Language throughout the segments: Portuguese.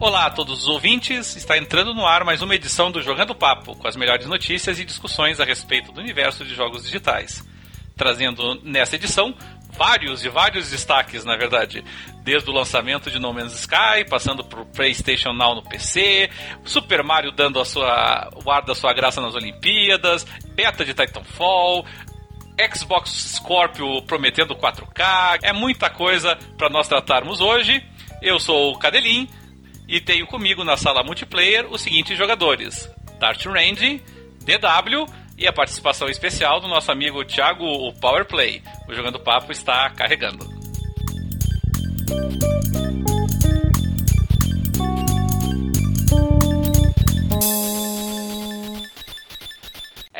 Olá a todos os ouvintes, está entrando no ar mais uma edição do Jogando Papo, com as melhores notícias e discussões a respeito do universo de jogos digitais. Trazendo nessa edição vários e vários destaques, na verdade. Desde o lançamento de No Man's Sky, passando por PlayStation Now no PC, Super Mario dando a sua, o ar da sua graça nas Olimpíadas, beta de Titanfall, Xbox Scorpio prometendo 4K. É muita coisa para nós tratarmos hoje. Eu sou o Cadelin e tenho comigo na sala multiplayer os seguintes jogadores: Dart Range, DW e a participação especial do nosso amigo Thiago o Powerplay. O Jogando Papo está carregando.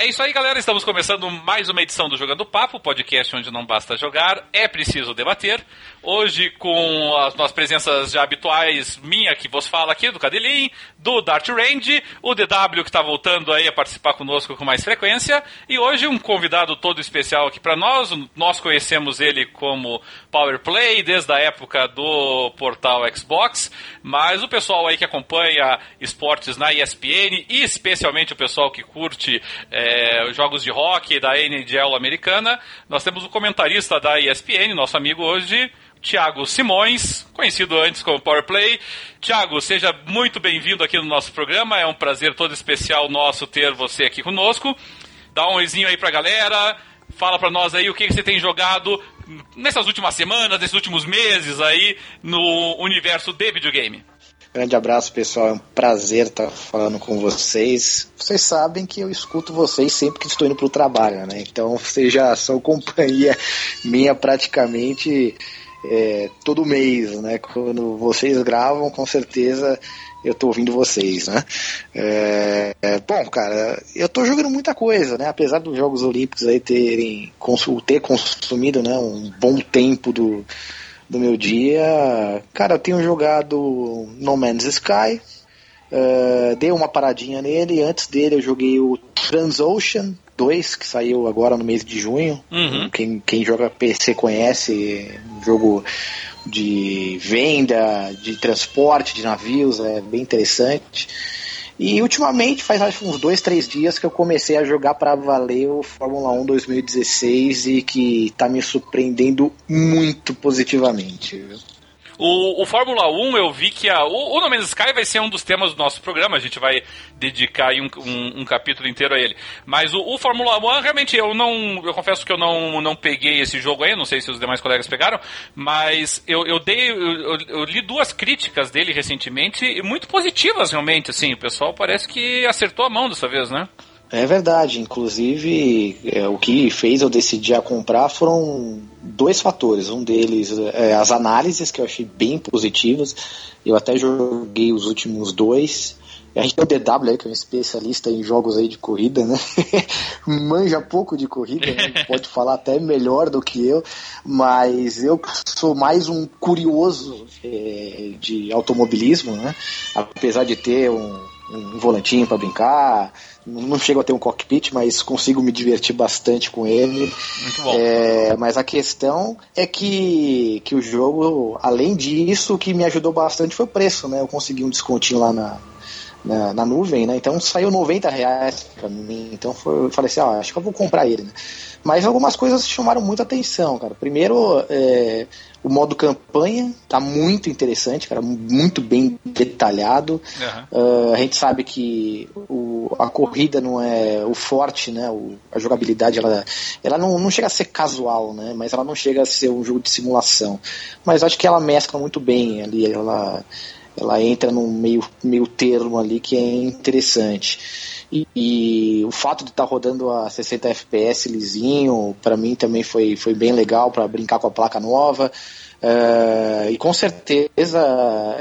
É isso aí, galera. Estamos começando mais uma edição do Jogando Papo, podcast onde não basta jogar, é preciso debater. Hoje com as nossas presenças já habituais, minha que vos fala aqui, do Cadelin, do Dart Range, o DW que está voltando aí a participar conosco com mais frequência, e hoje um convidado todo especial aqui para nós. Nós conhecemos ele como Power Play desde a época do portal Xbox, mas o pessoal aí que acompanha esportes na ESPN e especialmente o pessoal que curte é, jogos de rock da NHL americana, nós temos o comentarista da ESPN, nosso amigo hoje, Tiago Simões, conhecido antes como Powerplay. Tiago, seja muito bem-vindo aqui no nosso programa. É um prazer todo especial nosso ter você aqui conosco. Dá um oizinho aí pra galera. Fala pra nós aí o que você tem jogado nessas últimas semanas, nesses últimos meses aí no universo de videogame. Grande abraço, pessoal. É um prazer estar falando com vocês. Vocês sabem que eu escuto vocês sempre que estou indo para o trabalho, né? Então vocês já são companhia minha praticamente é, todo mês, né? Quando vocês gravam, com certeza eu tô ouvindo vocês, né? É, é, bom, cara, eu tô jogando muita coisa, né? Apesar dos Jogos Olímpicos aí terem ter consumido né, um bom tempo do, do meu dia, cara, eu tenho jogado No Man's Sky, uh, dei uma paradinha nele, antes dele eu joguei o Transocean, 2, que saiu agora no mês de junho. Uhum. Quem, quem joga PC conhece, um jogo de venda, de transporte de navios, é bem interessante. E ultimamente, faz acho uns dois, três dias que eu comecei a jogar para valer o Fórmula 1 2016 e que está me surpreendendo muito positivamente. Viu? O, o Fórmula 1, eu vi que a, o, o No Man's Sky vai ser um dos temas do nosso programa, a gente vai dedicar um, um, um capítulo inteiro a ele. Mas o, o, Fórmula 1, realmente, eu não. Eu confesso que eu não, não peguei esse jogo aí, não sei se os demais colegas pegaram, mas eu, eu dei. Eu, eu li duas críticas dele recentemente, muito positivas realmente, assim. O pessoal parece que acertou a mão dessa vez, né? É verdade, inclusive é, o que fez eu decidir a comprar foram dois fatores. Um deles é as análises que eu achei bem positivas. Eu até joguei os últimos dois. A gente tem o DW aí, que é um especialista em jogos aí de corrida, né? Manja pouco de corrida, né? pode falar até melhor do que eu, mas eu sou mais um curioso é, de automobilismo, né? Apesar de ter um, um volantinho para brincar, não chego a ter um cockpit, mas consigo me divertir bastante com ele. Muito bom. É, mas a questão é que, que o jogo, além disso, o que me ajudou bastante foi o preço, né? Eu consegui um descontinho lá na, na, na nuvem, né? Então saiu 90 reais pra mim. Então foi, eu falei assim, ah, acho que eu vou comprar ele, né? Mas algumas coisas chamaram muita atenção, cara. Primeiro, é, o modo campanha tá muito interessante, cara, muito bem detalhado. Uhum. Uh, a gente sabe que o, a corrida não é o forte, né? O, a jogabilidade ela, ela não, não chega a ser casual, né? Mas ela não chega a ser um jogo de simulação. Mas acho que ela mescla muito bem ali, ela, ela entra num meio, meio termo ali que é interessante. E, e, o fato de estar tá rodando a 60 FPS lisinho, para mim também foi, foi bem legal para brincar com a placa nova. Uh, e com certeza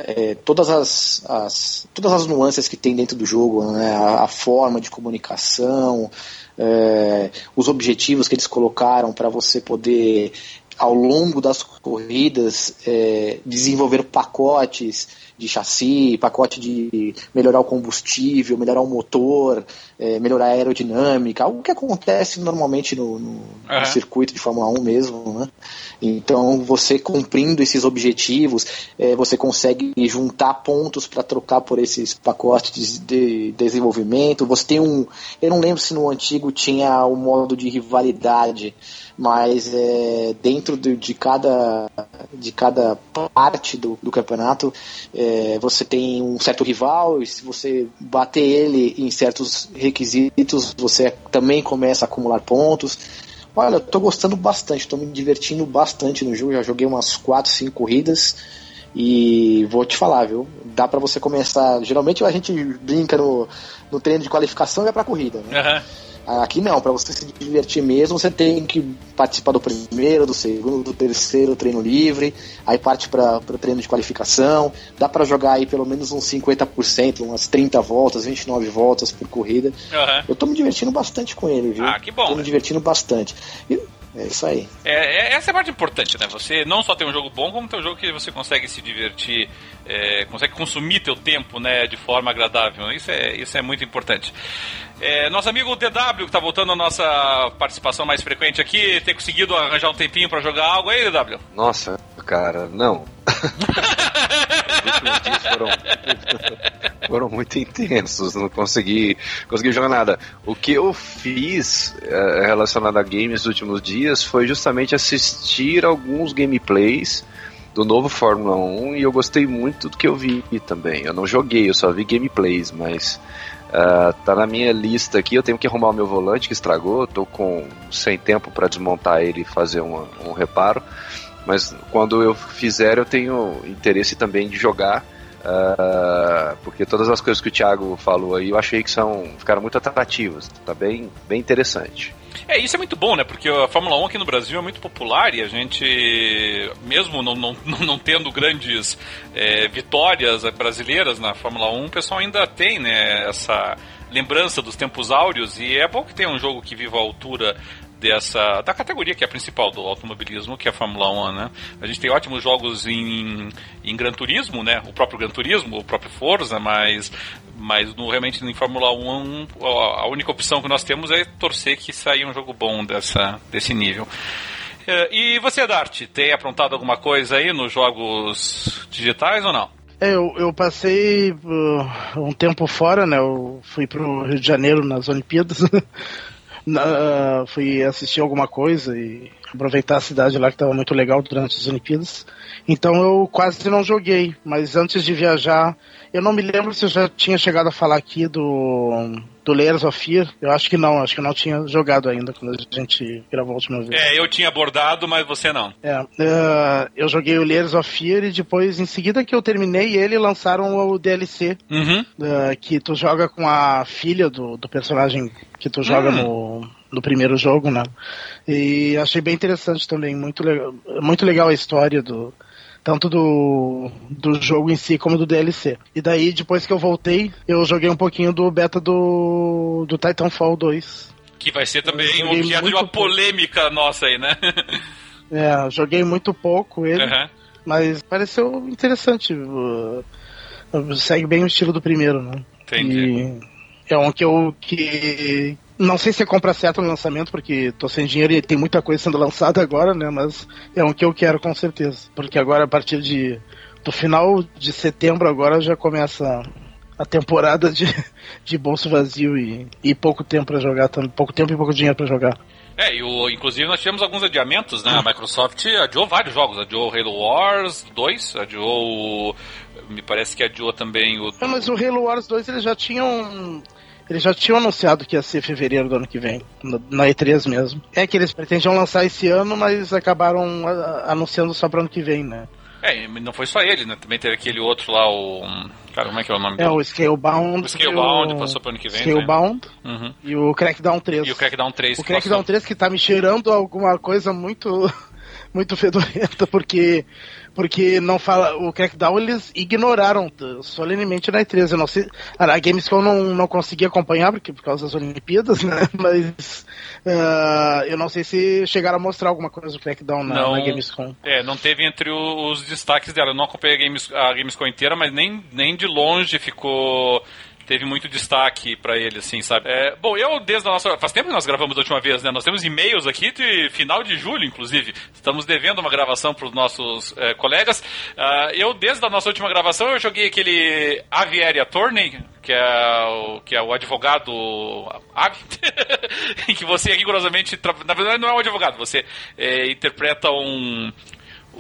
é, todas, as, as, todas as nuances que tem dentro do jogo, né, a, a forma de comunicação, é, os objetivos que eles colocaram para você poder ao longo das corridas, é, desenvolver pacotes de chassi, pacote de melhorar o combustível, melhorar o motor, é, melhorar a aerodinâmica, algo que acontece normalmente no, no, uhum. no, circuito de Fórmula 1 mesmo. Né? Então, você cumprindo esses objetivos, é, você consegue juntar pontos para trocar por esses pacotes de desenvolvimento. Você tem um. Eu não lembro se no antigo tinha o um modo de rivalidade mas é, dentro de, cada, de cada parte do, do campeonato é, você tem um certo rival e se você bater ele em certos requisitos você também começa a acumular pontos. Olha, eu tô gostando bastante, estou me divertindo bastante no jogo, já joguei umas 4, 5 corridas e vou te falar, viu? Dá para você começar. Geralmente a gente brinca no, no treino de qualificação e vai pra corrida, né? Uhum. Aqui não, para você se divertir mesmo, você tem que participar do primeiro, do segundo, do terceiro treino livre, aí parte para o treino de qualificação. Dá para jogar aí pelo menos uns 50%, umas 30 voltas, 29 voltas por corrida. Uhum. Eu tô me divertindo bastante com ele, viu? Ah, que bom. Tô me divertindo bastante. E é isso aí. É, é, essa é a parte importante, né? Você não só tem um jogo bom, como tem um jogo que você consegue se divertir, é, consegue consumir teu tempo, né, de forma agradável. Isso é, isso é muito importante. É, nosso amigo DW, que está voltando a nossa participação mais frequente aqui, tem conseguido arranjar um tempinho para jogar algo aí, DW? Nossa, cara, não. Os dias foram, foram muito intensos, não consegui, consegui jogar nada. O que eu fiz é, relacionado a games nos últimos dias foi justamente assistir alguns gameplays do novo Fórmula 1 e eu gostei muito do que eu vi também. Eu não joguei, eu só vi gameplays, mas uh, tá na minha lista aqui. Eu tenho que arrumar o meu volante que estragou, tô com sem tempo para desmontar ele e fazer uma, um reparo. Mas quando eu fizer, eu tenho interesse também de jogar. Uh, porque todas as coisas que o Thiago falou aí eu achei que são ficaram muito atrativas, tá bem, bem interessante. É, isso é muito bom, né? Porque a Fórmula 1 aqui no Brasil é muito popular e a gente, mesmo não, não, não tendo grandes é, vitórias brasileiras na Fórmula 1, o pessoal ainda tem né, essa lembrança dos tempos áureos e é bom que tenha um jogo que viva à altura dessa da categoria que é a principal do automobilismo, que é a Fórmula 1, né? A gente tem ótimos jogos em, em Gran Turismo, né? O próprio Gran Turismo, o próprio Forza, mas mas no, realmente em Fórmula 1 a única opção que nós temos é torcer que saia um jogo bom dessa desse nível. É, e você, Dart, tem aprontado alguma coisa aí nos jogos digitais ou não? É, eu, eu passei uh, um tempo fora, né? Eu fui pro Rio de Janeiro nas Olimpíadas. na, fui assistir alguma coisa e aproveitar a cidade lá que estava muito legal durante as Olimpíadas. Então eu quase não joguei, mas antes de viajar, eu não me lembro se eu já tinha chegado a falar aqui do, do Layers of Fear. Eu acho que não, acho que eu não tinha jogado ainda quando a gente gravou a última vez. É, eu tinha abordado, mas você não. É, uh, eu joguei o Layers of Fear e depois, em seguida que eu terminei ele, lançaram o DLC, uhum. uh, que tu joga com a filha do, do personagem que tu joga uhum. no, no primeiro jogo, né? E achei bem interessante também, muito legal, muito legal a história do tanto do, do jogo em si como do DLC. E daí, depois que eu voltei, eu joguei um pouquinho do beta do, do Titanfall 2. Que vai ser também um objeto de uma polêmica pouco. nossa aí, né? é, joguei muito pouco ele, uhum. mas pareceu interessante. Uh, segue bem o estilo do primeiro, né? Entendi. E é um que eu que não sei se é compra certa no lançamento, porque tô sem dinheiro e tem muita coisa sendo lançada agora, né? Mas é um que eu quero com certeza. Porque agora, a partir de do final de setembro, agora já começa a temporada de, de bolso vazio e, e pouco tempo para jogar, pouco tempo e pouco dinheiro para jogar. É, e o, inclusive nós tivemos alguns adiamentos, né? A Microsoft adiou vários jogos, adiou Halo Wars 2, adiou. Me parece que adiou também o. É, mas o Halo Wars 2 eles já tinham eles já tinham anunciado que ia ser fevereiro do ano que vem, na E3 mesmo. É que eles pretendiam lançar esse ano, mas acabaram anunciando só para ano que vem, né? É, não foi só ele, né? Também teve aquele outro lá, o. Cara, como é que é o nome É, dele? o Scalebound. O Scalebound o... passou pro ano que vem. Scalebound. Né? Uhum. E o Crackdown 3. E o Crackdown 3. O Crackdown passou... 3 que tá me cheirando alguma coisa muito muito fedorenta, porque porque não fala o Crackdown eles ignoraram solenemente na E3. Eu não sei, a Gamescom não, não consegui acompanhar porque por causa das Olimpíadas, né? Mas uh, eu não sei se chegaram a mostrar alguma coisa do Crackdown na, não, na Gamescom. É, não teve entre os destaques dela. Eu não acompanhei a, Games, a Gamescom inteira, mas nem, nem de longe ficou teve muito destaque para ele, assim, sabe? É, bom, eu desde a nossa. Faz tempo que nós gravamos da última vez, né? Nós temos e-mails aqui de final de julho, inclusive. Estamos devendo uma gravação para os nossos é, colegas. Uh, eu, desde a nossa última gravação, eu joguei aquele Aviary Attorney, que é o, que é o advogado Ave, em que você rigorosamente. Na verdade, não é um advogado, você é, interpreta um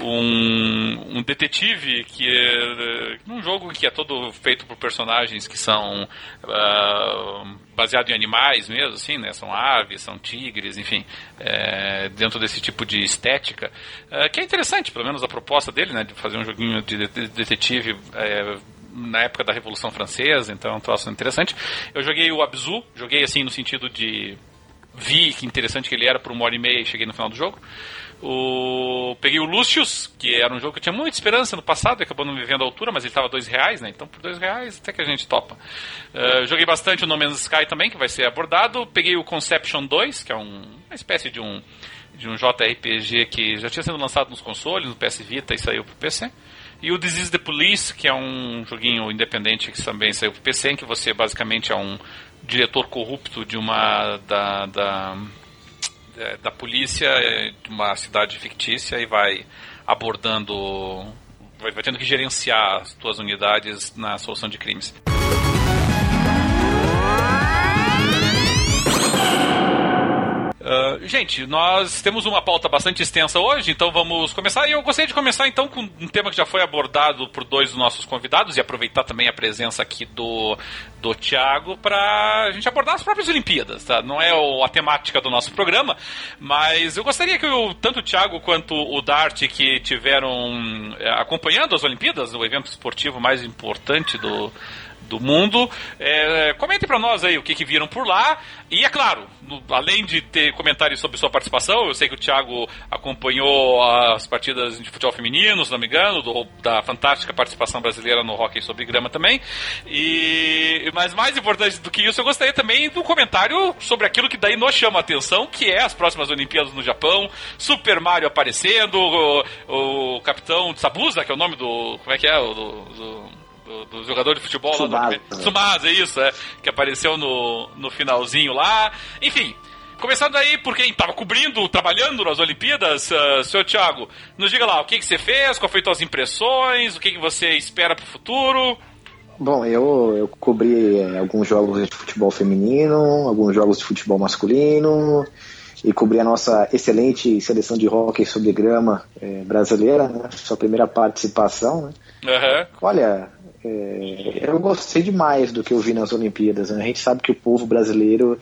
um, um detetive que é um jogo que é todo feito por personagens que são uh, baseados em animais mesmo, assim, né? São aves, são tigres, enfim, é, dentro desse tipo de estética, uh, que é interessante, pelo menos a proposta dele, né? De fazer um joguinho de detetive é, na época da Revolução Francesa, então é um troço interessante. Eu joguei o Abzu, joguei assim no sentido de vi que interessante que ele era por uma hora e meia e cheguei no final do jogo. O... Peguei o Lucius, que era um jogo que eu tinha muita esperança no passado, acabou não me vendo à altura, mas ele estava dois reais, né? Então por dois reais até que a gente topa. Uh, joguei bastante o No Man's Sky também, que vai ser abordado. Peguei o Conception 2, que é um, uma espécie de um, de um JRPG que já tinha sido lançado nos consoles, no PS Vita e saiu pro PC. E o Disease the Police, que é um joguinho independente que também saiu pro PC, em que você basicamente é um diretor corrupto de uma da, da é, da polícia é, de uma cidade fictícia e vai abordando, vai, vai tendo que gerenciar as suas unidades na solução de crimes. Uh, gente, nós temos uma pauta bastante extensa hoje, então vamos começar. E eu gostaria de começar então com um tema que já foi abordado por dois dos nossos convidados e aproveitar também a presença aqui do, do Tiago para a gente abordar as próprias Olimpíadas. Tá? Não é o, a temática do nosso programa, mas eu gostaria que o, tanto o Tiago quanto o Dart, que tiveram é, acompanhando as Olimpíadas, o evento esportivo mais importante do do mundo. É, comente para nós aí o que, que viram por lá. E é claro, no, além de ter comentários sobre sua participação, eu sei que o Thiago acompanhou as partidas de futebol feminino, se não me engano, do, da fantástica participação brasileira no hockey sobre grama também. E, mas mais importante do que isso, eu gostaria também do comentário sobre aquilo que daí nos chama a atenção, que é as próximas Olimpíadas no Japão, Super Mario aparecendo, o, o Capitão Tsabusa, que é o nome do. Como é que é? O, do, do do, do jogador de futebol Tsubasa. lá do Tsumasa, é isso, é, que apareceu no, no finalzinho lá. Enfim, Começando aí por quem estava cobrindo, trabalhando nas Olimpíadas, uh, senhor Thiago, nos diga lá, o que, que você fez, quais foram as impressões, o que, que você espera para o futuro? Bom, eu, eu cobri é, alguns jogos de futebol feminino, alguns jogos de futebol masculino, e cobri a nossa excelente seleção de hóquei sobre grama é, brasileira, né? sua primeira participação. Né? Uhum. Olha, é, eu gostei demais do que eu vi nas Olimpíadas. Né? A gente sabe que o povo brasileiro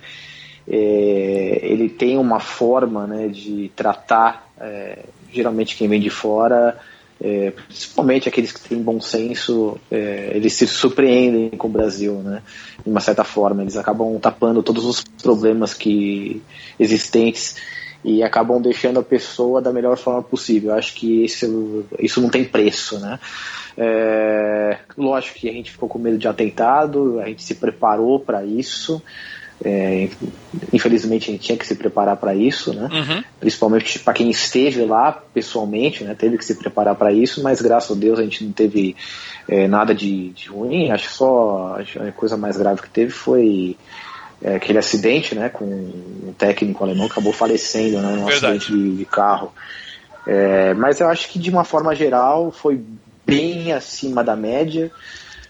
é, ele tem uma forma né, de tratar é, geralmente quem vem de fora, é, principalmente aqueles que têm bom senso, é, eles se surpreendem com o Brasil, né? De uma certa forma, eles acabam tapando todos os problemas que existentes e acabam deixando a pessoa da melhor forma possível. Eu acho que isso, isso não tem preço, né? É, lógico que a gente ficou com medo de atentado, a gente se preparou para isso. É, infelizmente a gente tinha que se preparar para isso, né? Uhum. Principalmente para quem esteve lá pessoalmente, né? Teve que se preparar para isso, mas graças a Deus a gente não teve é, nada de, de, ruim. Acho só a coisa mais grave que teve foi é, aquele acidente, né? Com um técnico alemão acabou falecendo, né? Um acidente de, de carro. É, mas eu acho que de uma forma geral foi bem acima da média.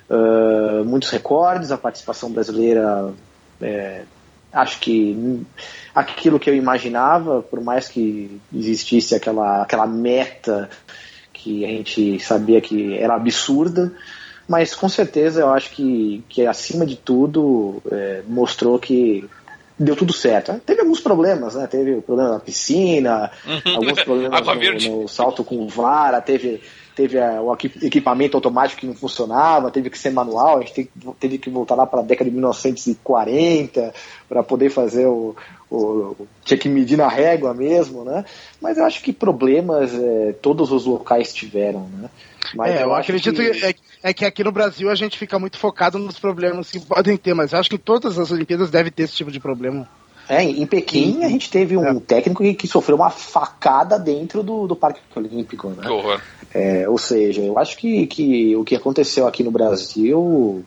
Uh, muitos recordes, a participação brasileira, é, acho que aquilo que eu imaginava, por mais que existisse aquela, aquela meta que a gente sabia que era absurda, mas com certeza eu acho que, que acima de tudo é, mostrou que deu tudo certo. Teve alguns problemas, né? Teve o problema da piscina, alguns problemas no, no, salto com vara, teve teve a, o equipamento automático que não funcionava, teve que ser manual, a gente teve, teve que voltar lá para a década de 1940 para poder fazer o, o, tinha que medir na régua mesmo, né? Mas eu acho que problemas é, todos os locais tiveram, né? Mas é, eu, eu acredito que... que... É, é, que aqui no Brasil a gente fica muito focado nos problemas que podem ter, mas eu acho que todas as Olimpíadas devem ter esse tipo de problema. É, em Pequim a gente teve um é. técnico que, que, sofreu uma facada dentro do, do Parque Olímpico, né? É, ou seja, eu acho que, que o que aconteceu aqui no Brasil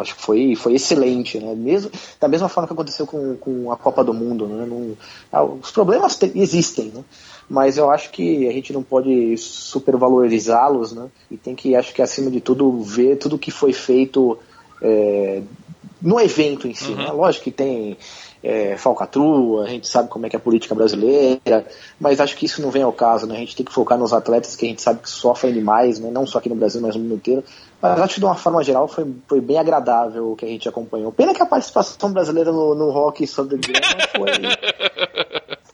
acho que foi, foi excelente, né? Mesmo, da mesma forma que aconteceu com, com a Copa do Mundo, né? Não, ah, os problemas te, existem, né? Mas eu acho que a gente não pode supervalorizá-los, né? E tem que, acho que acima de tudo, ver tudo que foi feito é, no evento em si. Uhum. Né? Lógico que tem é, falcatrua, a gente sabe como é que é a política brasileira, mas acho que isso não vem ao caso, né? A gente tem que focar nos atletas que a gente sabe que sofrem demais, né? Não só aqui no Brasil, mas no mundo inteiro. Mas acho que de uma forma geral foi, foi bem agradável o que a gente acompanhou. Pena que a participação brasileira no, no rock sobre grama foi,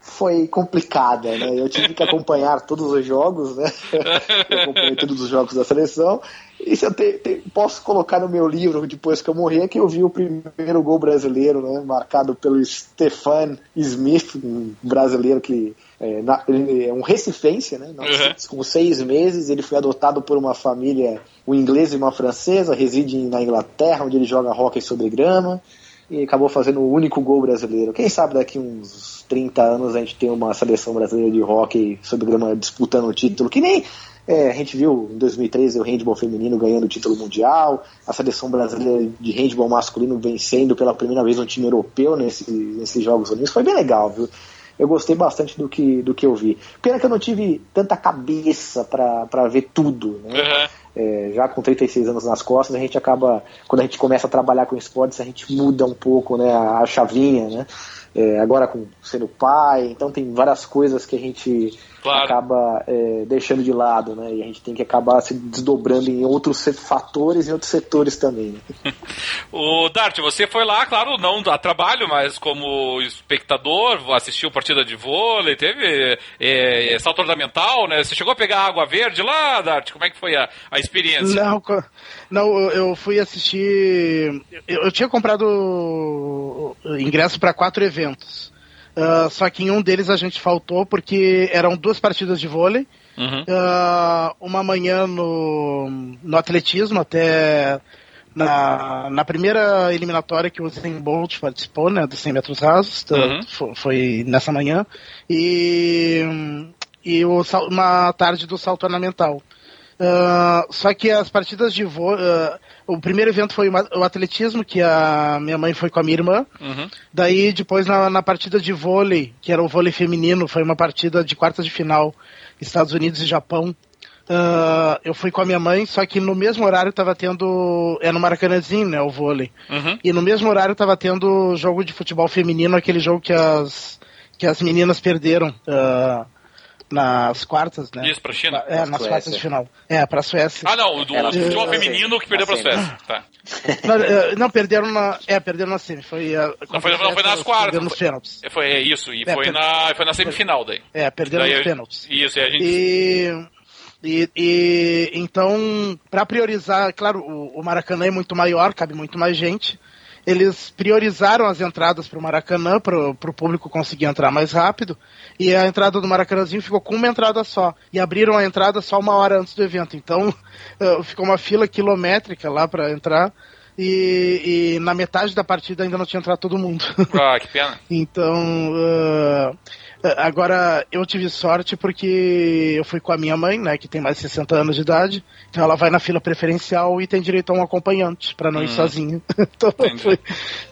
foi complicada, né? Eu tive que acompanhar todos os jogos, né? Eu acompanhei todos os jogos da seleção isso eu te, te, posso colocar no meu livro depois que eu morrer, que eu vi o primeiro gol brasileiro, né, marcado pelo Stefan Smith, um brasileiro que é, na, é um recifense, né, uhum. com seis meses, ele foi adotado por uma família, um inglês e uma francesa, reside na Inglaterra, onde ele joga hóquei sobre grama, e acabou fazendo o único gol brasileiro. Quem sabe daqui uns 30 anos a gente tem uma seleção brasileira de hóquei sobre grama disputando o título, que nem é, a gente viu em 2013 o handball feminino ganhando o título mundial, a seleção brasileira de handball masculino vencendo pela primeira vez um time europeu nesse, nesses Jogos Olímpicos. Foi bem legal, viu? Eu gostei bastante do que, do que eu vi. Pena que eu não tive tanta cabeça para ver tudo, né? Uhum. É, já com 36 anos nas costas, a gente acaba, quando a gente começa a trabalhar com esportes, a gente muda um pouco né, a, a chavinha, né? É, agora com sendo pai, então tem várias coisas que a gente claro. acaba é, deixando de lado, né? E a gente tem que acabar se desdobrando em outros fatores e outros setores também. Né? o Dart, você foi lá, claro, não a trabalho, mas como espectador, assistiu partida de vôlei, teve é, é, salto ornamental, né? Você chegou a pegar água verde lá, Dart? Como é que foi a, a experiência? Não, não, eu fui assistir. Eu, eu tinha comprado ingresso para quatro eventos. Uh, só que em um deles a gente faltou porque eram duas partidas de vôlei. Uhum. Uh, uma manhã no, no atletismo, até na, na primeira eliminatória que o Usain Bolt participou, né, dos 100 metros rasos, uhum. foi, foi, nessa manhã, e, e o, uma tarde do salto ornamental. Uh, só que as partidas de vôlei. Uh, o primeiro evento foi o atletismo, que a minha mãe foi com a minha irmã. Uhum. Daí, depois, na, na, partida de vôlei, que era o vôlei feminino, foi uma partida de quartas de final, Estados Unidos e Japão. Uh, eu fui com a minha mãe, só que no mesmo horário tava tendo. É no Maracanãzinho, né? O vôlei. Uhum. E no mesmo horário tava tendo jogo de futebol feminino, aquele jogo que as, que as meninas perderam. Uh, nas quartas, né? Isso, pra China? É, nas Suécia. quartas de final. É, pra Suécia. Ah, não, o do futebol feminino que perdeu pra Suécia. Tá. Não, é, não, perderam na. É, perderam na semi. Foi, não, foi, não, foi nas quartas. Perderam nos pênaltis. É, foi é, isso, e é, foi, per... na, foi na semifinal daí. É, perderam daí nos pênaltis. Isso, e a gente. E... E, e, então, para priorizar, claro, o, o, Maracanã é muito maior, cabe muito mais gente eles priorizaram as entradas para o Maracanã, para o público conseguir entrar mais rápido, e a entrada do Maracanãzinho ficou com uma entrada só. E abriram a entrada só uma hora antes do evento. Então, uh, ficou uma fila quilométrica lá para entrar. E, e, na metade da partida ainda não tinha entrado todo mundo. Ah, que pena. então, uh, Agora, eu tive sorte porque eu fui com a minha mãe, né, que tem mais de 60 anos de idade, então ela vai na fila preferencial e tem direito a um acompanhante, para não hum. ir sozinho. então, foi,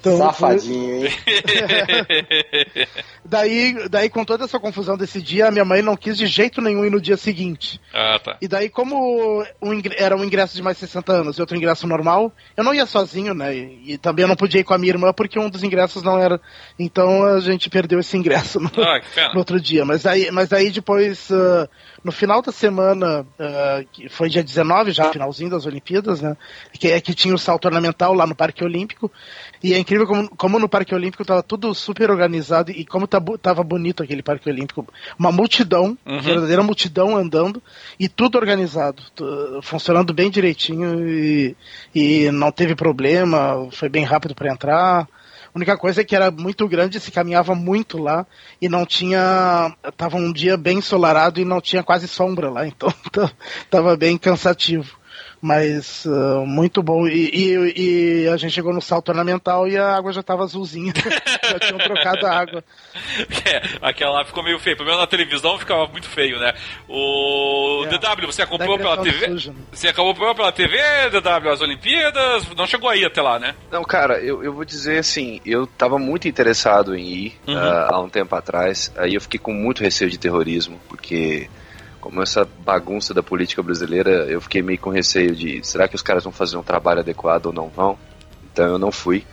então, Safadinho, hein? daí, daí, com toda essa confusão desse dia, a minha mãe não quis de jeito nenhum ir no dia seguinte. Ah, tá. E daí, como um, era um ingresso de mais de 60 anos e outro ingresso normal, eu não ia sozinho, né, e, e também eu não podia ir com a minha irmã porque um dos ingressos não era. Então a gente perdeu esse ingresso. Ah, que no outro dia. Mas aí, mas aí depois, uh, no final da semana, uh, que foi dia 19, já finalzinho das Olimpíadas, né? Que é que tinha o salto ornamental lá no Parque Olímpico. E é incrível como, como no Parque Olímpico tava tudo super organizado e como tá, tava bonito aquele Parque Olímpico. Uma multidão, uhum. verdadeira multidão andando e tudo organizado, funcionando bem direitinho e, e não teve problema, foi bem rápido para entrar. A única coisa é que era muito grande, se caminhava muito lá e não tinha. Tava um dia bem ensolarado e não tinha quase sombra lá, então tava bem cansativo. Mas uh, muito bom. E, e, e, a gente chegou no salto ornamental e a água já estava azulzinha. já tinham trocado a água. É, aquela lá ficou meio feio. Pelo menos na televisão ficava muito feio, né? O é, DW, você acompanhou pela TV? Suja, né? Você acompanhou pela TV, DW, as Olimpíadas? Não chegou aí até lá, né? Não, cara, eu, eu vou dizer assim, eu estava muito interessado em ir uhum. uh, há um tempo atrás. Aí eu fiquei com muito receio de terrorismo, porque como essa bagunça da política brasileira, eu fiquei meio com receio de será que os caras vão fazer um trabalho adequado ou não vão? Então eu não fui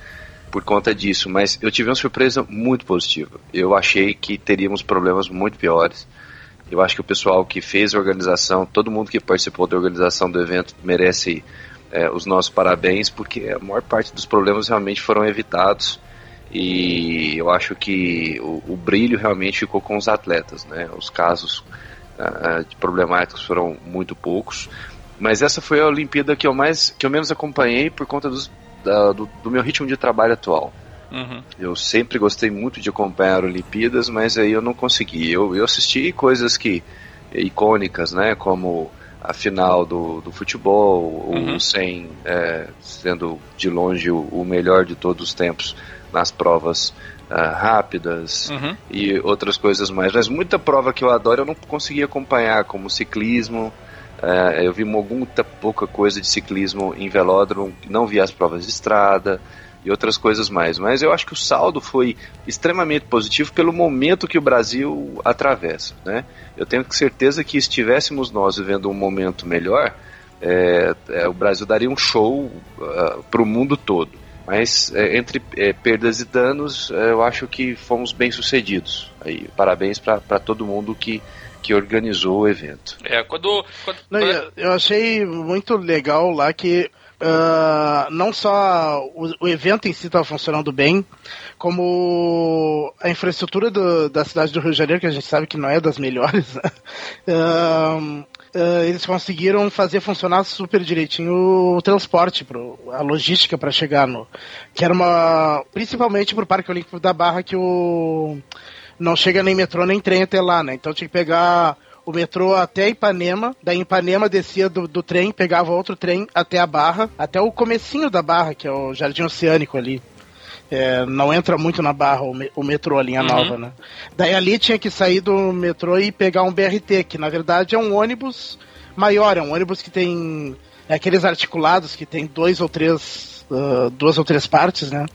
por conta disso, mas eu tive uma surpresa muito positiva. Eu achei que teríamos problemas muito piores. Eu acho que o pessoal que fez a organização, todo mundo que participou da organização do evento merece é, os nossos parabéns, porque a maior parte dos problemas realmente foram evitados e eu acho que o, o brilho realmente ficou com os atletas, né? Os casos uh, de problemáticos foram muito poucos. Mas essa foi a Olimpíada que eu mais que eu menos acompanhei por conta dos, da, do, do, meu ritmo de trabalho atual. Uhum. Eu sempre gostei muito de acompanhar Olimpíadas, mas aí eu não consegui. Eu, eu assisti coisas que icônicas, né, como a final do, do futebol, uhum. o 100 é, sendo de longe o, o melhor de todos os tempos nas provas uh, rápidas uhum. e outras coisas mais. Mas muita prova que eu adoro eu não consegui acompanhar, como ciclismo. Uh, eu vi muita pouca coisa de ciclismo em velódromo, não vi as provas de estrada e outras coisas mais. Mas eu acho que o saldo foi extremamente positivo pelo momento que o Brasil atravessa. Né? Eu tenho certeza que estivéssemos nós vivendo um momento melhor, é, é, o Brasil daria um show uh, ah, para o mundo todo. Mas é, entre é, perdas e danos, é, eu acho que fomos bem sucedidos. Aí, parabéns para todo mundo que, que organizou o evento. É, quando. quando... Não, eu, eu, achei muito legal lá que. Uh, não só o, o, evento em si estava funcionando bem, como a infraestrutura do, da cidade do Rio de Janeiro, que a gente sabe que não é das melhores, uh, uh, eles conseguiram fazer funcionar super direitinho o transporte, pro, a logística para chegar no. Que era uma. Principalmente pro Parque Olímpico da Barra, que o. Não chega nem metrô nem trem até lá, né? Então tinha que pegar o metrô até Ipanema, daí Ipanema descia do, do, trem, pegava outro trem até a Barra, até o comecinho da Barra, que é o Jardim Oceânico ali. É, não entra muito na barra o, me, o metrô, a linha uhum. nova, né? Daí ali tinha que sair do metrô e pegar um BRT, que na verdade é um ônibus maior, é um ônibus que tem é aqueles articulados que tem dois ou três, uh, duas ou três partes, né?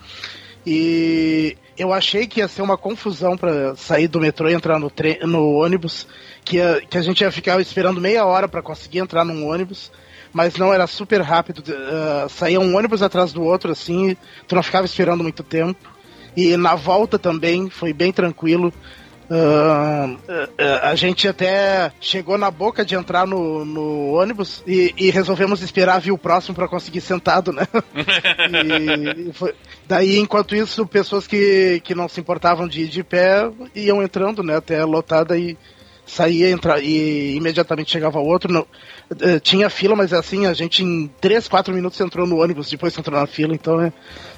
E eu achei que ia ser uma confusão para sair do metrô e entrar no, no ônibus, que, ia, que a gente ia ficar esperando meia hora para conseguir entrar num ônibus mas não era super rápido. Uh, saía um ônibus atrás do outro, assim, tu não ficava esperando muito tempo. E na volta também foi bem tranquilo. Uh, uh, a gente até chegou na boca de entrar no, no ônibus e, e, resolvemos esperar vir o próximo para conseguir sentado, né? e, foi, daí, enquanto isso, pessoas que, que não se importavam de ir de pé iam entrando, né? Até lotada e saía entra, e imediatamente chegava outro. Não, uh, tinha fila, mas assim, a gente em 3, 4 minutos entrou no ônibus, depois entrou na fila, então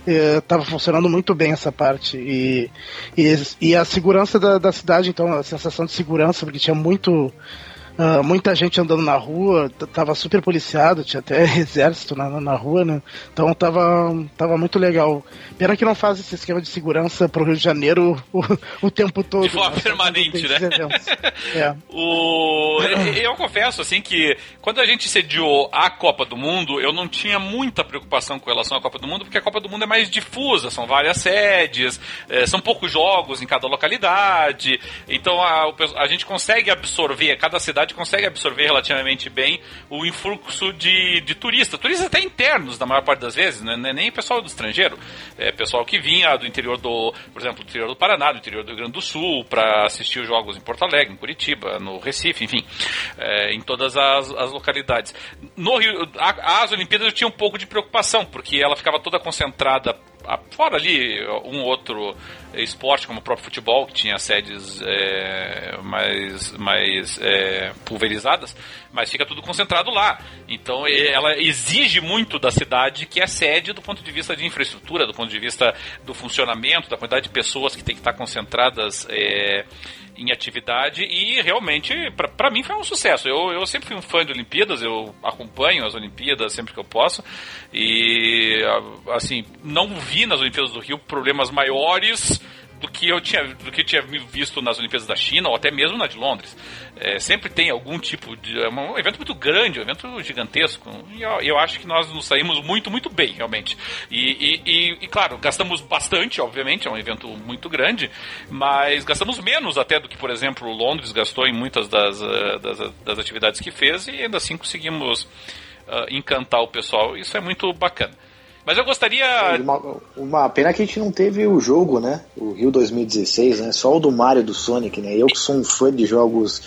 é, estava funcionando muito bem essa parte. E, e, e a segurança da, da, cidade, então, a sensação de segurança, porque tinha muito Uh, muita gente andando na rua, tava super policiado, tinha até exército na, na rua, né? Então tava, tava muito legal. Pena que não faz esse esquema de segurança pro Rio de Janeiro o, o tempo todo. De forma né? permanente, né? É. O... eu confesso, assim, que quando a gente sediou a Copa do Mundo, eu não tinha muita preocupação com relação à Copa do Mundo, porque a Copa do Mundo é mais difusa, são várias sedes, é, são poucos jogos em cada localidade, então a, a gente consegue absorver, cada cidade consegue absorver relativamente bem o influxo de, de turistas, turistas até internos, na maior parte das vezes, né? não é nem pessoal do estrangeiro, é pessoal que vinha do interior do, por exemplo, do interior do Paraná, do interior do Rio Grande do Sul, para assistir os jogos em Porto Alegre, em Curitiba, no Recife, enfim, é, em todas as, as localidades. No Rio, a, as Olimpíadas eu tinha um pouco de preocupação, porque ela ficava toda concentrada fora ali um outro esporte como o próprio futebol que tinha sedes é, mais mais é, pulverizadas mas fica tudo concentrado lá. Então ela exige muito da cidade que é sede do ponto de vista de infraestrutura do ponto de vista do funcionamento da quantidade de pessoas que tem que estar concentradas é, em atividade. E realmente, para mim, foi um sucesso. Eu, eu sempre fui um fã de Olimpíadas, eu acompanho as Olimpíadas sempre que eu posso. E, assim, não vi nas Olimpíadas do Rio problemas maiores do que eu tinha, do que tinha visto nas Olimpíadas da China ou até mesmo na de Londres. É, sempre tem algum tipo de. É um evento muito grande, um evento gigantesco. E eu, eu acho que nós nos saímos muito, muito bem, realmente. E, e, e, claro, gastamos bastante, obviamente, é um evento muito grande, mas gastamos menos até do que, por exemplo, Londres gastou em muitas das, eh, das, das atividades que fez e ainda assim conseguimos uh, encantar o pessoal. Isso é muito bacana. Mas eu gostaria. Uma, uma, pena que a gente não teve o jogo, né? O Rio 2016, né? Só o do Mario do Sonic, né? Eu que sou um fã de jogos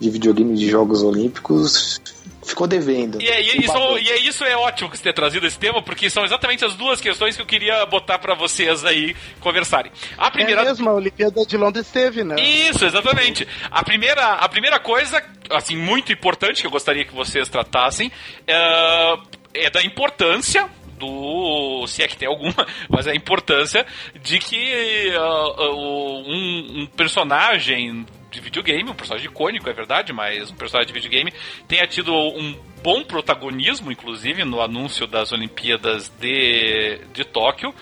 de videogame de jogos olímpicos, ficou devendo. E, é, e, isso, e é isso é ótimo que você ter trazido esse tema, porque são exatamente as duas questões que eu queria botar para vocês aí conversarem. A primeira. É mesmo, a Olimpíada de Londres teve, né? Isso, exatamente. A primeira, a primeira coisa, assim, muito importante que eu gostaria que vocês tratassem é, é da importância do. se é que tem alguma, mas a importância de que uh, uh, um, um personagem de videogame, um personagem icônico, é verdade, mas um personagem de videogame tenha tido um bom protagonismo, inclusive, no anúncio das Olimpíadas de, de Tóquio.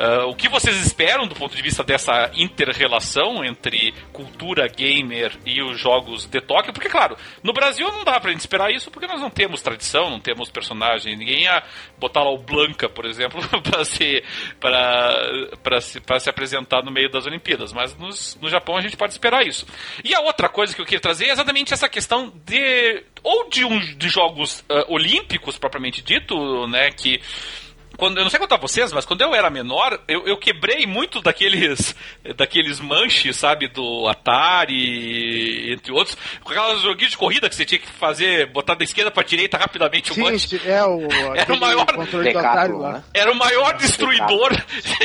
Uh, o que vocês esperam do ponto de vista dessa inter-relação entre cultura gamer e os jogos de Tóquio? Porque, claro, no Brasil não dá pra gente esperar isso porque nós não temos tradição, não temos personagem, ninguém ia botar lá o Blanca, por exemplo, para se, para se, se apresentar no meio das Olimpíadas. Mas nos, no Japão a gente pode esperar isso. E a outra coisa que eu queria trazer é exatamente essa questão de ou de, um, de jogos uh, olímpicos propriamente dito, né, que quando eu não sei contar vocês, mas quando eu era menor, eu, eu quebrei muito daqueles daqueles manches, sabe, do Atari, entre outros, com aquelas joguinhos de corrida que você tinha que fazer, botar da esquerda para direita rapidamente Sim, o manche. É o, era o maior Atari, né? Era o maior destruidor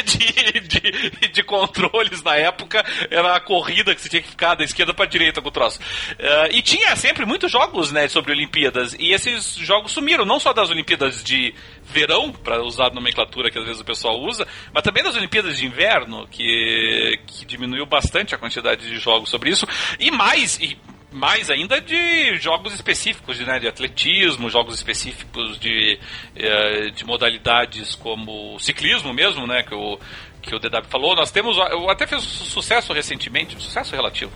de, de, de, controles na época, era a corrida que você tinha que ficar da esquerda para direita com o troço. Uh, e tinha sempre muitos jogos, né, sobre Olimpíadas, e esses jogos sumiram, não só das Olimpíadas de verão, para usar a nomenclatura que às vezes o pessoal usa, mas também das Olimpíadas de Inverno, que, que diminuiu bastante a quantidade de jogos sobre isso, e mais, e mais ainda de jogos específicos de, né, de atletismo, jogos específicos de, eh, de modalidades como ciclismo mesmo, né, que o, que o DW falou. Nós temos, eu até fiz sucesso recentemente, sucesso relativo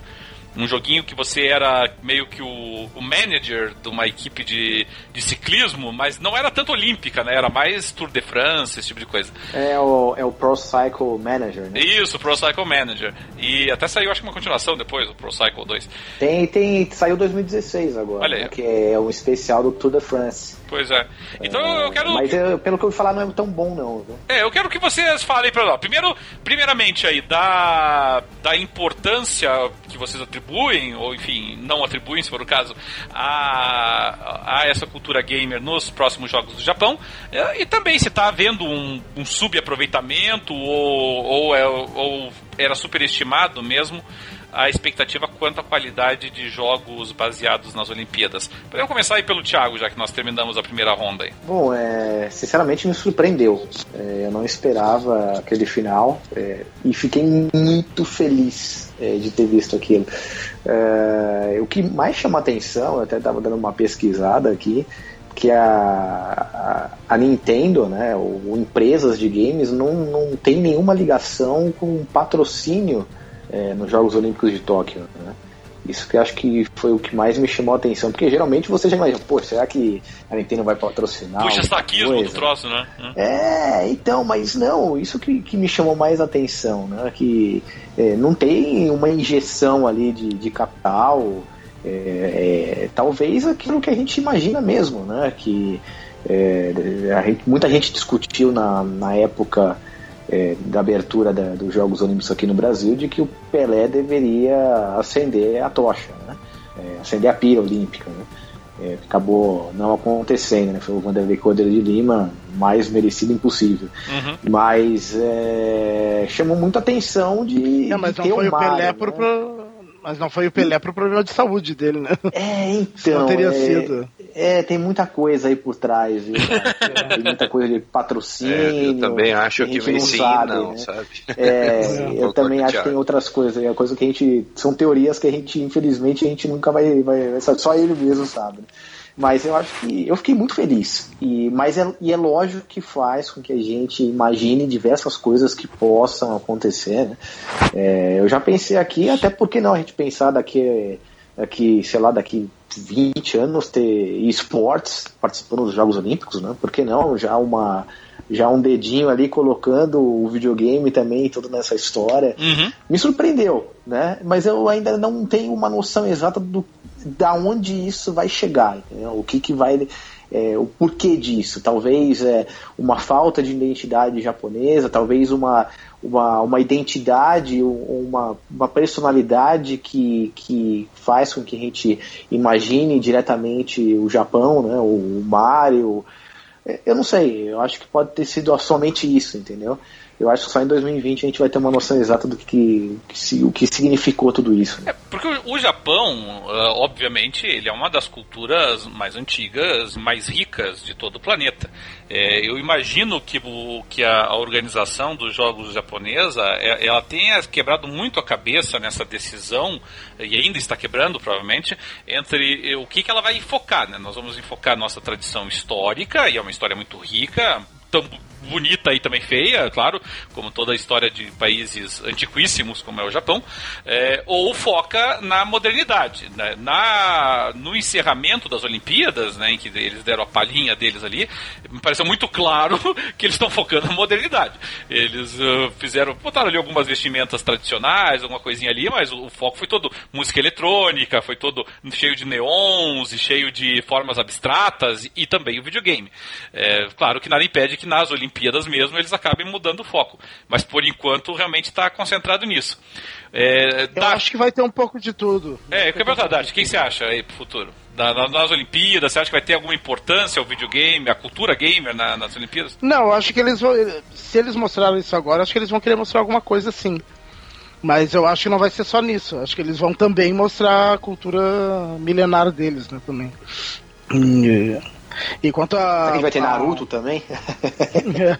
um joguinho que você era meio que o, o manager de uma equipe de, de ciclismo, mas não era tanto olímpica, né? Era mais Tour de France, esse tipo de coisa. É o, é o Pro Cycle Manager, né? Isso, Pro Cycle Manager. E até saiu, acho que uma continuação depois, o Pro Cycle 2. Tem, tem, saiu 2016 agora, Olha aí. Né? que é um especial do Tour de France. Pois é. Então é, eu quero. Mas eu, pelo que eu falar, não é tão bom, não. Viu? É, eu quero que vocês falem pra nós. Primeiro, primeiramente aí, da, da importância que vocês atribuem, ou enfim, não atribuem, se for o caso, a, a essa cultura gamer nos próximos jogos do Japão. É, e também se está havendo um, um subaproveitamento ou, ou, é, ou era superestimado mesmo a expectativa quanto à qualidade de jogos baseados nas Olimpíadas. Podemos começar aí pelo Thiago, já que nós terminamos a primeira ronda aí. Bom, é, sinceramente me surpreendeu. É, eu não esperava aquele final é, e fiquei muito feliz de ter visto aquilo. É, o que mais chama atenção, eu até estava dando uma pesquisada aqui, que a, a, a, Nintendo, né, ou empresas de games, não, não tem nenhuma ligação com patrocínio é, nos Jogos Olímpicos de Tóquio. Né? Isso que eu acho que foi o que mais me chamou a atenção, porque geralmente você já imagina, pô, será que a Nintendo vai patrocinar? Puxa saquismo do troço, né? É, então, mas não, isso que, que me chamou mais a atenção, né? Que é, não tem uma injeção ali de, de capital, é, é, talvez aquilo que a gente imagina mesmo, né? Que é, gente, muita gente discutiu na, na época é, da abertura da, dos Jogos Olímpicos aqui no Brasil de que o Pelé deveria acender a tocha, né? É, acender a pira olímpica. Né? É, acabou não acontecendo, né? Foi o Vanderlei Cordeiro de Lima, mais merecido impossível. Uhum. Mas é, chamou muita atenção de. É, mas de não foi o Pelé né? por, mas não foi o Pelé pro problema de saúde dele, né? É, então. Não teria é, sido. É, tem muita coisa aí por trás, viu? tem muita coisa de patrocínio. É, eu também acho que, que não sim, sabe, não, né? sabe? É, eu também acho que tem outras coisas. É coisa que a gente. São teorias que a gente, infelizmente, a gente nunca vai. vai só ele mesmo sabe. Mas eu acho que eu fiquei muito feliz. E, mas é, e é lógico que faz com que a gente imagine diversas coisas que possam acontecer. Né? É, eu já pensei aqui, até porque não a gente pensar daqui, daqui, sei lá, daqui 20 anos ter esportes participando dos Jogos Olímpicos, né? Por que não? Já uma já um dedinho ali colocando o videogame também tudo nessa história. Uhum. Me surpreendeu, né? Mas eu ainda não tenho uma noção exata do da onde isso vai chegar, entendeu? o que, que vai é, o porquê disso. Talvez é, uma falta de identidade japonesa, talvez uma, uma, uma identidade, uma, uma personalidade que, que faz com que a gente imagine diretamente o Japão, né, o Mario. É, eu não sei, eu acho que pode ter sido somente isso, entendeu? Eu acho que só em 2020 a gente vai ter uma noção exata do que, que o que significou tudo isso. É, porque o, Japão, uh, obviamente, ele é uma das culturas mais antigas, mais ricas de todo o planeta. É, eu imagino que, o, que a, a, organização dos jogos japonesa, é, ela tenha quebrado muito a cabeça nessa decisão, e ainda está quebrando, provavelmente, entre o que, que ela vai enfocar. Né? Nós vamos enfocar nossa tradição histórica, e é uma história muito rica, tão bonita e também feia, claro, como toda a história de países antiquíssimos, como é o Japão, é, ou foca na modernidade. Né? Na, no encerramento das Olimpíadas, né, em que eles deram a palhinha deles ali, me pareceu muito claro que eles estão focando na modernidade. Eles uh, fizeram, botaram ali algumas vestimentas tradicionais, alguma coisinha ali, mas o, o foco foi todo música eletrônica, foi todo cheio de neons e cheio de formas abstratas e, também o videogame. É, claro que nada impede que nas Olimpíadas Olimpíadas mesmo, eles acabem mudando o foco. Mas por enquanto realmente está concentrado nisso. É, Eu da... acho que vai ter um pouco de tudo. É, eu quero perguntar, Dati, o que você acha aí pro futuro? nas Olimpíadas, você acha que vai ter alguma importância o videogame, a cultura gamer na, nas Olimpíadas? Não, acho que eles vão. Se eles mostraram isso agora, acho que eles vão querer mostrar alguma coisa sim. Mas eu acho que não vai ser só nisso. Acho que eles vão também mostrar a cultura milenar deles, né, também. E, e quanto a. Será que vai ter Naruto a... também? é.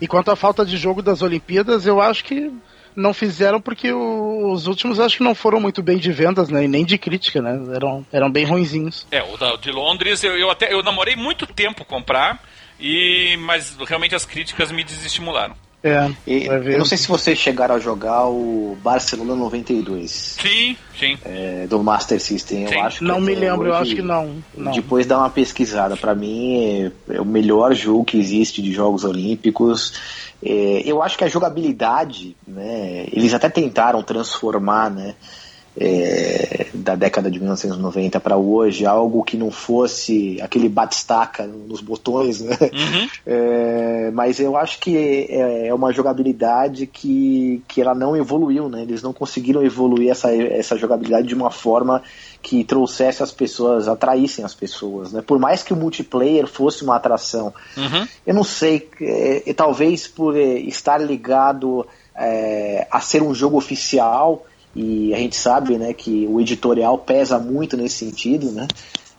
E quanto à falta de jogo das Olimpíadas, eu acho que não fizeram porque os últimos acho que não foram muito bem de vendas, né? E nem de crítica, né? Eram, eram bem ruinzinhos. É, o da, de Londres eu, eu até eu namorei muito tempo comprar, e mas realmente as críticas me desestimularam. É, e, eu não sei se vocês chegaram a jogar o Barcelona 92. Sim, sim. É, do Master System, sim. eu acho. Não me lembro, hoje, eu acho que não. não. Depois dá uma pesquisada. Para mim é, é, o melhor jogo que existe de Jogos Olímpicos. É, eu acho que a jogabilidade, né, eles até tentaram transformar, né? É, da década de 1990 para hoje, algo que não fosse aquele batistaca nos botões, né? Uhum. É, mas eu acho que é, é, uma jogabilidade que, que ela não evoluiu, né? Eles não conseguiram evoluir essa, essa jogabilidade de uma forma que trouxesse as pessoas, atraíssem as pessoas, né? Por mais que o multiplayer fosse uma atração, uhum. eu não sei, é, talvez por é, estar ligado é, a ser um jogo oficial, e a gente sabe né, que o editorial pesa muito nesse sentido, né?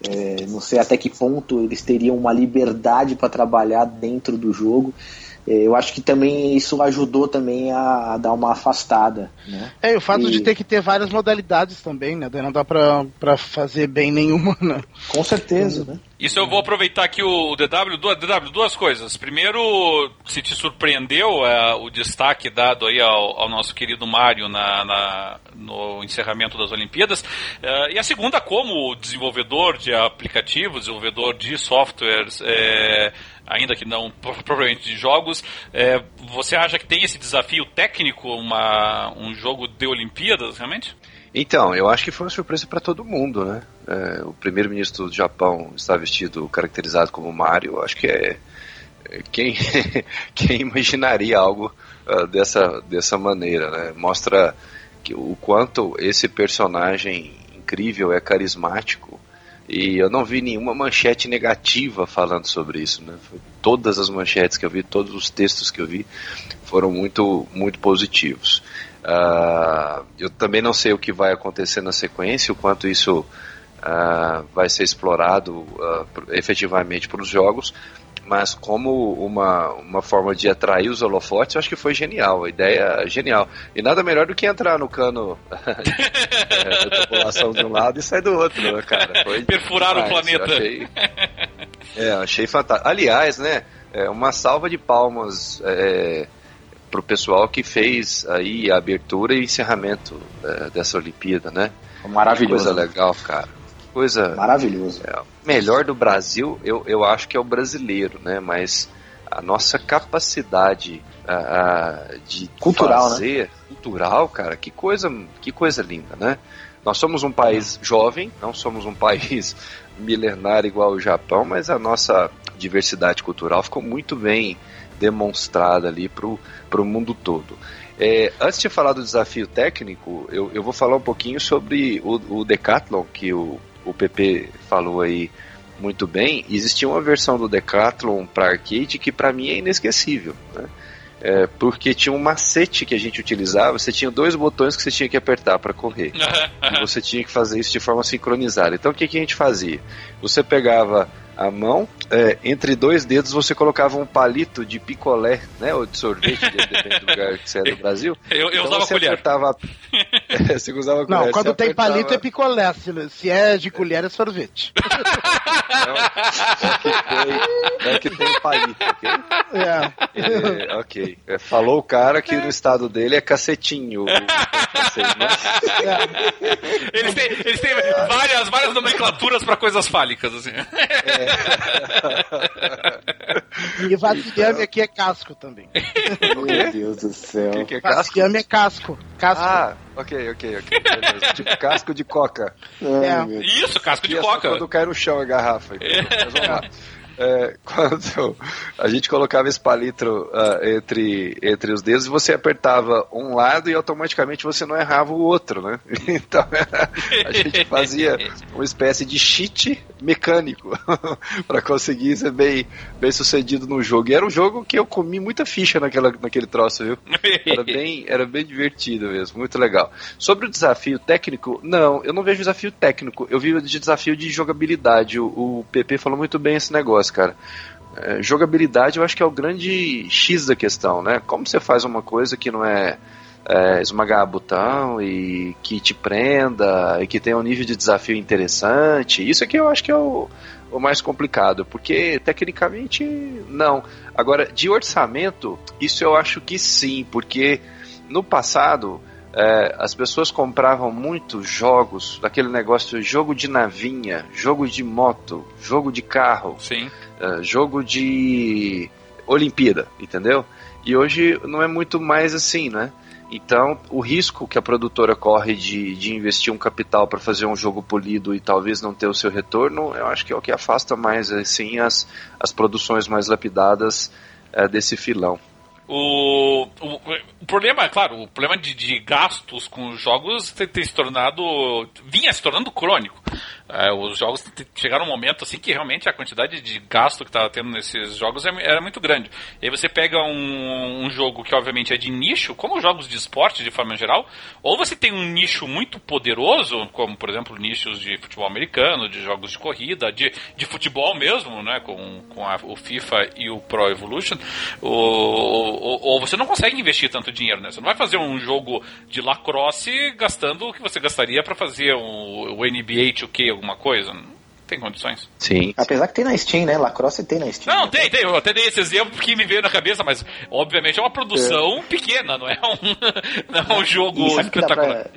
É, não sei até que ponto eles teriam uma liberdade para trabalhar dentro do jogo, eu acho que também isso ajudou também a, a dar uma afastada, né? É, e o fato e... de ter que ter várias modalidades também, né? Não dá pra, pra fazer bem nenhuma, né? Com certeza, né? Isso eu vou aproveitar aqui o DW, DW duas coisas. Primeiro, se te surpreendeu é, o destaque dado aí ao, ao nosso querido Mário na, na, no encerramento das Olimpíadas. É, e a segunda, como desenvolvedor de aplicativos, desenvolvedor de softwares, é, ainda que não propriamente de jogos, é, você acha que tem esse desafio técnico, uma, um jogo de Olimpíadas, realmente? Então, eu acho que foi uma surpresa para todo mundo, né? É, o primeiro-ministro do Japão está vestido, caracterizado como Mario. Acho que é, é quem, quem imaginaria algo uh, dessa, dessa maneira, né? Mostra que, o quanto esse personagem incrível é carismático. E eu não vi nenhuma manchete negativa falando sobre isso, né? Todas as manchetes que eu vi, todos os textos que eu vi foram muito, muito positivos. Uh, eu também não sei o que vai acontecer na sequência, o quanto isso uh, vai ser explorado uh, efetivamente para os jogos, mas como uma, uma forma de atrair os holofotes, eu acho que foi genial, a ideia é genial. E nada melhor do que entrar no cano da população de um lado e sair do outro, né, cara? Foi Perfurar demais. o planeta. achei, é, achei fantástico. Aliás, né, é, uma salva de palmas. É, pro pessoal que fez aí a abertura e encerramento é, dessa Olimpíada, né? Maravilhoso. Que coisa legal, cara. Coisa. Maravilhoso. É, melhor do Brasil, eu, eu acho que é o brasileiro, né? Mas a nossa capacidade de cultural, né? fazer, né? cultural, cara, que coisa, que coisa linda, né? Nós somos um país jovem, não somos um país milenar igual o Japão, mas a nossa diversidade cultural ficou muito bem demonstrada ali para o mundo todo. É, antes de falar do desafio técnico, eu, eu vou falar um pouquinho sobre o, o Decathlon, que o, o PP falou aí muito bem. Existia uma versão do Decathlon para arcade que para mim é inesquecível. Né? É, porque tinha um macete que a gente utilizava, você tinha dois botões que você tinha que apertar para correr. e você tinha que fazer isso de forma sincronizada. Então o que, que a gente fazia? Você pegava a mão, é, entre dois dedos você colocava um palito de picolé, né? Ou de sorvete, depende do lugar que você é do Brasil. Eu, eu então usava colher. Apertava, é, você usava colher. Não, quando tem apertava... palito é picolé. Se é de colher é sorvete. Não, é que tem, é que tem palito, ok? É. é ok. É, falou o cara que no estado dele é cacetinho. eles, têm, eles têm várias, várias nomenclaturas para coisas fálicas, assim. É. E vasilhame aqui é casco também. Meu Deus do céu. Que, que é casco? é casco. casco. Ah, ok, ok, ok. Beleza. tipo casco de coca. É. Isso, casco de coca. Quando cai no chão a garrafa. Mas vamos lá é, quando a gente colocava esse palito uh, entre, entre os dedos, você apertava um lado e automaticamente você não errava o outro, né? Então a gente fazia uma espécie de cheat mecânico para conseguir ser bem, bem sucedido no jogo. E era um jogo que eu comi muita ficha naquela, naquele troço, viu? Era bem, era bem divertido mesmo, muito legal. Sobre o desafio técnico, não, eu não vejo desafio técnico, eu vi de desafio de jogabilidade. O, o PP falou muito bem esse negócio cara. É, jogabilidade eu acho que é o grande X da questão, né? Como você faz uma coisa que não é, é esmagar botão e que te prenda e que tenha um nível de desafio interessante, isso aqui eu acho que é o, o mais complicado, porque tecnicamente não. Agora, de orçamento, isso eu acho que sim, porque no passado é, as pessoas compravam muitos jogos, daquele negócio de jogo de navinha, jogo de moto, jogo de carro, Sim. É, jogo de Olimpíada, entendeu? E hoje não é muito mais assim, né? Então, o risco que a produtora corre de, de investir um capital para fazer um jogo polido e talvez não ter o seu retorno, eu acho que é o que afasta mais assim as, as produções mais lapidadas é, desse filão. O, o, o, problema, claro, o problema de, de gastos com os jogos tem, tem, se tornado. vinha se tornando crônico. É, os jogos chegaram um momento assim que realmente a quantidade de gasto que estava tendo nesses jogos é, era muito grande. E aí você pega um, um, jogo que obviamente é de nicho, como jogos de esporte de forma geral, ou você tem um nicho muito poderoso, como por exemplo nichos de futebol americano, de jogos de corrida, de, de futebol mesmo, né, com, com a, o FIFA e o Pro Evolution, ou, ou, ou, você não consegue investir tanto dinheiro, né? Você não vai fazer um jogo de lacrosse gastando o que você gastaria para fazer um, o NBA 2K alguma coisa. Não tem condições. Sim. Apesar que tem na Steam, né? Lacrosse tem na Steam. Não, né? tem, tem. Eu até dei esse exemplo porque me veio na cabeça, mas obviamente é uma produção é. pequena, não é um, não é um jogo espetacular. Dá pra,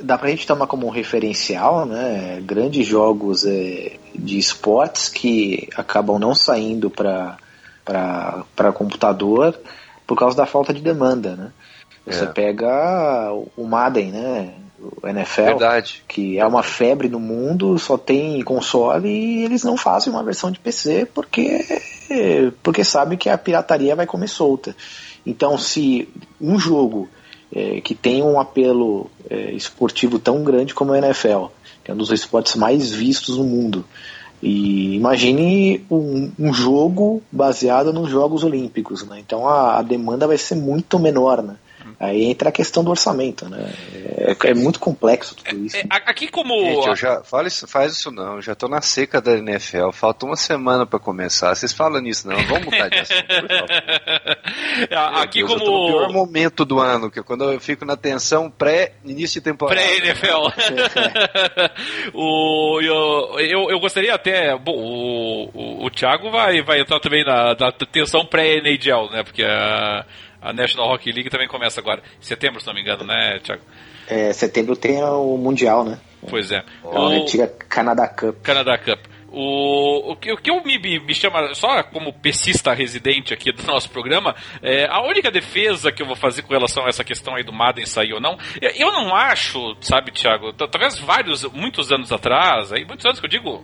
dá pra gente tomar como um referencial, né? Grandes jogos é, de esportes que acabam não saindo para para computador por causa da falta de demanda, né? Você é. pega o Madden, né? O NFL, Verdade. que é uma febre no mundo, só tem console e eles não fazem uma versão de PC porque porque sabem que a pirataria vai comer solta. Então, se um jogo é, que tem um apelo é, esportivo tão grande como o NFL, que é um dos esportes mais vistos no mundo, e imagine um, um jogo baseado nos Jogos Olímpicos, né? então a, a demanda vai ser muito menor, né? Aí entra a questão do orçamento, né? É, é muito complexo tudo isso. É, aqui como. Gente, eu já, fala isso, faz isso não, eu já tô na seca da NFL, falta uma semana para começar. Vocês falam nisso, não? Vamos mudar de assunto, por favor. aqui Deus, como. Eu tô no pior momento do ano, que é quando eu fico na tensão pré-início de temporada. Pré-NFL. o, eu, eu, eu, gostaria até. Bom, o, o, o Thiago vai, vai entrar também na, na tensão pré-NHL, né? Porque a. A National Hockey League também começa agora. Em setembro, se não me engano, né, Thiago? É, setembro tem o Mundial, né? Pois é. A o... antiga Canada Cup. Canada Cup. O, o, que, o que eu me, me chama, só como pesista residente aqui do nosso programa, é, a única defesa que eu vou fazer com relação a essa questão aí do Madden sair ou não, eu não acho, sabe, Thiago, talvez vários, muitos anos atrás, aí, muitos anos que eu digo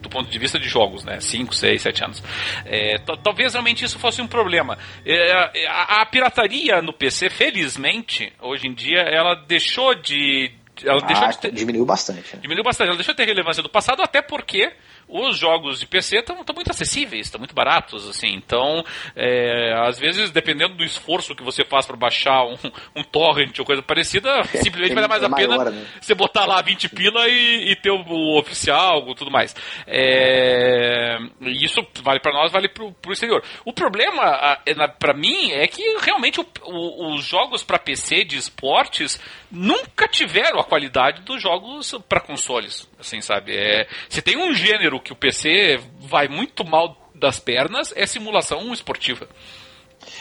do ponto de vista de jogos, né, 5, 6, 7 anos, é, talvez realmente isso fosse um problema. É, a, a pirataria no PC, felizmente, hoje em dia, ela deixou de ela ah, deixou de ter, diminuiu bastante. Diminuiu bastante. Ela deixou de ter relevância do passado, até porque os jogos de PC estão muito acessíveis, estão muito baratos, assim. Então, é, às vezes, dependendo do esforço que você faz para baixar um, um, torrent ou coisa parecida, é, simplesmente vale mais a pena maior, né? você botar lá 20 pila e, e ter o, o oficial, tudo mais. É, isso vale para nós, vale para o exterior. O problema, é, para mim, é que realmente o, o, os jogos para PC de esportes nunca tiveram a qualidade dos jogos para consoles, assim, sabe? É, se tem um gênero que o PC vai muito mal das pernas, é simulação esportiva.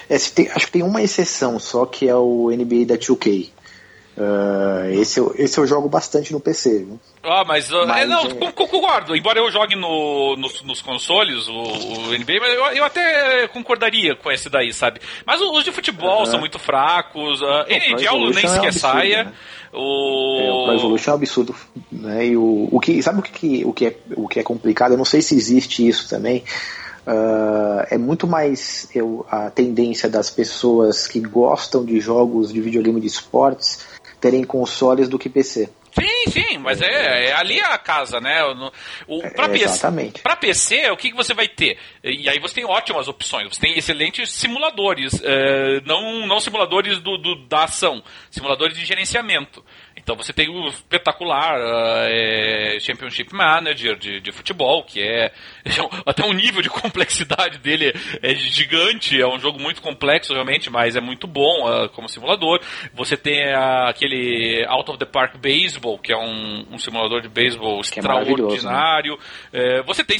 É, tem, acho que tem uma exceção só, que é o NBA da 2K. Uh, esse, eu, esse eu jogo bastante no PC. Viu? Ah, mas, uh, mas é, não, é... concordo. Embora eu jogue no, nos, nos consoles, o, o NBA, mas eu, eu, até concordaria com esse daí, sabe? Mas os de futebol são muito fracos. Uh, NHL nem sequer é um saia. Né? O... É, o Pro Evolution é um absurdo. Né? E o, o que, sabe o que, o, que é, o que é complicado? Eu não sei se existe isso também. Uh, é muito mais eu, a tendência das pessoas que gostam de jogos de videogame de esportes terem consoles do que PC. Sim, sim, mas é, é ali a casa, né? O, o, pra, é, PC, pra PC, o que, que você vai ter? E aí você tem ótimas opções, você tem excelentes simuladores, é, não, não simuladores do, do, da ação, simuladores de gerenciamento. Então você tem o espetacular uh, é, Championship Manager de, de futebol, que é, é até um nível de complexidade dele é gigante, é um jogo muito complexo realmente, mas é muito bom uh, como simulador. Você tem uh, aquele Out of the Park Baseball, que é um, um simulador de beisebol é extraordinário. Né? É, você tem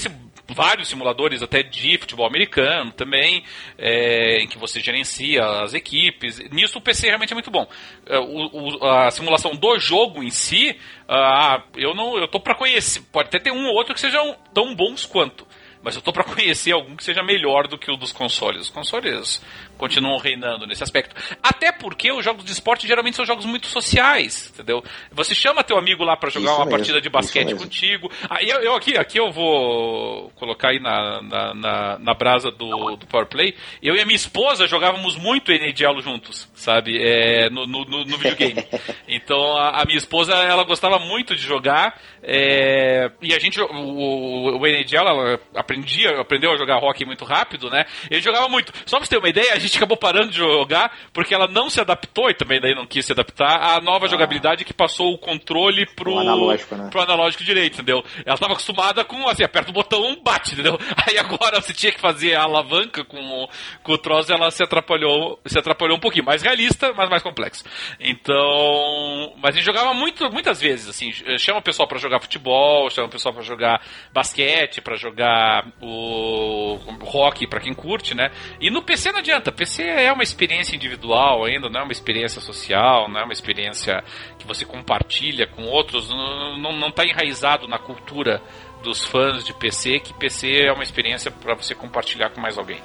vários simuladores até de futebol americano também, é, em que você gerencia as equipes. Nisso o PC realmente é muito bom. É, o, o, a simulação do jogo em si, ah, eu não, eu tô para conhecer. Pode até ter um ou outro que sejam tão bons quanto mas eu tô para conhecer algum que seja melhor do que o dos consoles. Os consoles continuam reinando nesse aspecto. Até porque os jogos de esporte geralmente são jogos muito sociais, entendeu? Você chama teu amigo lá para jogar Isso uma mesmo, partida de basquete contigo. Aí eu, eu aqui, aqui eu vou colocar aí na, na, na, na brasa do, do Power Play. Eu e a minha esposa jogávamos muito NHL juntos, sabe? É, no, no, no- videogame. Então a, a minha esposa, ela gostava muito de jogar. é, e a gente, o, o, o NHL, ela aprendia, aprendeu a jogar hockey muito rápido, né? Ele jogava muito. Só pra você ter uma ideia, a gente acabou parando de jogar porque ela não se adaptou e também daí não quis se adaptar à nova jogabilidade que passou o controle pro O analógico, né? pro analógico direito, entendeu? Ela estava acostumada com assim, aperta o botão, bate, entendeu? Aí agora você tinha que fazer a alavanca com o, com o troço, ela se atrapalhou, se atrapalhou um pouquinho, mais realista, mas mais complexo. Então, mas a gente jogava muito, muitas vezes, assim, chama o pessoal para jogar futebol, chama o pessoal para jogar basquete, para jogar o, o hockey para quem curte, né? E no PC não adianta, PC é uma experiência individual ainda, não é uma experiência social, não é uma experiência que você compartilha com outros, não, não, não tá enraizado na cultura dos fãs de PC que PC é uma experiência para você compartilhar com mais alguém.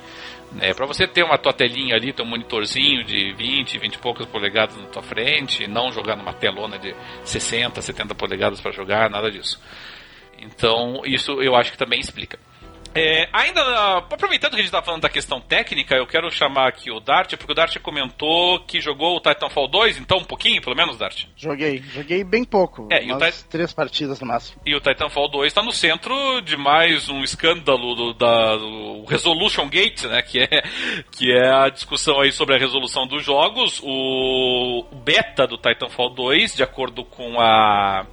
É, para você ter uma tua telinha ali, teu monitorzinho de 20, 20 e poucas polegadas na tua frente, não jogar numa telona de 60, 70 polegadas para jogar, nada disso. Então, isso eu acho que também explica. É, ainda, aproveitando que a gente está falando da questão técnica, eu quero chamar aqui o Dart, porque o Dart comentou que jogou o Titanfall 2, então um pouquinho, pelo menos, Dart. Joguei, joguei bem pouco. É, e três partidas no máximo. E o Titanfall 2 está no centro de mais um escândalo do, da, do Resolution Gate, né? Que é, que é a discussão aí sobre a resolução dos jogos. O, o beta do Titanfall 2, de acordo com a.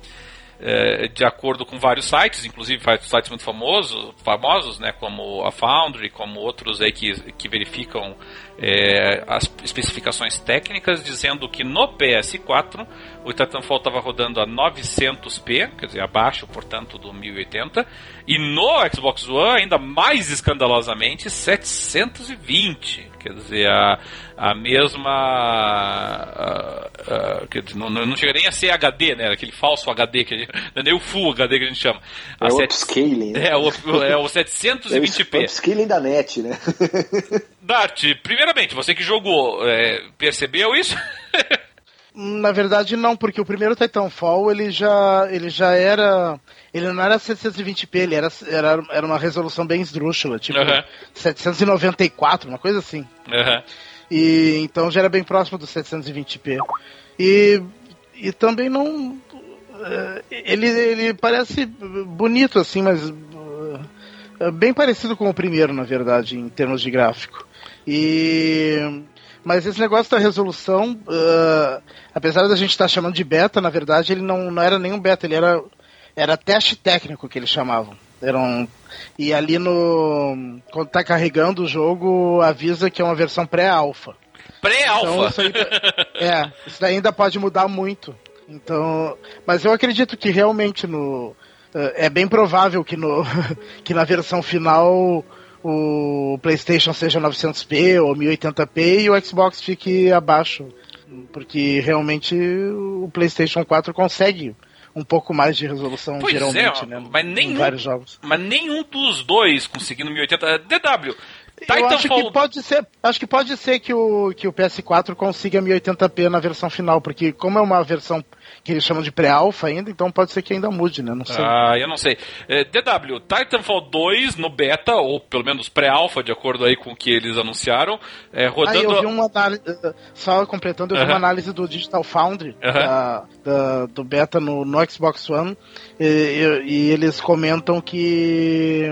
é, de acordo com vários sites, inclusive sites muito famosos, famosos, né, como a Foundry, como outros aí que, que verificam é, as especificações técnicas, dizendo que no PS4 o Titanfall estava rodando a 900p, quer dizer, abaixo, portanto, do 1080, e no Xbox One, ainda mais escandalosamente, 720. Quer dizer, a, a mesma. a- a- não, não chega nem a ser HD, né? Aquele falso HD, que a gente, não é nem o Full HD que a gente chama. A É o set- upscaling, né? é, o, é o É o 720p. upscaling da net, né? Dart, primeiramente, você que jogou, é, percebeu isso? Na verdade não, porque o primeiro Titanfall ele já ele já era ele não era 720p, ele era era, era uma resolução bem esdrúxula, tipo Aham. 794, uma coisa assim. Aham. E então já era bem próximo do 720p. E e também não eh, ele ele parece bonito assim, mas eh, bem parecido com o primeiro, na verdade, em termos de gráfico. E mas esse negócio da resolução, eh, apesar da gente estar chamando de beta, na verdade ele não, não era nenhum beta, ele era era teste técnico que eles chamavam. Era um, e ali no quando tá carregando o jogo avisa que é uma versão pré-alfa. Então, Pré-alfa. isso aí, é, isso daí ainda pode mudar muito. Então, mas eu acredito que realmente no é bem provável que no que na versão final o PlayStation seja 900p ou 1080p e o Xbox fique abaixo, porque realmente o PlayStation 4 consegue um pouco mais de resolução Pois é, geralmente, né? mas em nenhum- vários jogos. Mas nenhum dos dois conseguindo 1080. DW. Eu acho que Titanfall. pode ser, acho que pode ser que o, que o PS4 consiga 1080p na versão final, porque como é uma versão que eles chamam de pré-alpha ainda, então pode ser que ainda mude, né? Não sei. Ah, eu não sei. É, DW, Titanfall 2 no beta, ou pelo menos pré-alpha, de acordo aí com o que eles anunciaram, é, rodando. eu vi uma análise, eh, só completando, eu vi uma análise do Digital Foundry, da- da- do beta no, no Xbox One, e, e- e eles comentam que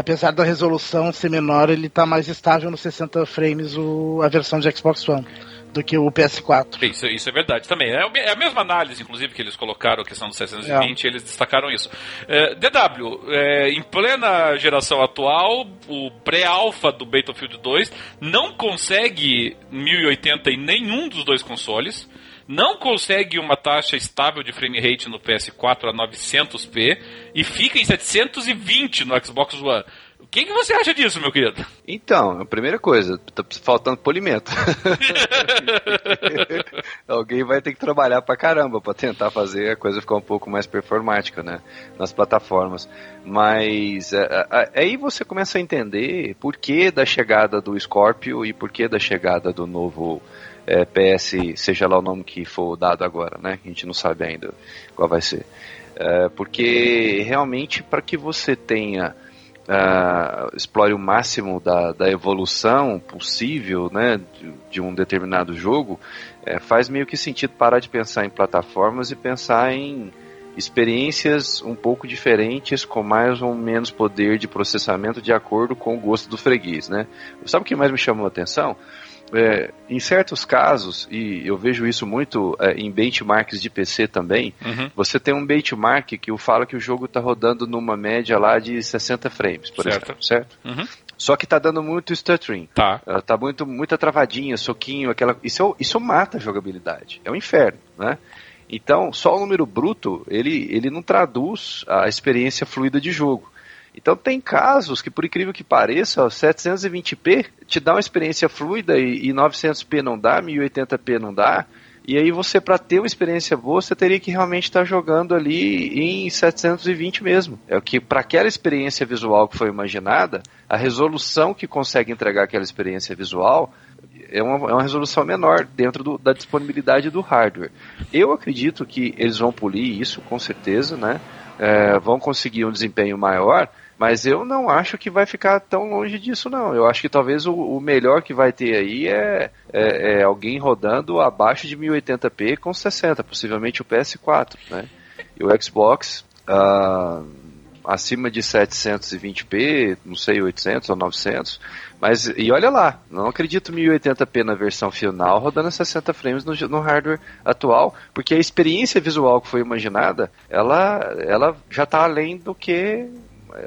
apesar da resolução ser menor, ele está mais estável nos 60 frames o, a versão de Xbox One do que o PS4. Isso, isso é verdade também. É é a mesma análise, inclusive, que eles colocaram a questão do 720, eles destacaram isso. É, DW, é, em plena geração atual, o pré-alpha do Battlefield 2 não consegue 1080 em nenhum dos dois consoles. Não consegue uma taxa estável de frame rate no PS4 a 900p e fica em 720 no Xbox One. O que, que você acha disso, meu querido? Então, a primeira coisa, tá faltando polimento. Alguém vai ter que trabalhar pra caramba pra tentar fazer a coisa ficar um pouco mais performática, né? Nas plataformas. Mas é, é, aí você começa a entender por que da chegada do Scorpio e por que da chegada do novo é, PS, seja lá o nome que for dado agora, né? A gente não sabe ainda qual vai ser. É, porque realmente para que você tenha uh, explore o máximo da, da evolução possível né, de, de um determinado jogo, é, faz meio que sentido parar de pensar em plataformas e pensar em experiências um pouco diferentes, com mais ou menos poder de processamento de acordo com o gosto do freguês. Né? Sabe o que mais me chamou a atenção? É, em certos casos, e eu vejo isso muito é, em benchmarks de PC também, uhum. você tem um benchmark que fala que o jogo está rodando numa média lá de 60 frames, por certo. exemplo, certo? Uhum. Só que tá dando muito stuttering. Tá. Uh, tá muito, muita travadinha, soquinho, aquela. Isso, isso mata a jogabilidade. É um inferno, né? Então, só o número bruto, ele, ele não traduz a experiência fluida de jogo. Então tem casos que, por incrível que pareça, 720p te dá uma experiência fluida e, e 900p não dá, 1080p não dá. E aí você, para ter uma experiência boa, você teria que realmente estar tá jogando ali em 720 mesmo. É o que, para aquela experiência visual que foi imaginada, a resolução que consegue entregar aquela experiência visual é uma, é uma resolução menor dentro do, da disponibilidade do hardware. Eu acredito que eles vão polir isso, com certeza, né? É, vão conseguir um desempenho maior, mas eu não acho que vai ficar tão longe disso, não. Eu acho que talvez o, o melhor que vai ter aí é, é, é, alguém rodando abaixo de 1080p com 60, possivelmente o PS4, né? E o Xbox uh, acima de 720p, não sei, 800 ou 900. Mas, e olha lá, não acredito 1080p na versão final rodando a 60 frames no, no, hardware atual, porque a experiência visual que foi imaginada, ela, ela já está além do que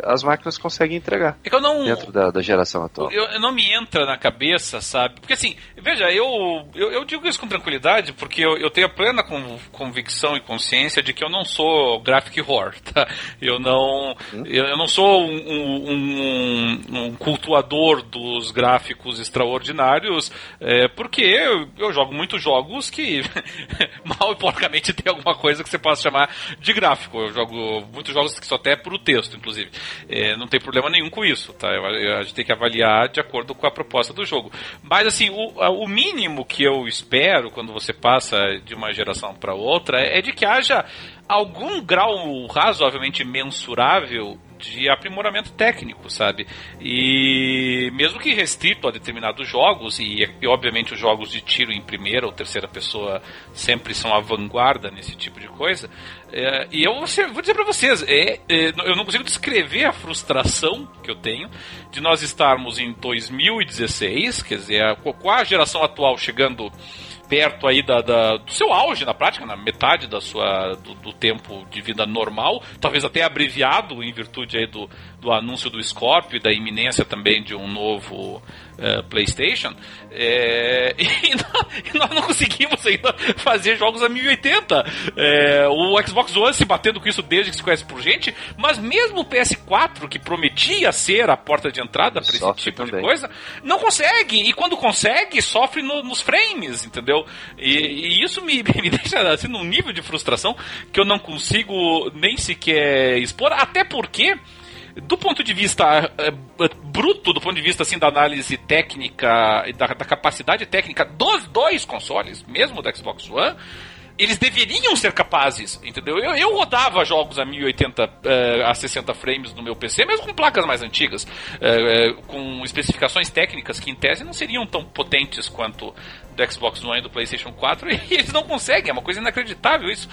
as máquinas conseguem entregar. É não, dentro da, da geração atual. Eu, eu, não me entra na cabeça, sabe? Porque assim, veja, eu, eu, eu digo isso com tranquilidade porque eu, eu tenho a plena convicção e consciência de que eu não sou graphic horror, tá? Eu não, hum? eu, eu, não sou um, um, um, cultuador dos gráficos extraordinários, é, porque eu, eu jogo muitos jogos que mal e porcamente tem alguma coisa que você possa chamar de gráfico. Eu jogo muitos jogos que só até por o texto, inclusive. É, não tem problema nenhum com isso, tá? A gente tem que avaliar de acordo com a proposta do jogo. Mas, assim, o, o mínimo que eu espero quando você passa de uma geração para outra é de que haja algum grau razoavelmente mensurável de aprimoramento técnico, sabe? E mesmo que restrito a determinados jogos, e, e, obviamente os jogos de tiro em primeira ou terceira pessoa sempre são a vanguarda nesse tipo de coisa, é, e eu vou dizer para vocês, é, é, eu não consigo descrever a frustração que eu tenho de nós estarmos em 2016, quer dizer, com a geração atual chegando perto aí da, da, do seu auge na prática, na metade da sua, do, do, tempo de vida normal, talvez até abreviado em virtude aí do, do anúncio do Scorpio e da iminência também de um novo uh, PlayStation, é, e, nós, e, nós, não conseguimos ainda fazer jogos a 1080. É, o Xbox One se batendo com isso desde que se conhece por gente, mas mesmo o PS4, que prometia ser a porta de entrada para esse tipo também. de coisa, não consegue. E quando consegue, sofre no, nos frames, entendeu? E, e isso me, me deixa assim num nível de frustração que eu não consigo nem sequer expor, até porque do ponto de vista uh, bruto, do ponto de vista assim da análise técnica e da, da, capacidade técnica dos dois consoles, mesmo do Xbox One, eles deveriam ser capazes, entendeu? Eu, eu rodava jogos a 1080 uh, eh, a 60 frames no meu PC, mesmo com placas mais antigas, uh, com especificações técnicas que em tese não seriam tão potentes quanto do Xbox One e do PlayStation 4, e eles não conseguem, é uma coisa inacreditável isso.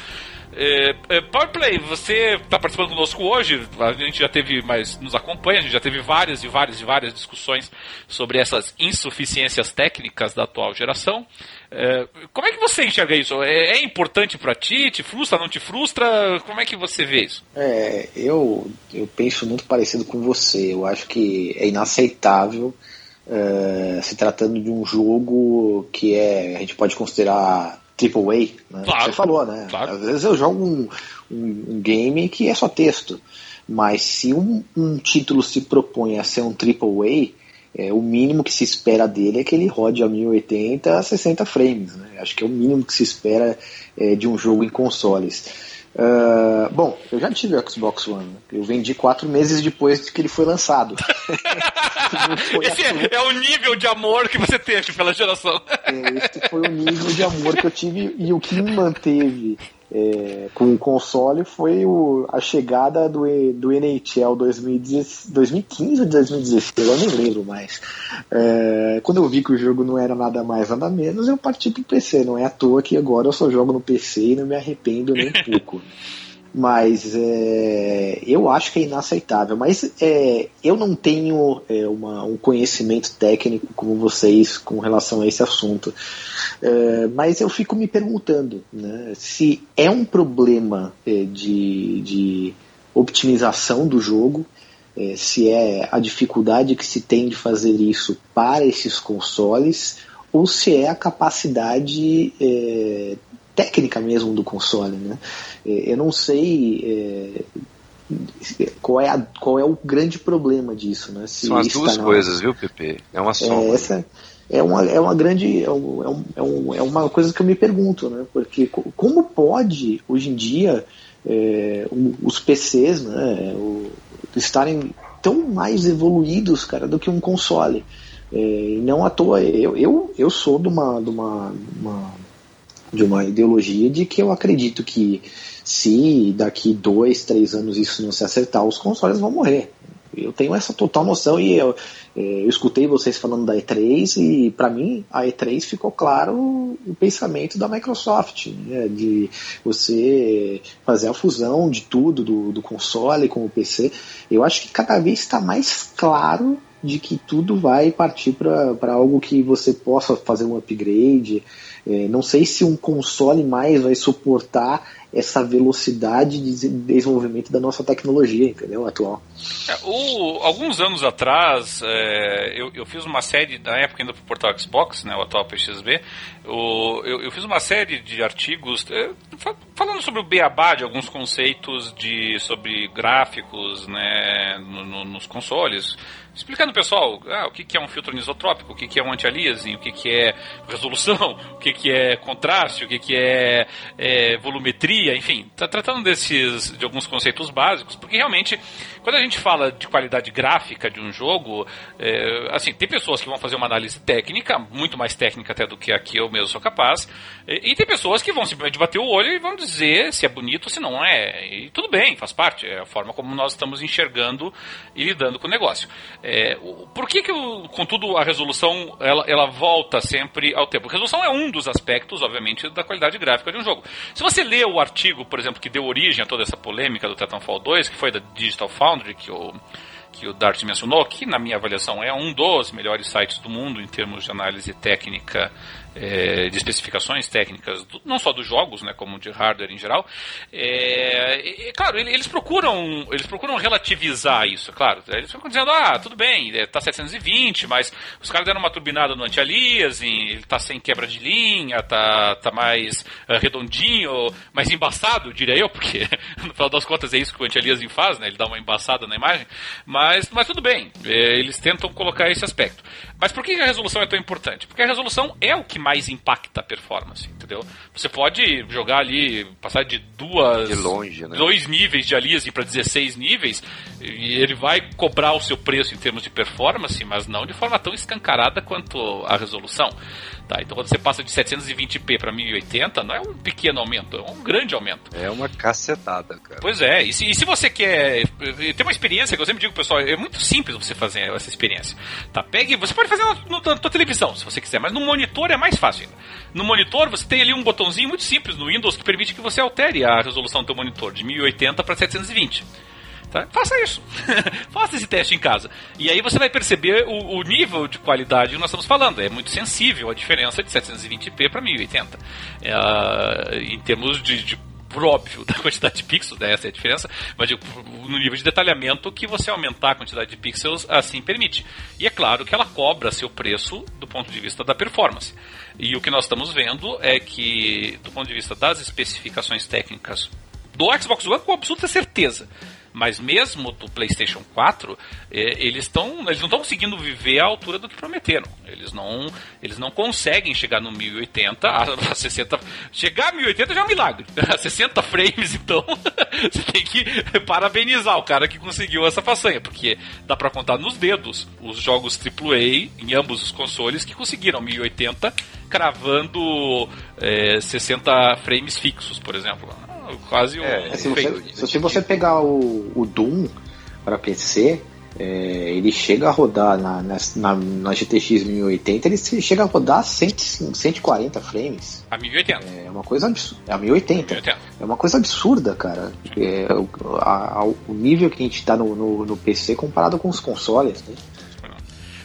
É, é, Powerplay, você está participando conosco hoje, a gente já teve, mas nos acompanha, a gente já teve várias e várias e várias discussões sobre essas insuficiências técnicas da atual geração. É, como é que você enxerga isso? É, é importante para ti? Te frustra, não te frustra? Como é que você vê isso? É, eu, eu penso muito parecido com você. Eu acho que é inaceitável é, se tratando de um jogo que é, a gente pode considerar AAA, né? Claro, Você falou, né? claro. Às vezes eu jogo um, um, um game que é só texto, mas se um, um título se propõe a ser um AAA, é, o mínimo que se espera dele é que ele rode a 1080 a 60 frames. Né? Acho que é o mínimo que se espera é, de um jogo em consoles. Uh, bom, eu já tive o Xbox One. Eu vendi quatro meses depois de que ele foi lançado. Foi Esse assim. é, é o nível de amor que você teve pela geração. É, esse foi o nível de amor que eu tive e o que me manteve é, com o console foi o, a chegada do, E- do NHL 2010 2015 ou 2016, eu nem lembro mais. É, quando eu vi que o jogo não era nada mais, nada menos, eu parti pro PC. Não é à toa que agora eu só jogo no PC e não me arrependo nem um pouco. Mas é, eu acho que é inaceitável. Mas é, eu não tenho é, uma- um conhecimento técnico como vocês com relação a esse assunto. É, mas eu fico me perguntando né, se é um problema é, de, de optimização do jogo, é, se é a dificuldade que se tem de fazer isso para esses consoles, ou se é a capacidade técnica mesmo do console. Né? É, Eu não sei é, qual, é a- qual é o grande problema disso. Né? Se São as duas na- coisas, viu, Pepe? É uma soma. é, essa é uma, é uma grande. É, um- é um- é um- é uma coisa que eu me pergunto, né? Porque co- como pode, hoje em dia, é, os PCs né, o- estarem tão mais evoluídos, cara, do que um console? É, e não à toa, eu, eu, eu sou de uma, de uma, uma- de uma ideologia de que eu acredito que se daqui dois, três anos isso não se acertar, os consoles vão morrer. Eu tenho essa total noção e eu, eh, eu escutei vocês falando da E3 e para mim a E3 ficou claro o pensamento da Microsoft, né, de você fazer a fusão de tudo, do, do console com o PC. Eu acho que cada vez está mais claro de que tudo vai partir para algo que você possa fazer um upgrade. Eh, não sei se um console mais vai suportar essa velocidade de des- desenvolvimento da nossa tecnologia, entendeu? Atual. É, o- alguns anos atrás, é, eu, eu fiz uma série, na época ainda pro portal Xbox, né, o atual PXB, o- eu, eu fiz uma série de artigos é, fa- falando sobre o beabá de alguns conceitos de, sobre gráficos né, no- no- nos consoles, explicando pessoal ah, o que, que é um filtro anisotrópico, o que, que é um anti-aliasing, o que, que é resolução, o que, que é contraste, o que, que é, é volumetria, enfim, tá tratando desses de alguns conceitos básicos, porque realmente quando a gente fala de qualidade gráfica de um jogo, é, assim, tem pessoas que vão fazer uma análise técnica, muito mais técnica até do que a que eu mesmo sou capaz, e, e tem pessoas que vão simplesmente bater o olho e vão dizer se é bonito ou se não é. E tudo bem, faz parte, é a forma como nós estamos enxergando e lidando com o negócio. É, por que, que o- contudo, a resolução ela, ela volta sempre ao tempo? A resolução é um dos aspectos, obviamente, da qualidade gráfica de um jogo. Se você lê o artigo, por exemplo, que deu origem a toda essa polêmica do Titanfall 2, que foi da Digital Foundry, que o, que o Dart mencionou, que na minha avaliação é um dos melhores sites do mundo em termos de análise técnica, eh, de especificações técnicas, não só dos jogos, né, como de hardware em geral. É, e- claro, ele- eles procuram, eles procuram relativizar isso, é claro. Eles ficam dizendo, ah, tudo bem, eh, tá 720, mas os caras deram uma turbinada no anti-aliasing, ele tá sem quebra de linha, tá, tá mais eh, redondinho, mais embaçado, diria eu, porque no final das contas é isso que o anti-aliasing faz, né? Ele dá uma embaçada na imagem. Mas, mas tudo bem, eh, eles tentam colocar esse aspecto. Mas por que a resolução é tão importante? Porque a resolução é o que mais impacta a performance, entendeu? Você pode jogar ali, passar de duas. De longe, né? Dois níveis de aliasing para 16 níveis, e ele vai cobrar o seu preço em termos de performance, mas não de forma tão escancarada quanto a resolução. Tá, então quando você passa de 720p para 1080, não é um pequeno aumento, é um grande aumento. É uma cacetada, cara. Pois é, e se, e se você quer ter uma experiência, que eu sempre digo pessoal, é muito simples você fazer essa experiência. Tá, pegue, você pode fazer na, no- na tua televisão, se você quiser, mas no monitor é mais fácil ainda. No monitor você tem ali um botãozinho muito simples no Windows que permite que você altere a resolução do teu monitor de 1080 para 720. Tá? Faça isso. Faça esse teste em casa. E aí você vai perceber o, o nível de qualidade que nós estamos falando. É muito sensível a diferença de 720p para 1080. É, em termos de, de por óbvio, da quantidade de pixels, né? essa é a diferença, mas digo, no nível de detalhamento que você aumentar a quantidade de pixels assim permite. E é claro que ela cobra seu preço do ponto de vista da performance. E o que nós estamos vendo é que, do ponto de vista das especificações técnicas do Xbox One, com absoluta certeza, mas mesmo do PlayStation 4, é, eles estão, eles não estão conseguindo viver à altura do que prometeram. Eles não, eles não conseguem chegar no 1080 a, a 60. Chegar a 1080 já é um milagre. A 60 frames, então, você tem que parabenizar o cara que conseguiu essa façanha, porque dá para contar nos dedos os jogos AAA em ambos os consoles que conseguiram 1080 cravando é, 60 frames fixos, por exemplo quase um. É, se, você, se você pegar o, o Doom para PC, é, ele chega a rodar na, na, na, GTX 1080, ele chega a rodar 100, 140 frames. A 1080. É uma coisa absurda. É a 1080. 1080. É uma coisa absurda, cara. É, a, a, o nível que a gente tá no, no, no PC comparado com os consoles. Né?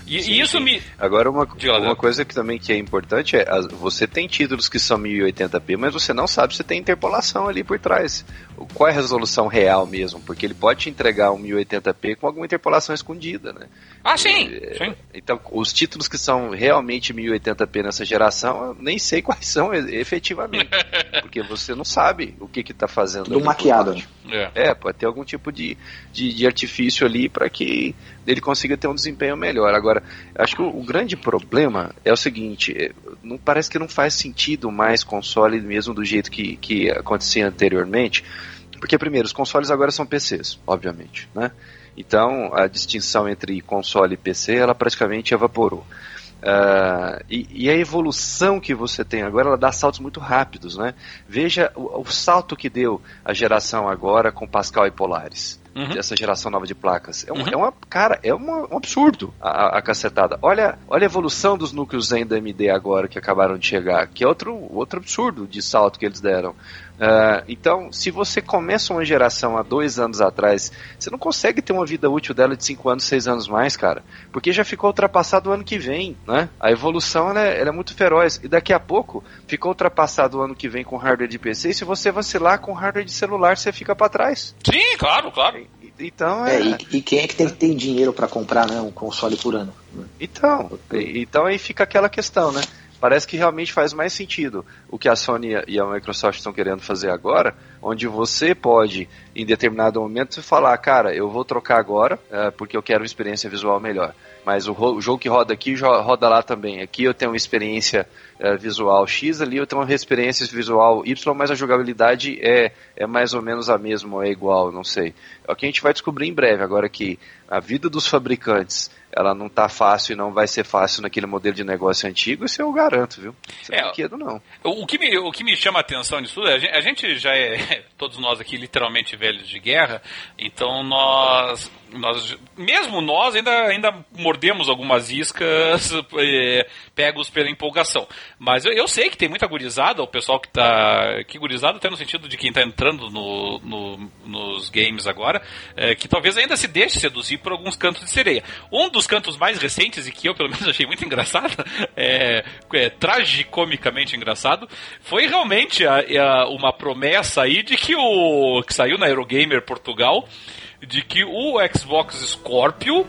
E, sim, isso sim. me. Agora, uma, uma coisa que também que é importante é: você tem títulos que são 1080p, mas você não sabe se tem interpolação ali por trás. Qual é a resolução real mesmo? Porque ele pode te entregar um 1080p com alguma interpolação escondida, né? Ah, sim! É, sim. Então, os títulos que são realmente 1080p nessa geração, eu nem sei quais são efetivamente. porque você não sabe o que está fazendo. Tudo maquiado. É. é, pode ter algum tipo de, de, de artifício ali para que ele consiga ter um desempenho melhor. Agora, acho que o, o, grande problema é o seguinte: é, não parece que não faz sentido mais console mesmo do jeito que, que acontecia anteriormente. Porque, primeiro, os consoles agora são PCs, obviamente, né? Então, a distinção entre console e PC, ela praticamente evaporou. Uh, e, e, a evolução que você tem agora, ela dá saltos muito rápidos, né? Veja o, o salto que deu a geração agora com Pascal e Polaris. Uhum. Dessa geração nova de placas. É, um, uhum. é uma, cara, é uma, um absurdo a, a, cacetada. Olha, olha a evolução dos núcleos Zen da AMD agora que acabaram de chegar, que é outro, outro absurdo de salto que eles deram. Uh, então, se você começa uma geração há dois anos atrás, você não consegue ter uma vida útil dela de cinco anos, seis anos mais, cara. Porque já ficou ultrapassado o ano que vem, né? A evolução ela é, ela é muito feroz. E daqui a pouco, ficou ultrapassado o ano que vem com hardware de PC. E se você vacilar com hardware de celular, você fica para trás. Sim, claro, claro. Então é. é e, e, quem é que tem, tem dinheiro para comprar né, um console por ano? Então, então aí fica aquela questão, né? parece que realmente faz mais sentido o que a Sony e a Microsoft estão querendo fazer agora, onde você pode, em determinado momento, falar, cara, eu vou trocar agora, é, porque eu quero uma experiência visual melhor. Mas o, o, jogo que roda aqui roda lá também. Aqui eu tenho uma experiência é, visual X, ali eu tenho uma experiência visual Y, mas a jogabilidade é, é mais ou menos a mesma, ou é igual, não sei. É o que a gente vai descobrir em breve. Agora que a vida dos fabricantes ela não tá fácil e não vai ser fácil naquele modelo de negócio antigo, isso eu garanto, viu? Isso é, é brinquedo, não. O que, me, o que me chama a atenção nisso tudo, a gente, a gente já é, todos nós aqui, literalmente velhos de guerra, então nós nós, mesmo nós ainda, ainda mordemos algumas iscas é, pegos pela empolgação. Mas eu, eu, sei que tem muita gurizada, o pessoal que tá. Que gurizada até no sentido de quem está entrando no, no, nos games agora, é, que talvez ainda se deixe seduzir por alguns cantos de sereia. Um dos cantos mais recentes, e que eu pelo menos achei muito engraçado, é, é tragicomicamente engraçado, foi realmente a, a, uma promessa aí de que o. que saiu na Eurogamer Portugal de que o Xbox Scorpio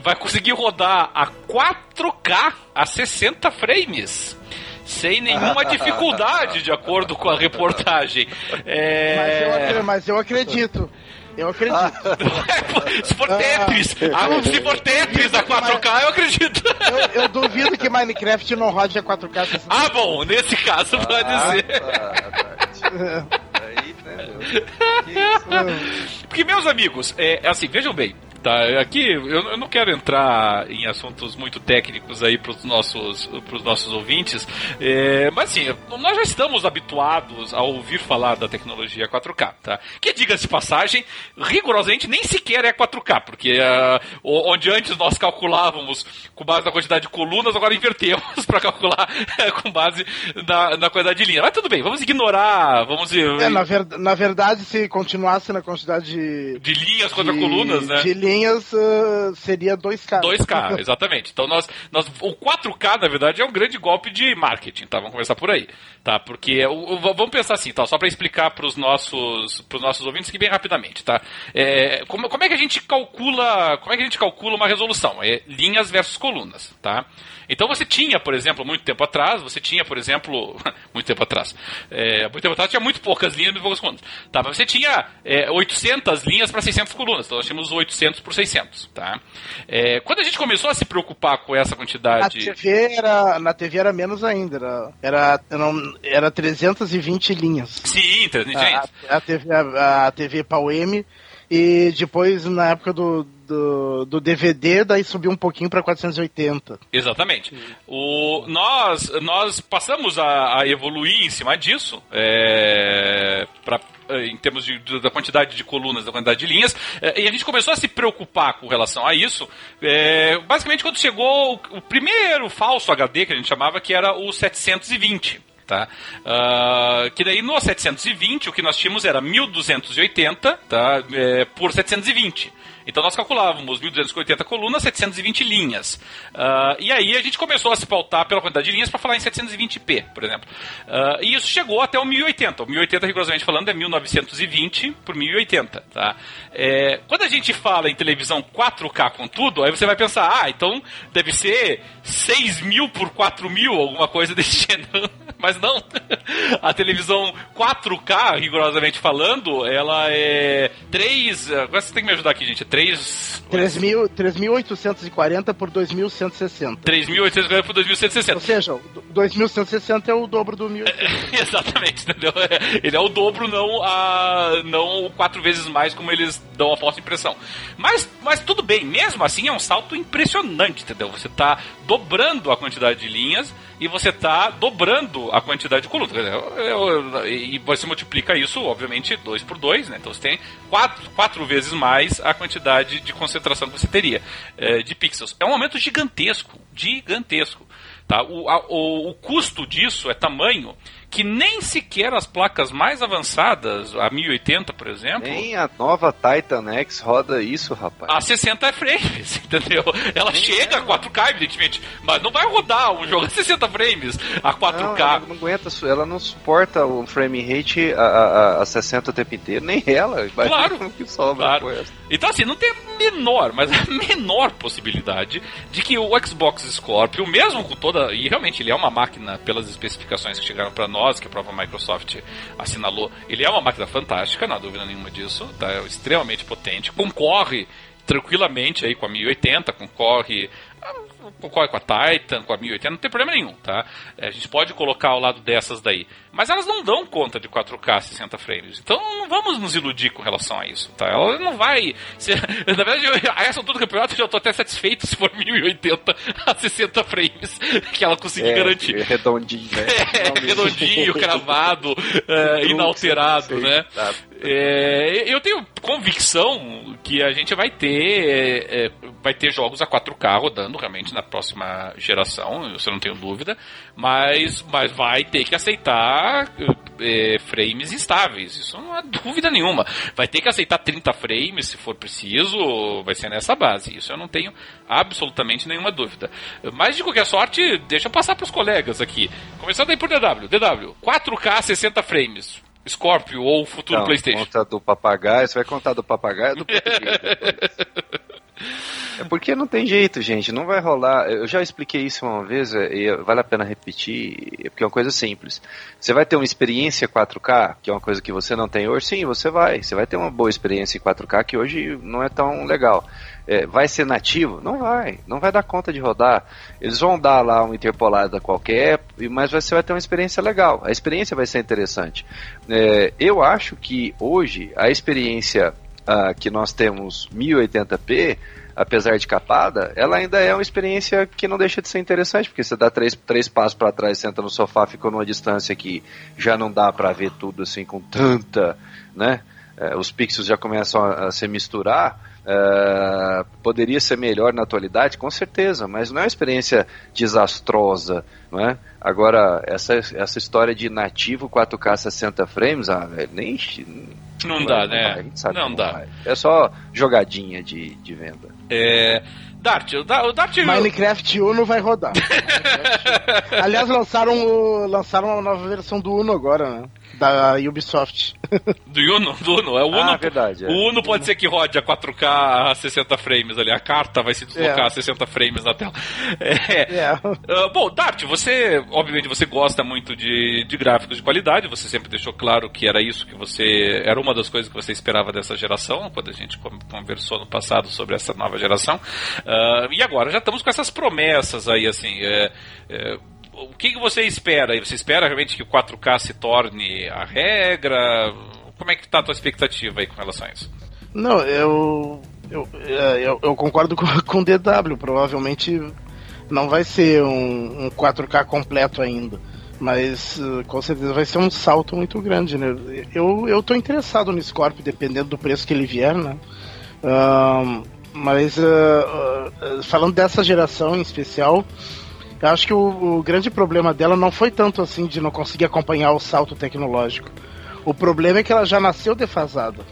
vai conseguir rodar a 4K a 60 frames sem nenhuma dificuldade, de acordo com a reportagem. É... Mas, eu, mas eu acredito. Eu acredito. se for Tetris, ah, se for Tetris a 4K, eu acredito. Eu, eu, duvido que Minecraft não rode a 4K. Ah, bom, nesse caso pode ah, ser. Tá, tá. Porque, meus amigos, é, assim, vejam bem, tá? Aqui eu, eu, não quero entrar em assuntos muito técnicos aí para os nossos, pros nossos ouvintes, é, mas assim, nós já estamos habituados a ouvir falar da tecnologia 4K, tá? Que diga-se passagem, rigorosamente nem sequer é 4K, porque uh, onde antes nós calculávamos com base na quantidade de colunas, agora invertemos para calcular com base na, na, quantidade de linha. Mas tudo bem, vamos ignorar, vamos... É, na, ver, na verdade, se continuasse na quantidade de... De linhas contra de, colunas, né? De linhas linhas uh, seria 2K. 2K, exatamente. Então nós, nós. O 4K, na verdade, é um grande golpe de marketing, tá? Vamos começar por aí. Tá? Porque. O, o, vamos pensar assim, tá? Só para explicar para os nossos, pros nossos ouvintes aqui bem rapidamente, tá? É, como, como é que a gente calcula. Como é que a gente calcula uma resolução? É linhas versus colunas, tá? Então você tinha, por exemplo, muito tempo atrás, você tinha, por exemplo, muito tempo atrás, é, muito tempo atrás tinha muito poucas linhas e poucas colunas, tá? Mas você tinha é, 800 linhas para 600 colunas, então nós tínhamos 800 por 600, tá? É, quando a gente começou a se preocupar com essa quantidade... Na TV era, na TV era menos ainda, era, era, era 320 linhas. Sim, 320 linhas. A, a TV, a, a TV PAU-M e depois, na época do, do, do DVD, daí subiu um pouquinho para 480. Exatamente. O, nós, nós passamos a, a evoluir em cima disso, é, pra, em termos de, da quantidade de colunas, da quantidade de linhas, é, e a gente começou a se preocupar com relação a isso, é, basicamente quando chegou o, o primeiro falso HD, que a gente chamava, que era o 720 tá? Uh, que daí no 720 o que nós tínhamos era 1280, tá? É, por 720. Então nós calculávamos 1.280 colunas, 720 linhas. Uh, e aí a gente começou a se pautar pela quantidade de linhas para falar em 720p, por exemplo. Uh, e isso chegou até o 1080. O 1080, rigorosamente falando, é 1920 por 1080. Tá? É, quando a gente fala em televisão 4K com tudo, aí você vai pensar, ah, então deve ser 6.000 por 4.000, alguma coisa desse gênero. Mas não. A televisão 4K, rigorosamente falando, ela é 3. Agora você tem que me ajudar aqui, gente. É 3. 3.840 por 2.160. 3.840 por 2.160. Ou seja, 2.160 é o dobro do 1.800. É, exatamente, entendeu? Ele é o dobro, não a não quatro vezes mais como eles dão a falsa impressão. Mas, mas tudo bem, mesmo assim é um salto impressionante, entendeu? Você está dobrando a quantidade de linhas e você está dobrando a quantidade de colunas. E você multiplica isso, obviamente, 2 por 2, né? Então você tem quatro, quatro vezes mais a quantidade de concentração que você teria é, de pixels. É um aumento gigantesco, gigantesco. Tá? O, a, o, o custo disso é tamanho que nem sequer as placas mais avançadas, a 1080, por exemplo. Nem a nova Titan X roda isso, rapaz. A 60 frames, entendeu? Ela nem chega é. a 4K, evidentemente, mas não vai rodar um jogo a 60 frames a 4K. Não, ela não aguenta, ela não suporta o frame rate a, a, a 60 o tempo inteiro, nem ela. Claro. que sobra claro. Então, assim, não tem a menor, mas a menor possibilidade de que o Xbox Scorpio, mesmo com toda. E realmente ele é uma máquina, pelas especificações que chegaram para nós que a própria Microsoft assinalou, ele é uma máquina fantástica, não há dúvida nenhuma disso, tá? é extremamente potente, concorre tranquilamente aí com a 1080, concorre concorre com a Titan, com a 1080, não tem problema nenhum, tá? A gente pode colocar ao lado dessas daí. Mas elas não dão conta de 4K 60 frames. Então não vamos nos iludir com relação a isso, tá? Ela não vai. Ser... Na verdade, a essa altura do campeonato eu já estou até satisfeito se for 1080 a 60 frames que ela conseguir é, garantir. É redondinho, né? É, redondinho, cravado, é, inalterado, né? É, eu tenho convicção que a gente vai ter é, vai ter jogos a 4K rodando realmente na próxima geração, isso eu não tenho dúvida, mas, mas vai ter que aceitar é, frames estáveis, isso não há dúvida nenhuma. Vai ter que aceitar 30 frames se for preciso, vai ser nessa base, isso eu não tenho absolutamente nenhuma dúvida. Mas de qualquer sorte, deixa eu passar para os colegas aqui. Começando aí por DW. DW, 4K 60 frames. Scorpio ou futuro então, PlayStation. Conta do papagaio, você vai contar do papagaio do português É porque não tem jeito, gente, não vai rolar. Eu já expliquei isso uma vez e vale a pena repetir, porque é uma coisa simples. Você vai ter uma experiência 4K, que é uma coisa que você não tem hoje, sim, você vai. Você vai ter uma boa experiência em 4K que hoje não é tão legal. É, vai ser nativo? Não vai, não vai dar conta de rodar. Eles vão dar lá uma interpolada qualquer, mas você vai ter uma experiência legal. A experiência vai ser interessante. É, eu acho que hoje a experiência uh, que nós temos 1080p, apesar de capada, ela ainda é uma experiência que não deixa de ser interessante, porque você dá três, três passos para trás, senta no sofá, fica numa distância que já não dá para ver tudo assim com tanta, né? É, os pixels já começam a, a se misturar. Uh, poderia ser melhor na atualidade, com certeza, mas não é uma experiência desastrosa, não é? Agora, essa, essa história de nativo 4K 60 frames, ah, nem. Não, não dá, né? Vai, não dá. Vai. É só jogadinha de, de venda. É. Dart, o Dart... Minecraft Uno vai rodar. Aliás, lançaram, lançaram uma nova versão do Uno agora, né? Da Ubisoft. Do Uno? Do Uno. É o Uno. Ah, verdade. É. O Uno pode ser que rode a 4K a 60 frames ali. A carta vai se deslocar é. a 60 frames na tela. É. é. Uh, bom, Dart, você, obviamente, você gosta muito de, de gráficos de qualidade. Você sempre deixou claro que era isso que você. Era uma das coisas que você esperava dessa geração, quando a gente conversou no passado sobre essa nova geração. Uh, e agora já estamos com essas promessas aí, assim. É, é, o que, que você espera? Você espera realmente que o 4K se torne a regra? Como é que está a tua expectativa aí com relação a isso? Não, eu eu, é, eu, eu concordo com, com o DW. Provavelmente não vai ser um, um 4K completo ainda. Mas uh, com certeza vai ser um salto muito grande, né? Eu, eu tô interessado no Scorpio, dependendo do preço que ele vier, né? Uh, mas uh, uh, falando dessa geração em especial, eu acho que o, o, grande problema dela não foi tanto assim de não conseguir acompanhar o salto tecnológico. O problema é que ela já nasceu defasada.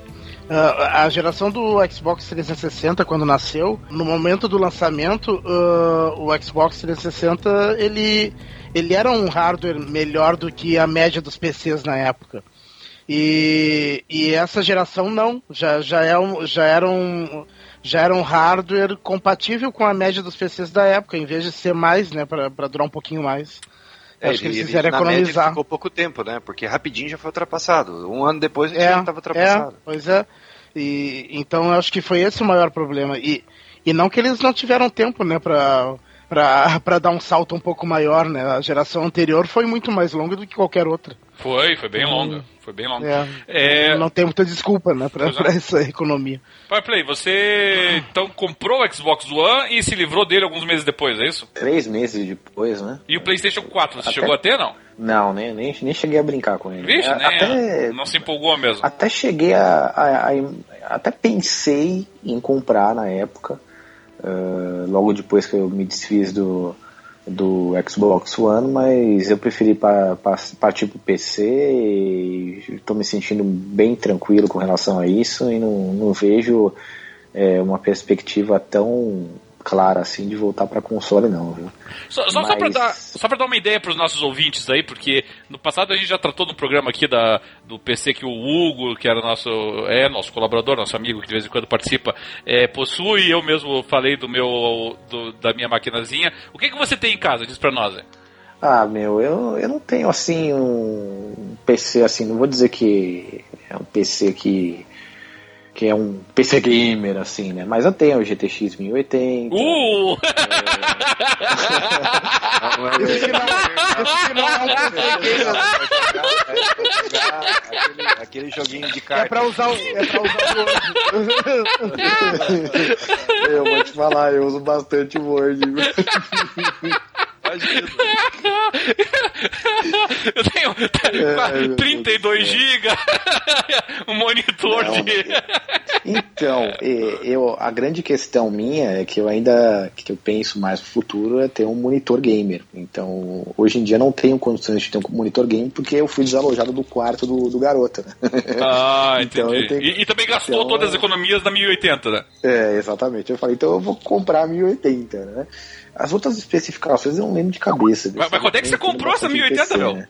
Uh, a geração do Xbox 360, quando nasceu, no momento do lançamento, uh, o Xbox 360 ele, ele era um hardware melhor do que a média dos PCs na época. E, e essa geração não, já, já, é um, já era um já era um hardware compatível com a média dos PCs da época, em vez de ser mais, né, para durar um pouquinho mais. É, acho que eles fizeram ele, economizar. ficou pouco tempo, né? Porque rapidinho já foi ultrapassado. Um ano depois a gente é, já estava ultrapassado. É, pois é. E, então eu acho que foi esse o maior problema. E, e não que eles não tiveram tempo, né, para para dar um salto um pouco maior, né? A geração anterior foi muito mais longa do que qualquer outra. Foi, foi bem longa. Foi bem longa. É, é... Não tem muita desculpa, né, pra, pra essa economia. Play, você então comprou o Xbox One e se livrou dele alguns meses depois, é isso? Três meses depois, né? E o PlayStation 4, você até... chegou a ter, não? Não, nem, nem, nem cheguei a brincar com ele. Vixe, né? Até, não se empolgou mesmo. Até cheguei a, a, a Até pensei em comprar na época. Uh, logo depois que eu me desfiz do, do Xbox One, mas eu preferi pa, pa, partir para o PC e estou me sentindo bem tranquilo com relação a isso e não, não vejo é, uma perspectiva tão clara assim de voltar para console não, viu? Só, só, Mas... só para dar, só dar uma ideia para os nossos ouvintes aí, porque no passado a gente já tratou no programa aqui da, do PC que o Hugo, que era nosso é nosso colaborador, nosso amigo que de vez em quando participa, é, possui. Eu mesmo falei do meu do, da minha maquinazinha. O que que você tem em casa? Diz para nós. Hein? Ah, meu, eu, eu não tenho assim um PC assim, não vou dizer que é um PC que que é um PC gamer, assim, né? Mas eu tenho o GTX 1080. Uh! É, aquele joguinho de carta. É pra usar o, é pra usar o Word. eu vou te falar, eu uso bastante o Word. eu tenho é, 32 GB, um monitor Não. de. Então, eu, a grande questão minha é que eu ainda que eu penso mais no futuro é ter um monitor gamer. Então, hoje em dia não tenho condições de ter um monitor gamer porque eu fui desalojado do quarto do, do garoto. Né? Ah, então, entendi. Tenho... E, e, também gastou então, todas as economias da 1080, né? É, exatamente. Eu falei, então eu vou comprar a 1080, né? As outras especificações eu não lembro de cabeça. Mas, mas quando é que você comprou essa 1080, meu? Né?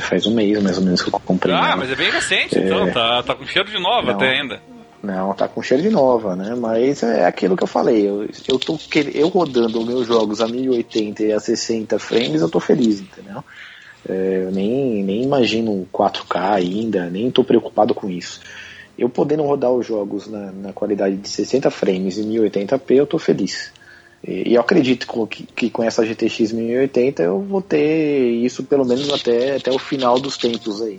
Faz um mês mais ou menos que eu comprei. Ah, mas é bem recente, é... então. Tá, tá com cheiro de nova não, até ainda. Não, tá com cheiro de nova, né? Mas é aquilo que eu falei. Eu, eu, tô, eu rodando meus jogos a 1080 e a 60 frames, eu tô feliz, entendeu? É, eu nem, nem imagino 4K ainda, nem tô preocupado com isso. Eu podendo rodar os jogos na, na qualidade de 60 frames e 1080p, eu tô feliz. E eu acredito que, que com essa GTX 1080 eu vou ter isso pelo menos até, até o final dos tempos aí.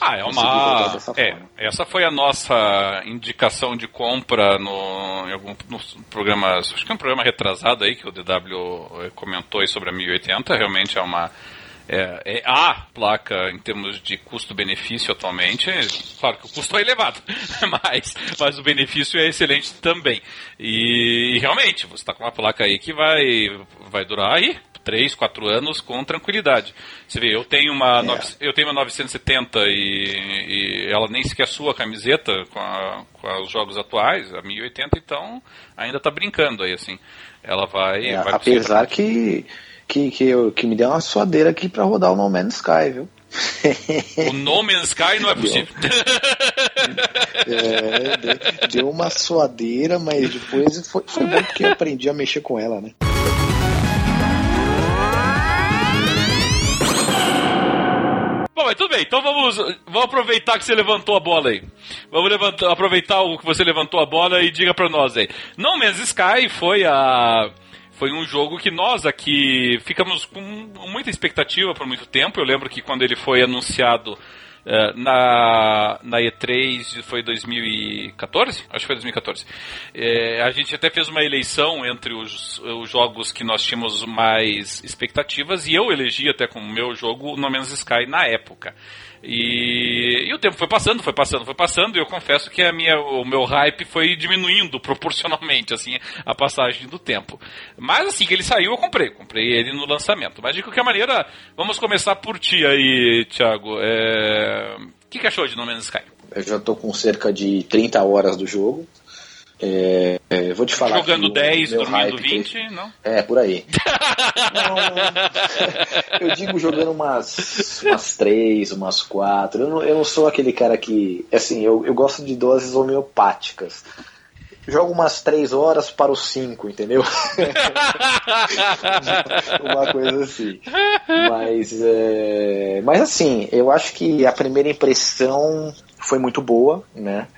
Ah, é uma. É, essa foi a nossa indicação de compra no, em algum nos programas. Acho que é um programa retrasado aí que o DW comentou sobre a 1080. Realmente é uma é, é a placa em termos de custo-benefício atualmente. Claro que o custo é elevado, mas, mas o benefício é excelente também. E, e realmente, você está com uma placa aí que vai, vai durar aí 3, 4 anos com tranquilidade. Você vê, eu tenho uma, é. eu tenho uma 970 e, e ela nem sequer sua a camiseta com, a, com, os jogos atuais, a 1080, então ainda está brincando aí, assim. Ela vai. É, vai apesar que, que, que, eu, que me deu uma suadeira aqui para rodar o No Man's Sky, viu? O No Man's Sky não é possível. É, deu uma suadeira, mas depois foi, foi bom porque eu aprendi a mexer com ela, né? Bom, mas tudo bem, então vamos, vamos aproveitar que você levantou a bola aí. Vamos levantar, aproveitar o que você levantou a bola e diga pra nós aí. No Man's Sky foi a. Foi um jogo que nós aqui ficamos com muita expectativa por muito tempo. Eu lembro que quando ele foi anunciado é, na, na E3 foi 2014? Acho que foi 2014. É, a gente até fez uma eleição entre os, os jogos que nós tínhamos mais expectativas e eu elegi até como meu jogo No Man's Sky na época. E, e, o tempo foi passando, foi passando, foi passando, e eu confesso que a minha, o meu hype foi diminuindo proporcionalmente, assim, a passagem do tempo. Mas assim que ele saiu, eu comprei, comprei ele no lançamento. Mas de qualquer maneira, vamos começar por ti aí, Thiago. É... O que, que achou de No Man's Sky? Eu já estou com cerca de 30 horas do jogo. É, é, vou te falar. Jogando 10, dormindo 20, que... não? É, por aí. não, eu digo jogando umas, umas 3, umas 4. Eu não, eu não sou aquele cara que. Assim, eu, eu gosto de doses homeopáticas. Jogo umas 3 horas para os 5, entendeu? Uma coisa assim. Mas, é, mas assim, eu acho que a primeira impressão foi muito boa, né?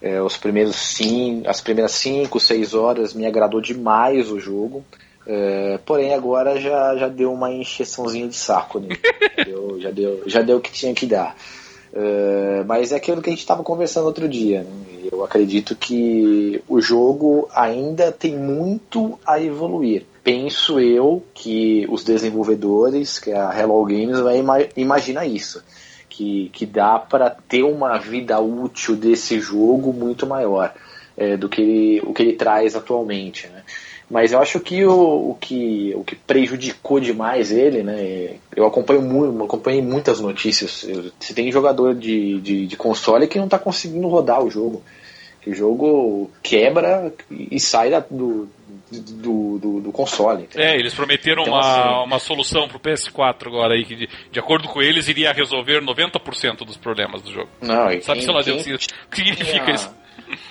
É, os primeiros sim, as primeiras 5, 6 horas me agradou demais o jogo. É, porém agora já, já deu uma encheçãozinha de saco, né? deu, já, deu, já deu o que tinha que dar. É, mas é aquilo que a gente estava conversando outro dia. Né? Eu acredito que o jogo ainda tem muito a evoluir. Penso eu que os desenvolvedores, que a Hello Games, vai ima imagina isso que, que dá para ter uma vida útil desse jogo muito maior é, do que ele, o que ele traz atualmente. Né? Mas eu acho que o, o que o que prejudicou demais ele, né? Eu acompanho muito, acompanhei muitas notícias. Você tem jogador de, de, de console que não está conseguindo rodar o jogo. Que o jogo quebra e sai da, do, do, do, do console. Entendeu? É, eles prometeram então, uma, assim, uma solução pro PS4 agora aí, que de, de acordo com eles iria resolver 90% dos problemas do jogo. Não, Sabe quem, se lá Deus, o que significa tinha, isso?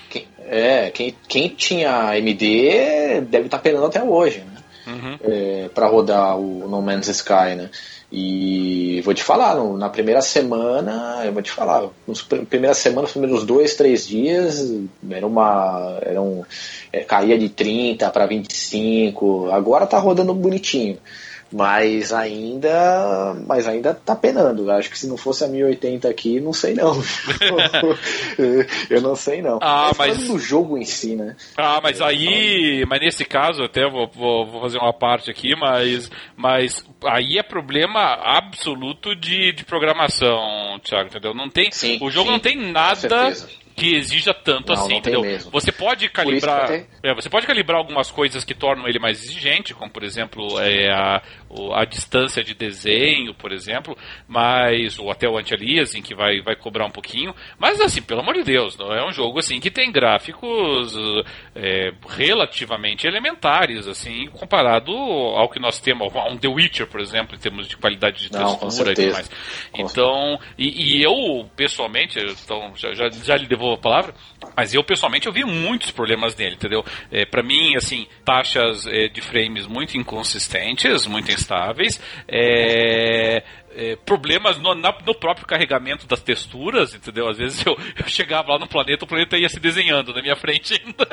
Quem, é, quem, quem tinha MD deve estar tá penando até hoje, né? Uhum. É, para rodar o No Man's Sky, né? E vou te falar, na primeira semana, eu vou te falar, nos primeiras semanas, nos primeiros dois, três dias, era uma. Era um, é, caía de 30 para 25, agora tá rodando bonitinho mas ainda mas ainda tá penando. Acho que se não fosse a 1080 aqui, não sei não. eu não sei não. Ah, mas, mas do jogo em si, né? Ah, mas aí, mas nesse caso até vou, vou, vou, fazer uma parte aqui, mas mas aí é problema absoluto de, de programação, Thiago, entendeu? Não tem, sim, o jogo sim, não tem nada que exija tanto não, assim, não entendeu? Você pode calibrar, é, você pode calibrar algumas coisas que tornam ele mais exigente, como por exemplo é, a, a distância de desenho, por exemplo, mas ou até o anti-aliasing que vai, vai cobrar um pouquinho, mas assim, pelo amor de Deus, não é um jogo assim que tem gráficos é, relativamente elementares, assim, comparado ao que nós temos, a um The Witcher, por exemplo, em termos de qualidade de textura e tudo mais. Então, e, e, eu pessoalmente, então já, já, já lhe devolvo a palavra, mas eu pessoalmente eu vi muitos problemas nele, entendeu? É, para mim, assim, taxas é, de frames muito inconsistentes, muito instáveis, é, é, problemas no, na, no, próprio carregamento das texturas, entendeu? Às vezes eu, eu, chegava lá no planeta, o planeta ia se desenhando na minha frente ainda.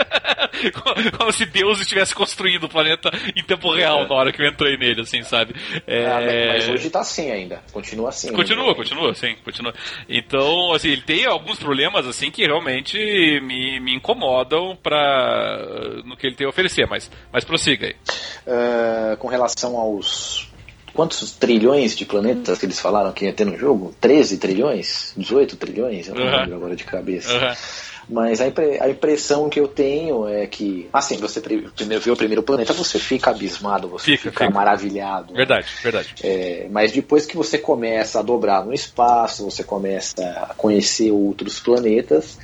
como, como, se Deus estivesse construindo o planeta em tempo real é. na hora que eu entrei nele, assim, sabe? É... Ah, mas hoje tá assim ainda. Continua assim. Continua, continua, sim, continua. Então, assim, ele tem alguns problemas, assim, que realmente me, me incomodam pra, no que ele tem a oferecer, mas, mas prossiga aí. Uh, com relação aos quantos trilhões de planetas que eles falaram que ia ter no jogo? 13 trilhões? 18 trilhões? Eu não Uhum. lembro agora de cabeça. Aham. Mas a, impre- a impressão que eu tenho é que, assim, você pri- primeiro vê o primeiro planeta, você fica abismado, você Fica, fica, fica. maravilhado. Verdade, verdade. É, mas depois que você começa a dobrar no espaço, você começa a conhecer outros planetas,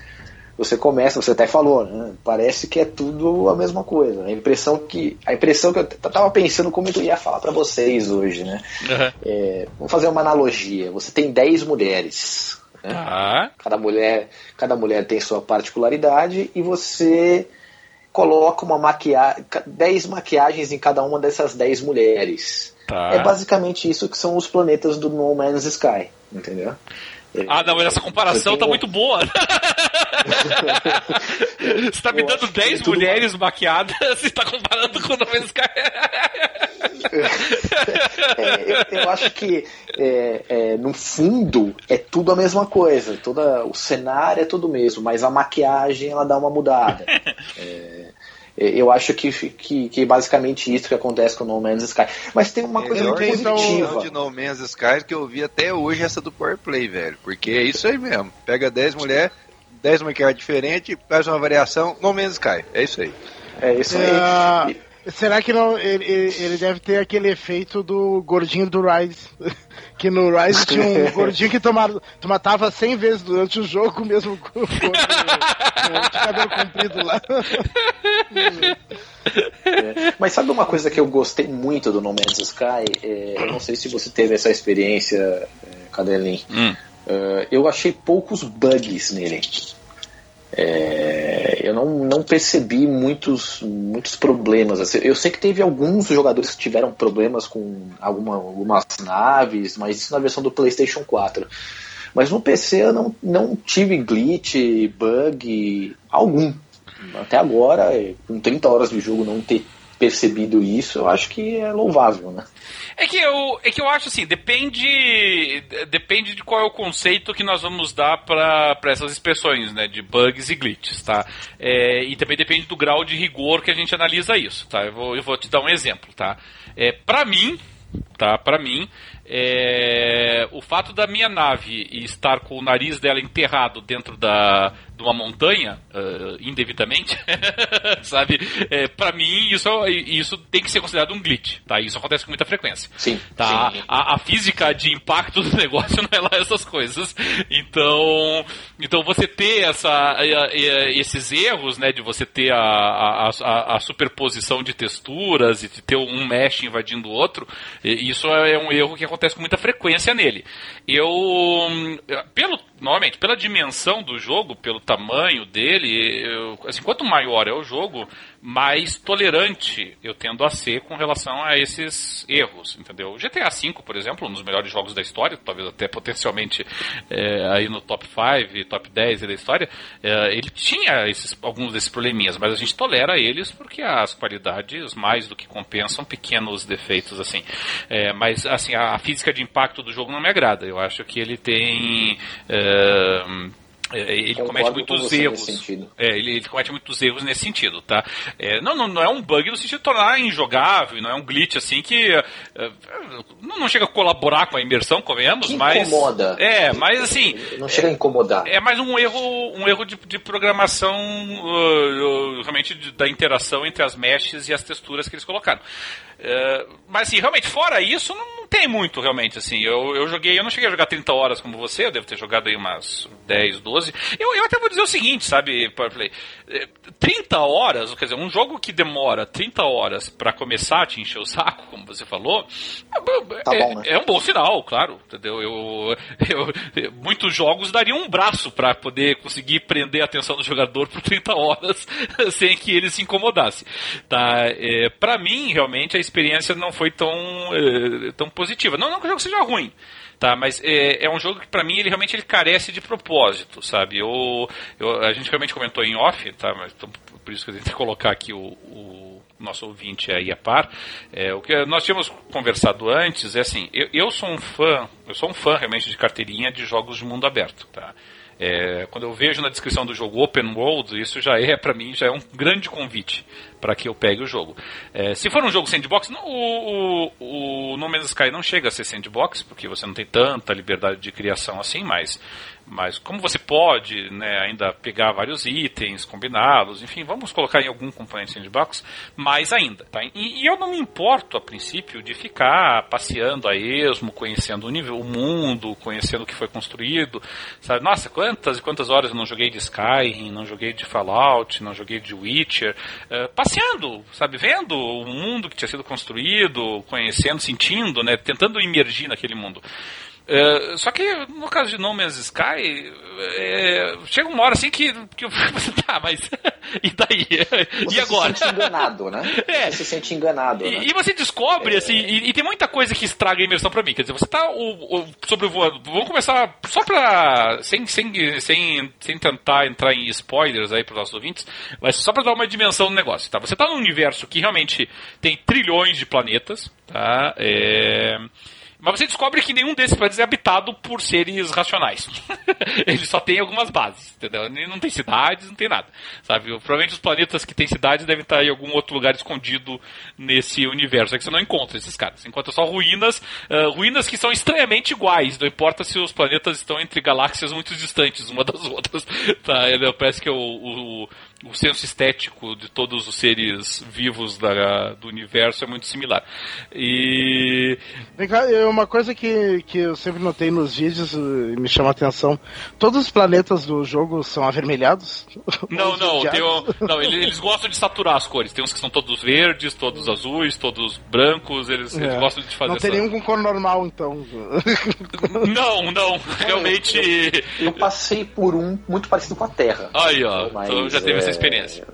você começa, você até falou, né? Parece que é tudo a mesma coisa. A impressão que, a impressão que eu tava pensando como eu ia falar pra vocês hoje, né? Aham. É, vamos fazer uma analogia. Você tem 10 mulheres. Né? Tá. Cada mulher, cada mulher tem sua particularidade e você coloca uma maquiagem, 10 maquiagens em cada uma dessas 10 mulheres. Tá. É basicamente isso que são os planetas do No Man's Sky, entendeu? Ah, não, mas essa comparação tá muito boa. Você tá me Eu dando acho que 10 tudo- mulheres maquiadas e tá comparando com o No Man's Sky. É, eu, eu acho que é, é, no fundo é tudo a mesma coisa. Toda, o cenário é tudo mesmo, mas a maquiagem ela dá uma mudada. É, é, eu acho que, que, que é basicamente isso que acontece com o No Man's Sky. Mas tem uma coisa Melhor muito positiva. de No Man's Sky que eu vi até hoje essa do Power Play, velho. Porque é isso aí mesmo. Pega 10 mulheres, 10 maquiagens diferentes, faz uma variação, No Man's Sky. É isso aí. É isso aí. É, será que não, ele, ele- deve ter aquele efeito do gordinho do Rise? Que no Rise tinha um gordinho que tomava, tu matava 100 vezes durante o jogo, mesmo com o gordo, com o cabelo comprido lá. É, Mas sabe uma coisa que eu gostei muito do No Man's Sky? É, eu não sei se você teve essa experiência, é, Cadelin. Hum. É, eu achei poucos bugs nele. É, eu não, não percebi muitos, muitos problemas. assim. Eu sei que teve alguns jogadores que tiveram problemas com alguma, algumas naves, mas isso na versão do PlayStation 4. Mas no PC eu não, não tive glitch, bug algum. Até agora, com 30 horas de jogo, não ter percebido isso, eu acho que é louvável, né? É que eu, é que eu acho assim, depende, depende de qual é o conceito que nós vamos dar para essas expressões, né, de bugs e glitches, tá? É, e também depende do grau de rigor que a gente analisa isso, tá? Eu vou, eu vou te dar um exemplo, tá? É, para mim, tá? Para mim, é, o fato da minha nave estar com o nariz dela enterrado dentro da uma montanha, uh, indevidamente, sabe? É, para mim isso isso tem que ser considerado um glitch, tá? Isso acontece com muita frequência. Sim. Tá? sim. A, a física de impacto do negócio não é lá essas coisas. Então, então você ter essa, esses erros, né, de você ter a, a, a, a superposição de texturas e de ter um mesh invadindo o outro, isso é um erro que acontece com muita frequência nele. Eu, pelo, novamente, pela dimensão do jogo, pelo tamanho dele, eu, assim, quanto maior é o jogo, mais tolerante eu tendo a ser com relação a esses erros, entendeu? GTA V, por exemplo, um dos melhores jogos da história, talvez até potencialmente é, aí no top 5, top 10 da história, é, ele tinha esses, alguns desses probleminhas, mas a gente tolera eles porque as qualidades mais do que compensam pequenos defeitos, assim. É, mas, assim, a, a, física de impacto do jogo não me agrada. Eu acho que ele tem... É, ele Concordo comete muitos erros. É, ele, ele, comete muitos erros nesse sentido, tá? É, não, não, não, é um bug no sentido de tornar injogável, não é um glitch assim que é, não, não, chega a colaborar com a imersão, comemos, que mas incomoda. é, mas assim não chega a incomodar. É mais um erro, um erro de, de programação uh, realmente de, da interação entre as meshes e as texturas que eles colocaram. Uh, mas assim, realmente, fora isso, não, tem muito realmente, assim. Eu, eu joguei, eu não cheguei a jogar 30 horas como você, eu devo ter jogado aí umas 10, 12. Eu, eu até vou dizer o seguinte, sabe, Powerplay? 30 horas, quer dizer, um jogo que demora 30 horas para começar a te encher o saco, como você falou, tá é, bom, né? é, um bom sinal, claro, entendeu? Eu, eu, muitos jogos dariam um braço para poder conseguir prender a atenção do jogador por 30 horas sem que ele se incomodasse. Tá? É, para mim, realmente, a experiência não foi tão, é, tão positiva. Não, não que o jogo seja ruim, tá? Mas é, é um jogo que para mim ele realmente ele carece de propósito, sabe? Eu, eu, a gente realmente comentou em off, tá? Mas por isso que tem que colocar aqui o, o nosso ouvinte aí a par. É, o que nós tínhamos conversado antes é assim, eu, eu sou um fã, eu sou um fã realmente de carteirinha de jogos de mundo aberto, tá? É, quando eu vejo na descrição do jogo Open World, isso já é, para mim, já é um grande convite para que eu pegue o jogo. É, se for um jogo sandbox, não, o, o, o No Man's Sky não chega a ser sandbox, porque você não tem tanta liberdade de criação assim, mas mas como você pode né, ainda pegar vários itens, combiná-los, enfim, vamos colocar em algum componente sandbox, mais ainda. Tá? E, e, eu não me importo, a princípio, de ficar passeando a esmo, conhecendo o, nível, o mundo, conhecendo o que foi construído. Sabe? Nossa, quantas e quantas horas eu não joguei de Skyrim, não joguei de Fallout, não joguei de Witcher. Uh, passeando, sabe? Vendo o mundo que tinha sido construído, conhecendo, sentindo, né? tentando imergir naquele mundo. É, só que no caso de No Man's Sky, é, chega uma hora assim que, que você tá, mas e daí? Você e agora? se sente enganado, né? É. Você se sente enganado. E, né? e você descobre, é. assim, e, e, tem muita coisa que estraga a imersão pra mim. Quer dizer, você tá o, o, sobrevoando. Vamos começar só pra. Sem, sem, sem, sem tentar entrar em spoilers aí pros nossos ouvintes, mas só pra dar uma dimensão do negócio, tá? Você tá num universo que realmente tem trilhões de planetas, tá? É. Mas você descobre que nenhum desses planetas é habitado por seres racionais. Ele só tem algumas bases, entendeu? Não tem cidades, não tem nada. Sabe? Provavelmente os planetas que têm cidades devem estar em algum outro lugar escondido nesse universo. É que você não encontra esses caras. Você encontra só ruínas, uh, ruínas que são estranhamente iguais. Não importa se os planetas estão entre galáxias muito distantes uma das outras. Tá? Parece que o, o o senso estético de todos os seres vivos da, do universo é muito similar. E. Vem cá, uma coisa que, que eu sempre notei nos vídeos e me chama a atenção: todos os planetas do jogo são avermelhados? Não, não, um, não eles, gostam de saturar as cores. Tem uns que são todos verdes, todos azuis, todos brancos, eles, é. eles gostam de fazer Não tem essa... nenhum com cor normal, então. Não, não, realmente. Eu, eu, passei por um muito parecido com a Terra. Aí, ó, mas, então já teve é... essa experiência.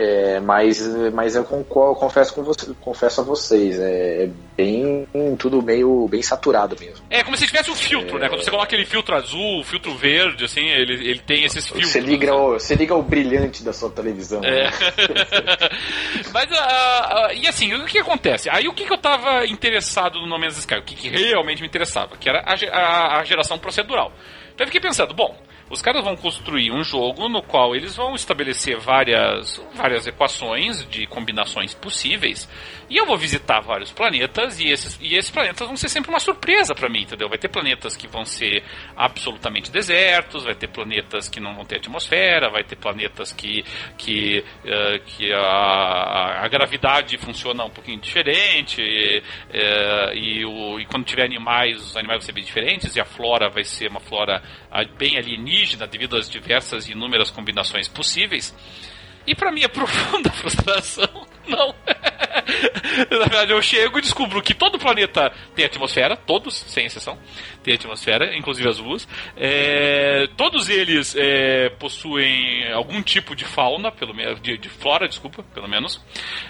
É, mas, mas eu concordo, confesso, com você, confesso a vocês, é, é, bem tudo meio bem saturado mesmo. É como se tivesse um filtro, é, né? Quando você coloca aquele filtro azul, filtro verde, assim, ele, ele tem esses filtros. Você liga, o, você liga o brilhante da sua televisão. É. Né? mas, uh, uh, e assim, o que acontece? Aí o que, que eu tava interessado no No Man's Sky? O que, que realmente me interessava? Que era a, a, a geração procedural. Então eu fiquei pensando, bom, os caras vão construir um jogo no qual eles vão estabelecer várias, várias equações de combinações possíveis e eu vou visitar vários planetas e esses, e esses planetas vão ser sempre uma surpresa para mim, entendeu? Vai ter planetas que vão ser absolutamente desertos, vai ter planetas que não vão ter atmosfera, vai ter planetas que, que, uh, que a, a, gravidade funciona um pouquinho diferente uh, e, o, e quando tiver animais, os animais vão ser bem diferentes e a flora vai ser uma flora bem alienígena devido às diversas e inúmeras combinações possíveis. E para minha profunda frustração, não. Na verdade, eu chego e descubro que todo planeta tem atmosfera, todos, sem exceção, tem atmosfera, inclusive as luas. É, todos eles é, possuem algum tipo de fauna, pelo menos de, de, flora, desculpa, pelo menos.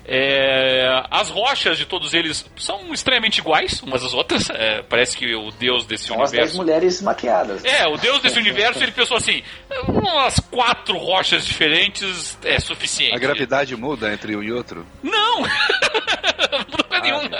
É, as rochas de todos eles são extremamente iguais umas às outras. É, parece que o deus desse são universo. As mulheres maquiadas. É, o deus desse universo ele pensou assim: umas quatro rochas diferentes é suficiente. A gravidade muda entre um e outro? Não! não muda ah, nenhuma.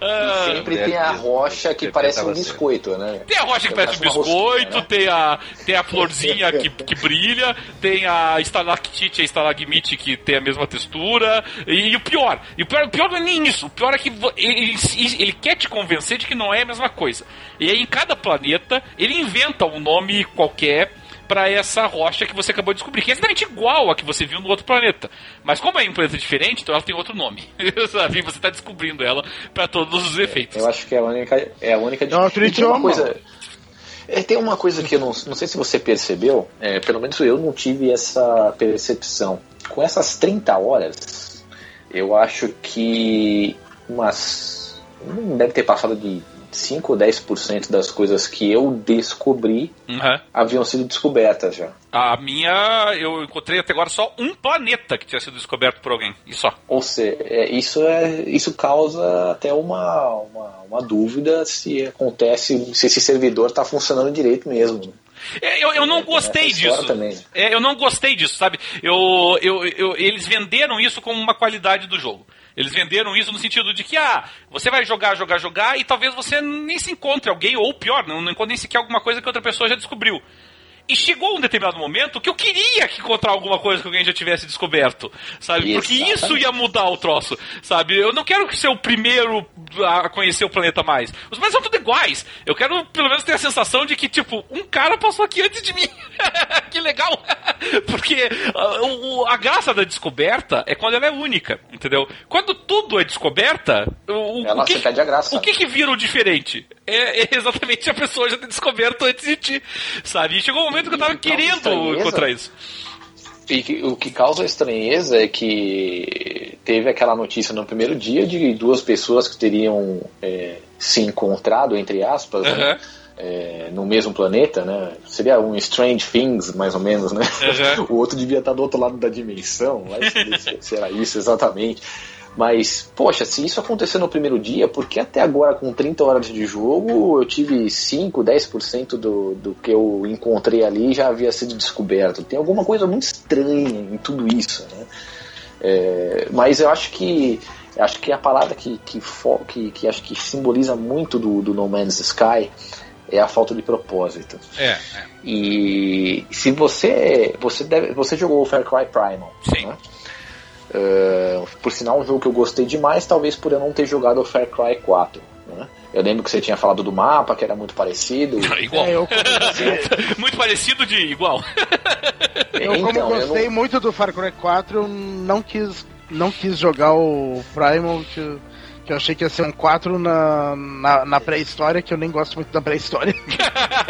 Ah, sempre tem a rocha que parece um biscoito, né? Tem a rocha que parece um biscoito, né? tem, a, tem a florzinha que, que brilha, tem a estalactite e a estalagmite que tem a mesma textura. E, e o pior, e o pior, o pior não é nem isso. O pior é que ele, ele quer te convencer de que não é a mesma coisa. E aí em cada planeta ele inventa um nome qualquer para essa rocha que você acabou de descobrir, que é exatamente igual a que você viu no outro planeta. Mas como é um planeta diferente, então ela tem outro nome. Sabe? Você está descobrindo ela para todos os efeitos. Eu acho que é a única, é a única diferença. uma coisa. É, tem uma coisa que eu não, não sei se você percebeu, é, pelo menos eu não tive essa percepção. Com essas 30 horas, eu acho que umas. Não deve ter passado de 5 ou 10% das coisas que eu descobri uhum. haviam sido descobertas já. A minha, eu encontrei até agora só um planeta que tinha sido descoberto por alguém, e só. Ou seja, é, isso, é, isso causa até uma, uma, uma dúvida se acontece, se esse servidor está funcionando direito mesmo. É, eu, eu não gostei disso. É, eu não gostei disso, sabe? Eu, eu, eu, eles venderam isso como uma qualidade do jogo. Eles venderam isso no sentido de que, ah, você vai jogar, jogar, jogar e talvez você nem se encontre alguém, ou pior, não, não encontre nem sequer alguma coisa que outra pessoa já descobriu. E chegou um determinado momento que eu queria que encontrar alguma coisa que alguém já tivesse descoberto, sabe? Porque isso ia mudar o troço, sabe? Eu não quero ser o primeiro a conhecer o planeta mais. Os planetas são tudo iguais. Eu quero pelo menos ter a sensação de que, tipo, um cara passou aqui antes de mim. que legal! Porque a, a, graça da descoberta é quando ela é única, entendeu? Quando tudo é descoberta, o, ela o que, perde a graça. O que, que vira o diferente? É, é, exatamente a pessoa já ter descoberto antes de ti, sabe? E chegou um momento que eu tava querendo encontrar isso. E o que causa estranheza é que teve aquela notícia no primeiro dia de duas pessoas que teriam é, se encontrado, entre aspas, uhum. né? é, no mesmo planeta, né? Seria um Strange Things, mais ou menos, né? Uhum. o outro devia estar do outro lado da dimensão, mas será isso exatamente. Mas, poxa, se isso acontecer no primeiro dia, por que até agora, com 30 horas de jogo, eu tive 5, 10% do, do que eu encontrei ali já havia sido descoberto? Tem alguma coisa muito estranha em tudo isso, né? É, mas eu acho que acho que a palavra que, que, que, que acho que simboliza muito do, do No Man's Sky é a falta de propósito. É, é. E se você você deve, você jogou o Far Cry Primal, Sim. Né? Uh, por sinal, um jogo que eu gostei demais, talvez por eu não ter jogado o Far Cry 4. Né? Eu lembro que você tinha falado do mapa, que era muito parecido. igual. É, eu, muito parecido de igual. eu, como então, gostei eu não... muito do Far Cry 4, eu não quis, não quis jogar o Primal. Eu achei que ia ser um 4 na, na, na pré-história, que eu nem gosto muito da pré-história.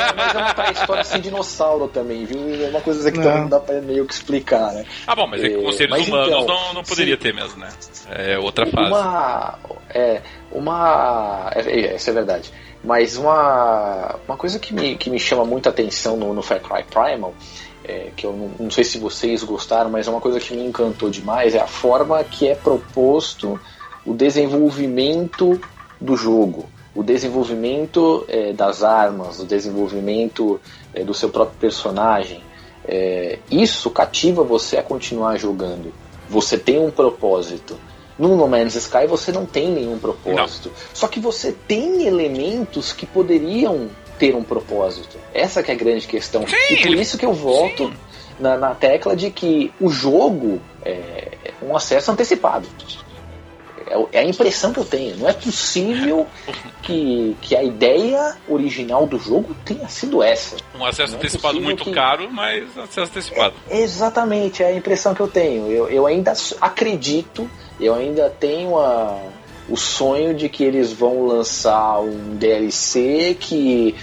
É, mas é uma pré-história sem dinossauro também, viu? É uma coisa que não. também não dá pra meio que explicar, né? Ah, bom, mas é, com seres mas humanos então, não, não poderia sim, ter mesmo, né? É outra fase. Uma. É, uma. É, é, isso é verdade. Mas uma, uma coisa que me, que me chama muita atenção no, no Far Cry Primal é, que eu não, não, sei se vocês gostaram, mas é uma coisa que me encantou demais, é a forma que é proposto o desenvolvimento do jogo, o desenvolvimento é, das armas, o desenvolvimento é, do seu próprio personagem. É, isso cativa você a continuar jogando. Você tem um propósito. No No Man's Sky você não tem nenhum propósito. Não. Só que você tem elementos que poderiam ter um propósito. Essa que é a grande questão. Sim, e por isso que eu volto na, na, tecla de que o jogo é um acesso antecipado. É, é a impressão que eu tenho. Não é possível que, que a ideia original do jogo tenha sido essa. Um acesso é antecipado muito que... caro, mas acesso antecipado. É, exatamente, é a impressão que eu tenho. Eu, eu ainda acredito, eu ainda tenho a, o sonho de que eles vão lançar um DLC que,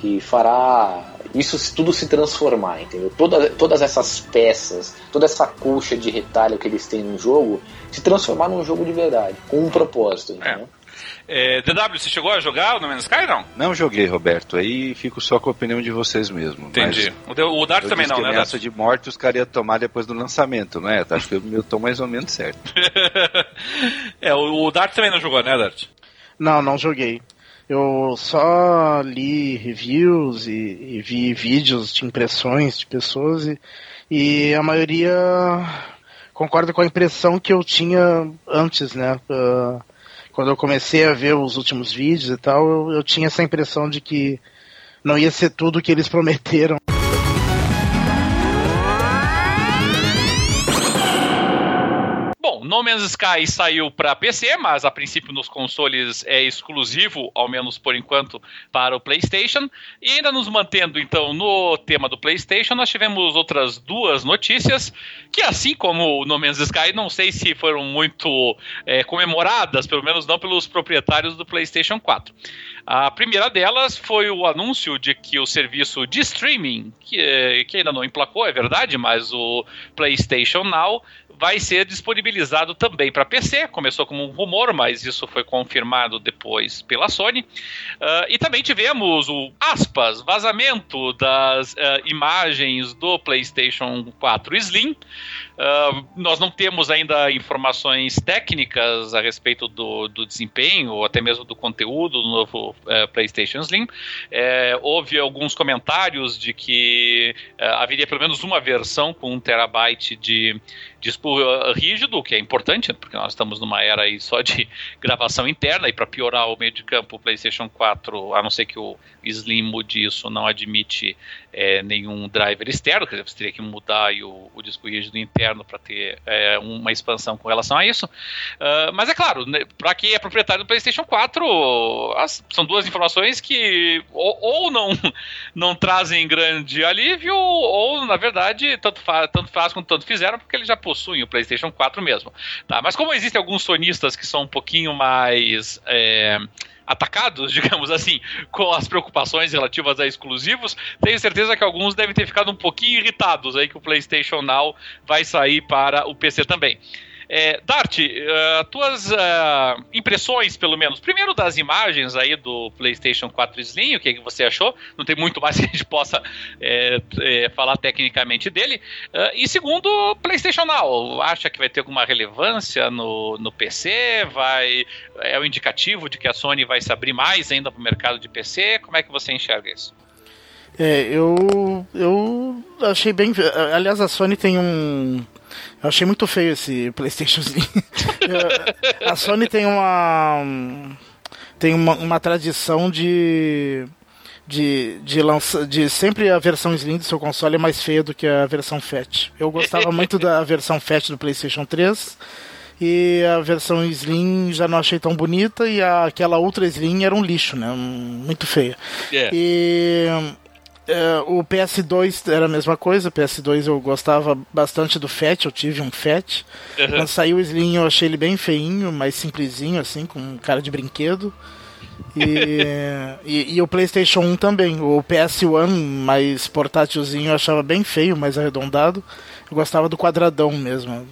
que fará isso tudo se transformar, entendeu? Toda, todas essas peças, toda essa colcha de retalho que eles têm no jogo, se transformar num jogo de verdade, com um propósito, entendeu? É. É, DW, você chegou a jogar o No Man's Sky, não? Não joguei, Roberto. Aí fico só com a opinião de vocês mesmo. Entendi. O, o Dart também não, né? A ameaça de morte os caras iam tomar depois do lançamento, não é? Acho que eu tô mais ou menos certo. é, o, o Dart também não jogou, né, Dart? Não, não joguei. Eu só li reviews e, e vi vídeos de impressões de pessoas e, e, a maioria concorda com a impressão que eu tinha antes, né? Uh, quando eu comecei a ver os últimos vídeos e tal, eu, eu tinha essa impressão de que não ia ser tudo que eles prometeram. No Man's Sky saiu para PC, mas a princípio nos consoles é exclusivo, ao menos por enquanto, para o PlayStation. E ainda nos mantendo então no tema do PlayStation, nós tivemos outras duas notícias que, assim como o No Man's Sky, não sei se foram muito é, comemoradas, pelo menos não pelos proprietários do PlayStation 4. A primeira delas foi o anúncio de que o serviço de streaming, que, é, que ainda não emplacou, é verdade, mas o PlayStation Now vai ser disponibilizado também para PC. Começou como um rumor, mas isso foi confirmado depois pela Sony. Uh, e também tivemos o aspas, vazamento das uh, imagens do PlayStation 4 Slim. Uh, nós não temos ainda informações técnicas a respeito do, do desempenho ou até mesmo do conteúdo do novo uh, PlayStation Slim. Uh, houve alguns comentários de que haveria pelo menos uma versão com um terabyte de disco rígido, o que é importante, porque nós estamos numa era aí só de gravação interna e para piorar o meio de campo, o PlayStation 4, a não ser que o Slim mude isso, não admite é, nenhum driver externo, quer dizer, você teria que mudar o, o disco rígido interno para ter é, uma expansão com relação a isso. Uh, mas é claro, né, para quem é proprietário do PlayStation 4, as, são duas informações que ou, ou, não, não trazem grande alívio, ou na verdade, tanto, fa tanto faz quanto tanto fizeram, porque eles já possuem o PlayStation 4 mesmo. Tá? Mas como existem alguns sonistas que são um pouquinho mais. É, atacados, digamos assim, com as preocupações relativas a exclusivos, tenho certeza que alguns devem ter ficado um pouquinho irritados aí que o PlayStation Now vai sair para o PC também. É, Dart, uh, tuas uh, impressões, pelo menos, primeiro das imagens aí do PlayStation 4 Slim, o que, é que você achou? Não tem muito mais que a gente possa é, é, falar tecnicamente dele. Uh, e segundo, PlayStation Now, acha que vai ter alguma relevância no, no PC? Vai é o um indicativo de que a Sony vai se abrir mais ainda para o mercado de PC? Como é que você enxerga isso? É, eu eu achei bem. Aliás, a Sony tem um eu achei muito feio esse PlayStation Slim. a Sony tem uma tem uma, uma tradição de de, de, lança, de sempre a versão Slim do seu console é mais feia do que a versão Fat. Eu gostava muito da versão Fat do PlayStation 3 e a versão Slim já não achei tão bonita e a, aquela Ultra Slim era um lixo, né? Muito feia. Yeah. E Uh, o PS2 era a mesma coisa, o PS2 eu gostava bastante do FAT, eu tive um FAT. Uhum. Quando saiu o Slim eu achei ele bem feinho, mais simplesinho, assim, com cara de brinquedo. E, e, e, o PlayStation 1 também. O PS1 mais portátilzinho eu achava bem feio, mais arredondado. Eu gostava do quadradão mesmo.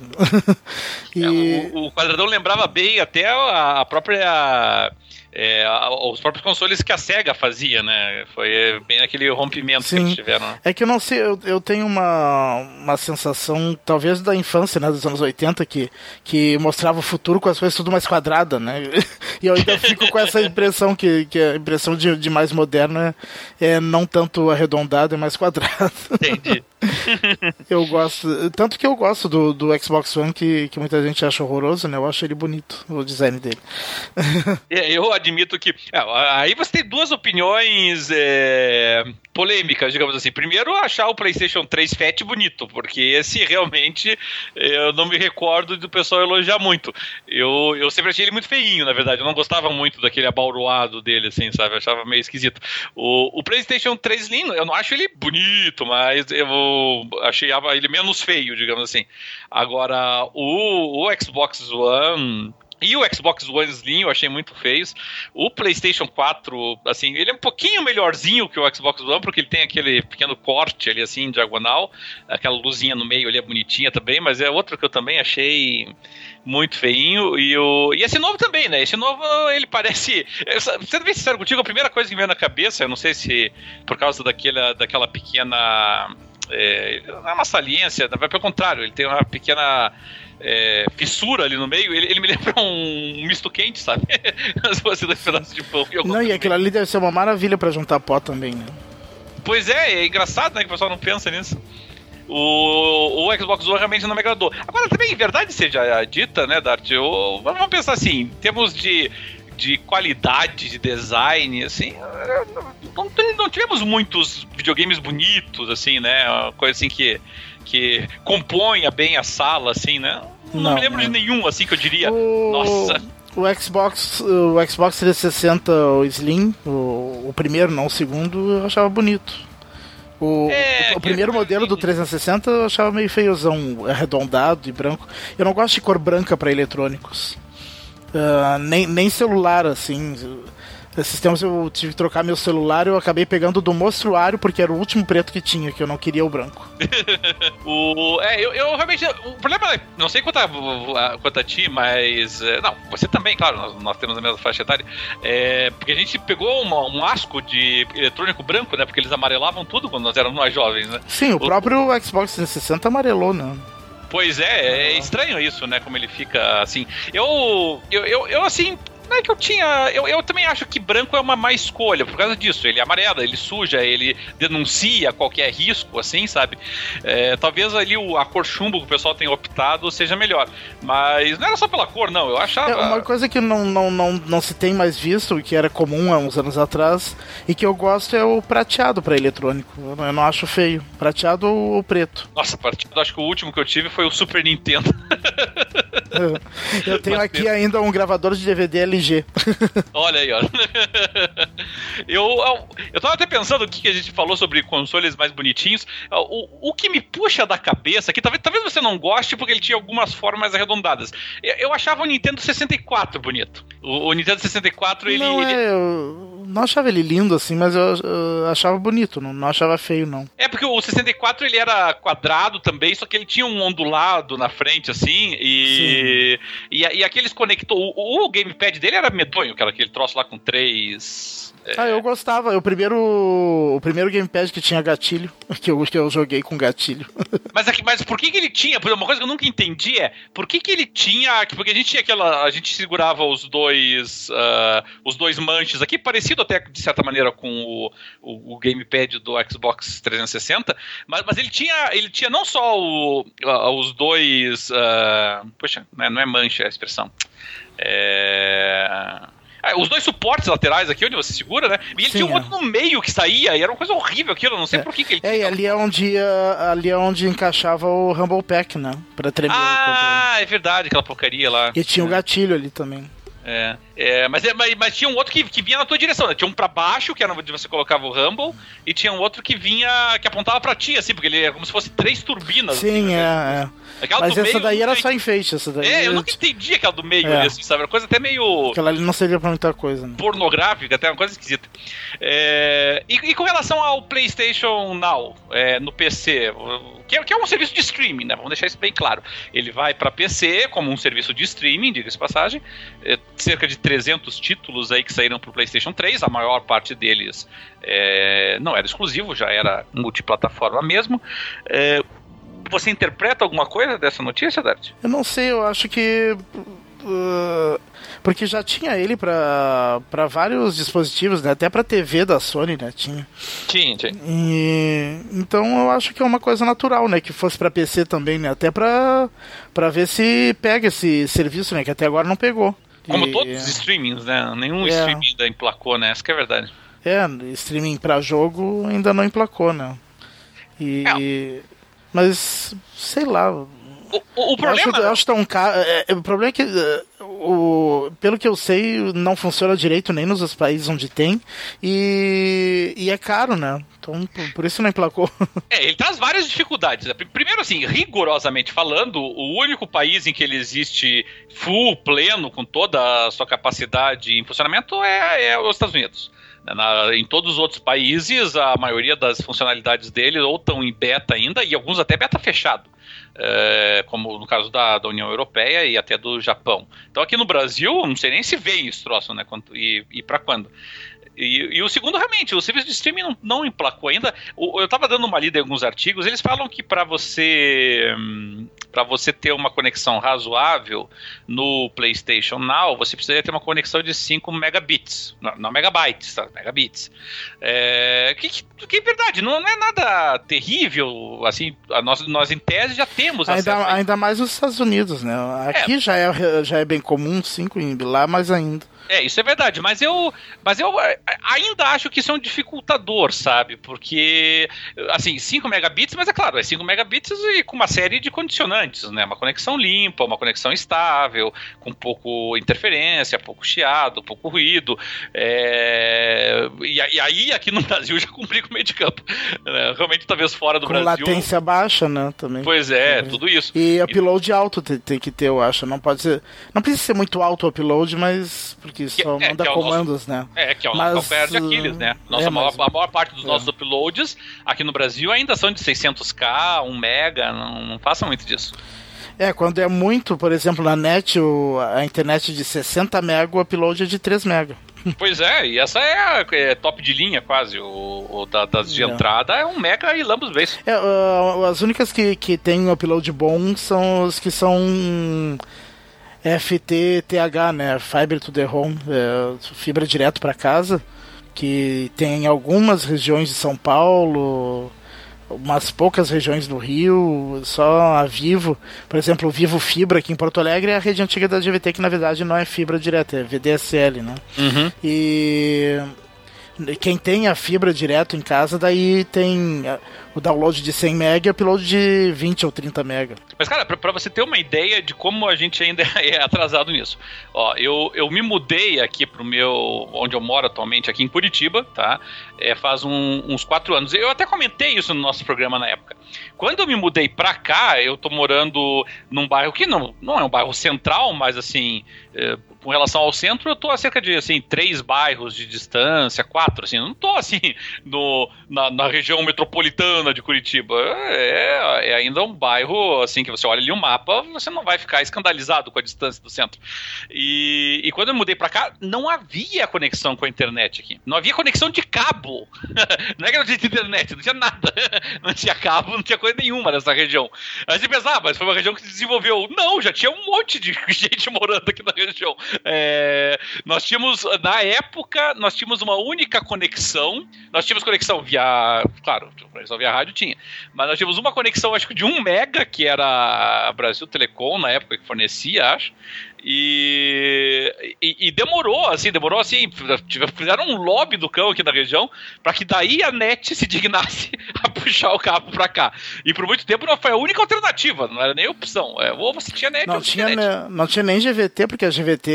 e... É, o, o, quadradão lembrava bem até a, a própria é, os próprios consoles que a SEGA fazia, né? Foi bem aquele rompimento Sim. que eles tiveram. Né? É que eu não sei, eu, eu tenho uma, uma sensação, talvez da infância, né, dos anos 80, que, que mostrava o futuro com as coisas tudo mais quadrada, né? E eu ainda fico com essa impressão que, que a impressão de, de mais moderna é, é não tanto arredondado, é mais quadrado. Entendi. Eu gosto, tanto que eu gosto do, do Xbox One, que, que muita gente acha horroroso, né? Eu acho ele bonito, o design dele. É, eu admito que. É, aí você tem duas opiniões é, polêmicas, digamos assim. Primeiro, achar o PlayStation 3 Fat bonito, porque esse realmente eu não me recordo do pessoal elogiar muito. Eu, eu sempre achei ele muito feinho, na verdade. Eu não gostava muito daquele abauroado dele, assim, sabe? Eu achava meio esquisito. O, o PlayStation 3 Slim, eu não acho ele bonito, mas eu achei ele menos feio, digamos assim. Agora, o, o Xbox One e o Xbox One Slim eu achei muito feios. O PlayStation 4, assim, ele é um pouquinho melhorzinho que o Xbox One, porque ele tem aquele pequeno corte ali, assim, diagonal. Aquela luzinha no meio ali é bonitinha também, mas é outro que eu também achei muito feinho. E, o, e esse novo também, né? Esse novo, ele parece. Sendo bem sincero contigo, a primeira coisa que me veio na cabeça, eu não sei se por causa daquela, daquela pequena. É, não é uma saliência, pelo contrário, ele tem uma pequena é, fissura ali no meio, ele, ele, me lembra um misto quente, sabe? Se você dois pedaços de pão. Não, e aquilo ali deve ser uma maravilha para juntar pó também, né? Pois é, é engraçado, né, que o pessoal não pensa nisso. O, o Xbox One realmente não me agradou. Agora, também, verdade seja dita, né, Dart? Eu, vamos pensar assim, em termos de, de qualidade de design, assim, não, não tivemos muitos videogames bonitos, assim, né? Uma coisa assim que que componha bem a sala, assim, né? Não, não me lembro de nenhum, assim, que eu diria, o... nossa... O Xbox, o Xbox 360, o Slim, o, o primeiro, não o segundo, eu achava bonito. O, é, o, o primeiro modelo do 360 eu achava meio feiozão, arredondado e branco. Eu não gosto de cor branca para eletrônicos. Uh, nem, nem celular, assim. Esses tempos eu tive que trocar meu celular e eu acabei pegando do mostruário porque era o último preto que tinha, que eu não queria o branco. o, é, eu, eu, realmente. O problema é. Não sei quanto a, quanto a ti, mas. É, não, você também, claro, nós, nós temos a mesma faixa etária. É, porque a gente pegou uma, um asco de eletrônico branco, né? Porque eles amarelavam tudo quando nós éramos mais jovens, né? Sim, o, o próprio Xbox 360 amarelou, né? Pois é, é estranho isso, né? Como ele fica assim. Eu, eu, eu, eu assim, não é que eu tinha. Eu, eu também acho que branco é uma má escolha, por causa disso. Ele é amarela, ele suja, ele denuncia qualquer risco, assim, sabe? É, talvez ali o, a cor chumbo que o pessoal tem optado seja melhor. Mas não era só pela cor, não. Eu achava. É uma coisa que não, não, não, não se tem mais visto, que era comum há uns anos atrás, e que eu gosto é o prateado para eletrônico. Eu não, eu não acho feio. Prateado ou preto. Nossa, prateado, acho que o último que eu tive foi o Super Nintendo. eu tenho Mas aqui ainda um gravador de DVD LG. Olha aí, olha. Eu, eu, eu tava até pensando o que a gente falou sobre consoles mais bonitinhos. O, o que me puxa da cabeça, que talvez, talvez você não goste porque ele tinha algumas formas arredondadas. Eu, eu achava o Nintendo 64 bonito. O, o Nintendo 64, ele. Não, ele... É, eu não achava ele lindo assim, mas eu, eu, achava bonito, não, não achava feio, não. É porque o 64 ele era quadrado também, só que ele tinha um ondulado na frente, assim, e. E, e aqueles conectou. O, o gamepad dele era medonho, que era aquele troço lá com três ah, eu gostava. O primeiro, o primeiro gamepad que tinha gatilho, que eu, que eu joguei com gatilho. Mas, aqui, mas por que, que ele tinha? Uma coisa que eu nunca entendi é por que, que ele tinha. Porque a gente tinha aquela. A gente segurava os dois. Uh, os dois manches aqui, parecido até de certa maneira com o, o, o gamepad do Xbox 360. Mas, mas ele tinha. Ele tinha não só o, uh, os dois. Uh, poxa, não é, não é mancha a expressão. É ah, os dois suportes laterais aqui, onde você segura, né? E ele Sim, tinha um é. outro no meio que saía, e era uma coisa horrível aquilo, não sei é. por que, que ele É, e ali é onde, ali é onde encaixava o Rumble Pack, né? Pra tremer Ah, é verdade, aquela porcaria lá. E tinha o é. um gatilho ali também. É, é mas, é, mas, mas, tinha um outro que, que vinha na tua direção, né? Tinha um pra baixo, que era onde você colocava o Rumble, e tinha um outro que vinha, que apontava pra ti, assim, porque ele é como se fosse três turbinas. Sim, assim, é, é. Aquela Mas essa meio, daí era só enfeite, essa daí. É, eu nunca entendi aquela do meio é. assim, sabe? Uma coisa até meio. Aquela ali não servia pra muita coisa. Né? Pornográfica, até uma coisa esquisita. É... E, e, com relação ao PlayStation Now, é, no PC, que é, que é, um serviço de streaming, né? Vamos deixar isso bem claro. Ele vai para PC como um serviço de streaming, diga-se passagem. É, cerca de 300 títulos aí que saíram pro PlayStation 3, a maior parte deles é, não era exclusivo, já era multiplataforma mesmo. É, você interpreta alguma coisa dessa notícia, Dart? Eu não sei, eu acho que. Uh, porque já tinha ele para vários dispositivos, né? Até para TV da Sony, né? Tinha. Tinha, tinha. E, então eu acho que é uma coisa natural, né? Que fosse para PC também, né? Até para ver se pega esse serviço, né? Que até agora não pegou. Como e, todos os streamings, né? Nenhum é, streaming ainda emplacou, né? Essa que é a verdade. É, streaming para jogo ainda não emplacou, né? E. É. Mas, sei lá. O, o, o problema. Eu acho, eu acho tão caro. É, é, o problema é que, uh, o, pelo que eu sei, não funciona direito nem nos países onde tem. E, e é caro, né? Então, por, por isso não emplacou. É, ele traz várias dificuldades. Primeiro, assim, rigorosamente falando, o único país em que ele existe full, pleno, com toda a sua capacidade em funcionamento é, é os Estados Unidos. Na, em todos os outros países, a maioria das funcionalidades dele ou estão em beta ainda, e alguns até beta fechado. É, como no caso da, da, União Europeia e até do Japão. Então aqui no Brasil, não sei nem se vem esse troço, né? Quanto, e, e para quando. E, e, o segundo, realmente, o serviço de streaming não, não emplacou ainda. O, eu estava dando uma lida em alguns artigos, eles falam que para você para você ter uma conexão razoável no PlayStation Now, você precisaria ter uma conexão de 5 megabits, não, não megabytes, tá? megabits. É, que, que, que, é verdade, não, não, é nada terrível, assim, nós, nós em tese já temos ainda, ainda mais nos Estados Unidos, né? Aqui é. Já, é, já é bem comum 5 lá mais ainda. É, isso é verdade, mas eu, mas eu é, ainda acho que isso é um dificultador, sabe? Porque, assim, 5 megabits, mas é claro, é 5 megabits e com uma série de condicionantes, né? Uma conexão limpa, uma conexão estável, com pouco interferência, pouco chiado, pouco ruído. É... E, e, aí, aqui no Brasil, já complica o meio de campo. Né? Realmente, talvez fora do com Brasil. Com latência baixa, né? Também. Pois é, tudo isso. E upload alto tem, tem que ter, eu acho. Não pode ser. Não precisa ser muito alto o upload, mas. Porque que só é, manda é comandos, nosso, né? É, que é o mas, nosso calcanhar de Aquiles, né? Nossa, é, maior, a, maior, parte dos é. nossos uploads aqui no Brasil ainda são de 600k, 1 mega, não, não façam muito disso. É, quando é muito, por exemplo, na net, o, a internet de 60 mega, o upload é de 3 mega. Pois é, e essa é, a, é top de linha quase, o, o da, das de entrada é um mega e lambos vezes. É, uh, as únicas que, que tem upload bom são os que são FTTH, né? Fiber to the Home, é, fibra direto para casa, que tem algumas regiões de São Paulo, umas poucas regiões do Rio, só a Vivo, por exemplo, o Vivo Fibra aqui em Porto Alegre é a rede antiga da GVT, que na verdade não é fibra direta, é VDSL, né? Uhum. E quem tem a fibra direto em casa, daí tem eh, o download de 100 MB e o upload de 20 ou 30 MB. Mas, cara, pra, pra, você ter uma ideia de como a gente ainda é atrasado nisso. Ó, eu, eu me mudei aqui pro meu. onde eu moro atualmente, aqui em Curitiba, tá? É, faz um, uns quatro anos. Eu até comentei isso no nosso programa na época. Quando eu me mudei pra cá, eu tô morando num bairro que não, não é um bairro central, mas assim. É, com relação ao centro, eu tô a cerca de assim, três bairros de distância, quatro, assim, não tô assim no, na, na região metropolitana de Curitiba. É, é, ainda um bairro assim que você olha ali o um mapa, você não vai ficar escandalizado com a distância do centro. E, e quando eu mudei para cá, não havia conexão com a internet aqui. Não havia conexão de cabo. não é que não tinha internet, não tinha nada. Não tinha cabo, não tinha coisa nenhuma nessa região. Aí você pensa, ah, mas foi uma região que se desenvolveu. Não, já tinha um monte de gente morando aqui na região. É, nós tínhamos, na época, nós tínhamos uma única conexão. Nós tínhamos conexão via. Claro, conexão via rádio tinha. Mas nós tínhamos uma conexão, acho que de 1 mega, que era a Brasil Telecom, na época que fornecia, acho. E, e, e, demorou, assim, demorou assim. Fizeram um lobby do cão aqui na região para que daí a net se dignasse a puxar o cabo para cá. E por muito tempo não foi a única alternativa, não era nem opção. É, ou você tinha net não ou tinha, net. Ne, não tinha nem GVT, porque a GVT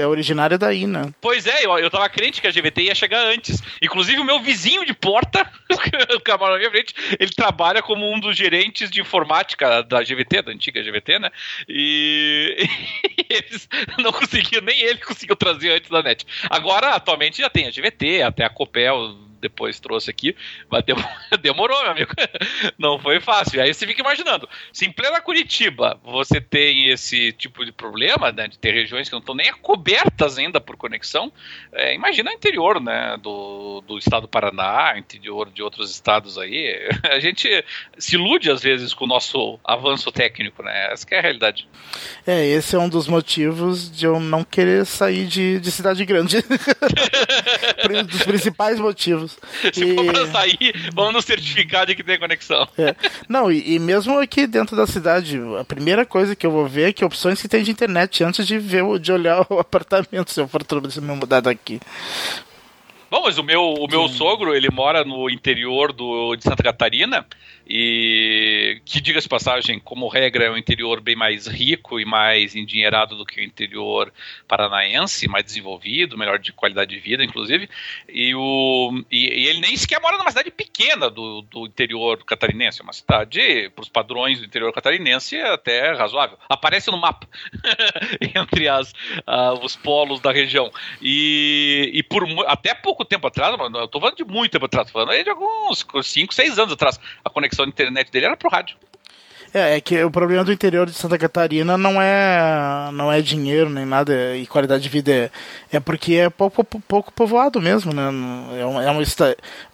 é originária daí, né? Pois é, eu, eu tava crente que a GVT ia chegar antes. Inclusive o meu vizinho de porta, o camarão na minha frente, ele trabalha como um dos gerentes de informática da GVT, da antiga GVT, né? E. eles não conseguiam, nem ele conseguiu trazer antes da net. Agora, atualmente, já tem a GVT, até a Copel depois trouxe aqui, mas demorou, meu amigo. Não foi fácil. Aí você fica imaginando, se em plena Curitiba você tem esse tipo de problema, né, de ter regiões que não estão nem cobertas ainda por conexão, é, imagina o interior, né, do, do estado do Paraná, interior de outros estados aí. A gente se ilude às vezes com o nosso avanço técnico, né? Essa é a realidade. É, esse é um dos motivos de eu não querer sair de, de cidade grande. dos principais motivos. Se e... for pra sair, vamos nos certificar de que tem conexão. É. Não, e, e, mesmo aqui dentro da cidade, a primeira coisa que eu vou ver é que opções que tem de internet antes de ver de olhar o apartamento, se eu for se me mudar daqui. Bom, mas o meu, o meu sogro, ele mora no interior do, de Santa Catarina e que, diga-se passagem, como regra, é um interior bem mais rico e mais endinheirado do que o interior paranaense, mais desenvolvido, melhor de qualidade de vida, inclusive. E, o, e, e ele nem sequer mora numa cidade pequena do, do interior catarinense, é uma cidade, para os padrões do interior catarinense, até razoável. Aparece no mapa entre as, uh, os polos da região. E, e por até pouco tempo atrás, eu estou falando de muito tempo atrás, falando aí de alguns 5, 6 anos atrás, a conexão conexão de internet dele era pro rádio. É, é que o problema do interior de Santa Catarina não é não é dinheiro nem nada e qualidade de vida é, é porque é pouco, pouco povoado mesmo, né? É um, é um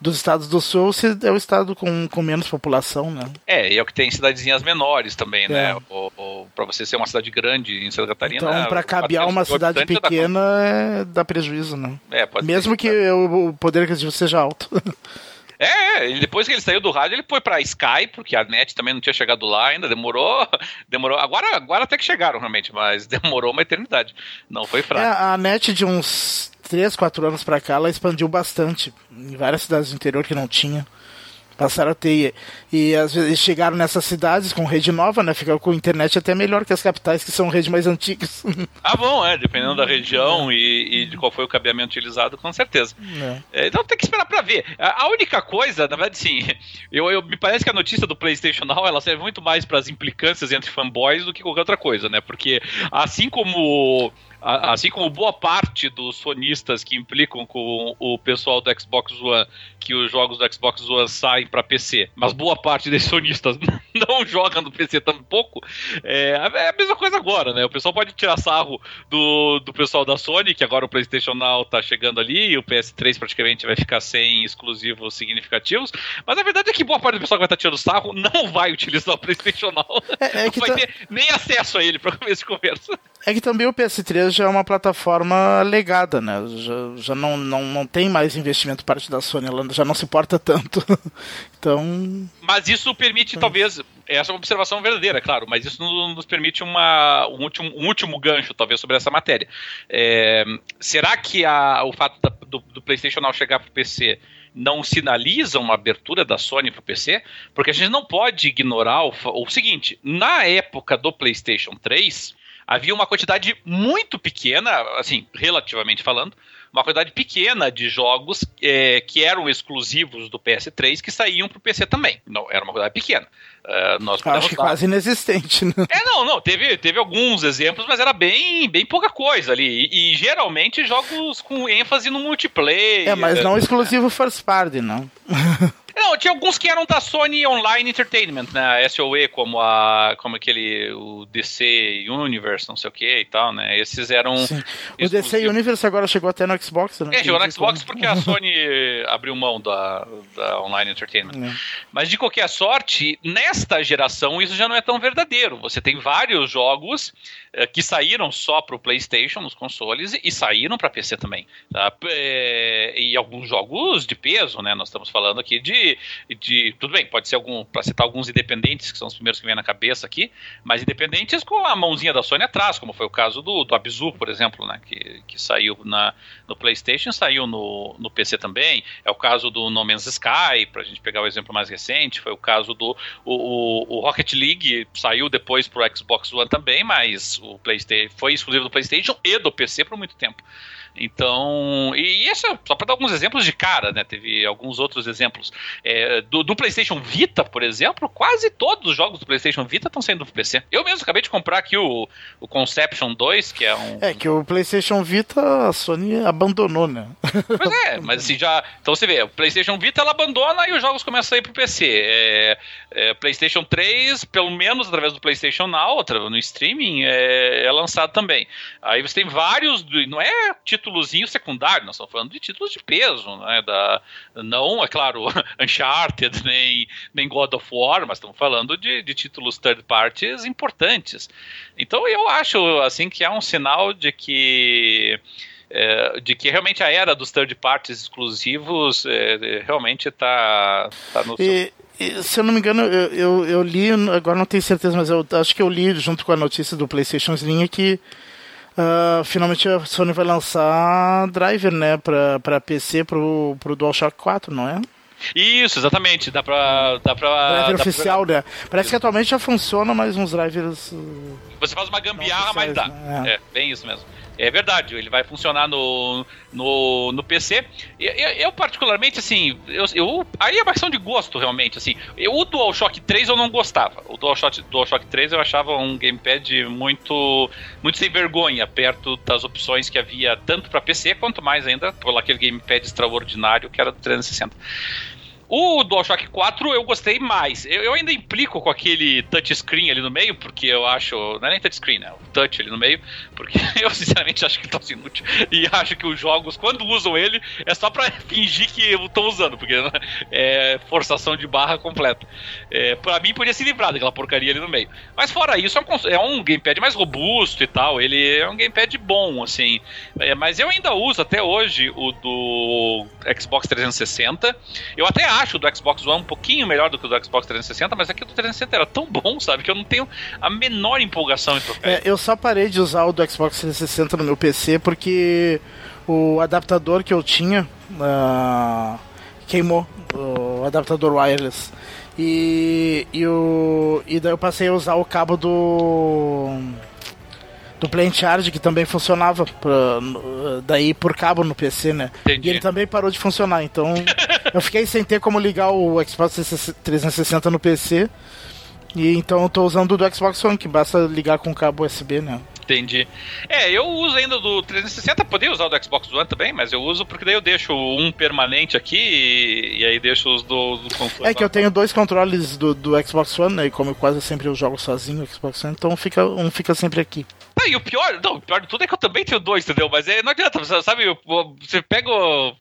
dos estados do sul é o estado com, com menos população, né? É, e é o que tem cidadezinhas menores também, né? é. né? Ou, ou para você ser uma cidade grande em Santa Catarina. Então, para cabear uma cidade pequena dá, é, dá prejuízo, né? É, pode Mesmo que o poder aquisitivo seja alto. É, e depois que ele saiu do rádio, ele foi pra Sky, porque a net também não tinha chegado lá ainda, demorou, demorou. Agora, agora até que chegaram realmente, mas demorou uma eternidade. Não foi fraco. É, a net de uns 3, 4 anos pra cá, ela expandiu bastante. Em várias cidades do interior que não tinha. Passaram a ter. E às vezes chegaram nessas cidades com rede nova, né? Ficaram com internet até melhor que as capitais, que são redes mais antigas. Ah, bom, é. Dependendo da região é. e, e, de qual foi o cabeamento utilizado, com certeza. É. É, então tem que esperar pra ver. A, a única coisa, na verdade, sim, eu, eu, me parece que a notícia do PlayStation Now ela serve muito mais para as implicâncias entre fanboys do que qualquer outra coisa, né? Porque assim como assim como boa parte dos sonistas que implicam com o pessoal do Xbox One que os jogos do Xbox One saem para PC, mas boa parte desses sonistas não joga no PC tampouco, é, é, a mesma coisa agora, né? O pessoal pode tirar sarro do, do pessoal da Sony, que agora o PlayStation Now tá chegando ali e o PS3 praticamente vai ficar sem exclusivos significativos, mas a verdade é que boa parte do pessoal que vai estar tá tirando sarro não vai utilizar o PlayStation Now. É, é não vai tá... ter nem acesso a ele para começo de conversa. É que também o PS3 já é uma plataforma legada, né? Já, já não, não, não tem mais investimento parte da Sony, ela já não se porta tanto. então. Mas isso permite, talvez, essa é uma observação verdadeira, claro, mas isso nos permite uma, um, último, um último gancho, talvez, sobre essa matéria. É, será que a, o fato da, do, do PlayStation Now chegar para o PC não sinaliza uma abertura da Sony para o PC? Porque a gente não pode ignorar o, o seguinte: na época do PlayStation 3 havia uma quantidade muito pequena, assim, relativamente falando, uma quantidade pequena de jogos é, que eram exclusivos do PS3 que saíam para o PC também. Não, era uma quantidade pequena. Uh, nós Acho que dar... quase inexistente, né? É, não, não. Teve, teve alguns exemplos, mas era bem, bem pouca coisa ali. E, e geralmente jogos com ênfase no multiplayer. É, mas não exclusivo first party, não. Não, tinha alguns que eram da Sony Online Entertainment, né? A SOE, como a. como aquele. o DC Universe, não sei o que e tal, né? Esses eram. Sim. O DC Universe agora chegou até no Xbox, né? É, chegou no Xbox como... porque a Sony abriu mão da, da Online Entertainment. É. Mas de qualquer sorte, nesta geração isso já não é tão verdadeiro. Você tem vários jogos eh, que saíram só para o PlayStation nos consoles e saíram para PC também. Tá? Eh, e alguns jogos de peso, né? Nós estamos falando aqui de, de tudo bem, pode ser algum para citar alguns independentes que são os primeiros que vêm na cabeça aqui, mas independentes com a mãozinha da Sony atrás, como foi o caso do, do Abzu, por exemplo, né? Que, que saiu na, no PlayStation, saiu no, no PC também. É o caso do No Man's Sky, para a gente pegar o exemplo mais recente. Foi o caso do o, o, o Rocket League saiu depois para o Xbox One também, mas o PlayStation foi exclusivo do PlayStation e do PC por muito tempo. Então, e isso é só para dar alguns exemplos de cara, né? Teve alguns outros exemplos. É, do, do, PlayStation Vita, por exemplo, quase todos os jogos do PlayStation Vita estão saindo do PC. Eu mesmo acabei de comprar aqui o, o Conception 2, que é um. É que o PlayStation Vita a Sony abandonou, né? Pois é, mas assim já. Então você vê, o PlayStation Vita ela abandona e os jogos começam a sair pro PC. É, é, PlayStation 3, pelo menos através do PlayStation Now, no streaming, é, é lançado também. Aí você tem vários, não é título títulozinho secundário, nós estamos falando de títulos de peso, né? Da, não, é claro, Uncharted, nem, nem God of War, mas estamos falando de, de títulos third parties importantes. Então eu acho assim que é um sinal de que é, de que realmente a era dos third parties exclusivos é, realmente está tá no e, e, se eu não me engano, eu, eu, eu, li, agora não tenho certeza, mas eu acho que eu li junto com a notícia do PlayStation Slim que Uh, finalmente a Sony vai lançar driver, né, pra, pra PC pro, pro DualShock 4, não é? Isso, exatamente. Dá pra. Dá pra driver dá oficial, pra... né? Parece que atualmente já funciona, mas uns drivers. Uh, Você faz uma gambiarra, mas dá. Né? É. é, bem isso mesmo. É verdade, ele vai funcionar no, no, no PC. Eu, eu, particularmente, assim, eu, eu, aí é uma questão de gosto, realmente, assim. Eu, o DualShock 3 eu não gostava. O DualShock, DualShock 3 eu achava um gamepad muito, muito sem vergonha, perto das opções que havia tanto para PC, quanto mais ainda por aquele gamepad extraordinário que era do 360. O DualShock 4 eu gostei mais. Eu, eu, ainda implico com aquele touchscreen ali no meio, porque eu acho. Não é nem touchscreen, né? O touch ali no meio, porque eu sinceramente acho que tá inútil. E acho que os jogos, quando usam ele, é só pra fingir que estão usando, porque né, é forçação de barra completa. É, pra mim podia se livrar daquela porcaria ali no meio. Mas fora isso, é um, é um gamepad mais robusto e tal. Ele é um gamepad bom, assim. É, mas eu ainda uso até hoje o do Xbox 360. Eu até acho o do Xbox One um pouquinho melhor do que o do Xbox 360, mas aqui o do 360 era tão bom, sabe, que eu não tenho a menor empolgação em trocar. É, eu só parei de usar o do Xbox 360 no meu PC porque o adaptador que eu tinha uh, queimou, o adaptador wireless. E, e, o, e daí eu passei a usar o cabo do do Play Charge, que também funcionava pra, daí por cabo no PC, né? Entendi. E ele também parou de funcionar, então eu fiquei sem ter como ligar o Xbox 360 no PC. E então eu tô usando o do Xbox One, que basta ligar com cabo USB, né? Entendi. É, eu uso ainda do 360, poderia usar o do Xbox One também, mas eu uso porque daí eu deixo um permanente aqui e, e aí deixo os do, do controle. É que eu tenho dois controles do, do Xbox One, né, e como eu quase sempre eu jogo sozinho o Xbox One, então fica, um fica sempre aqui. Ah, e o pior, não, o pior de tudo é que eu também tenho dois, entendeu? Mas é, não adianta, você sabe, você pega,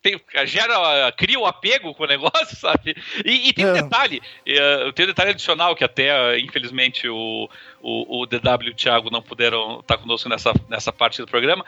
tem, gera, cria o um apego com o negócio, sabe? E, e tem um é. detalhe, uh, tem um detalhe adicional que até, infelizmente, o, o, o DW e o Thiago não puderam estar conosco nessa, nessa parte do programa,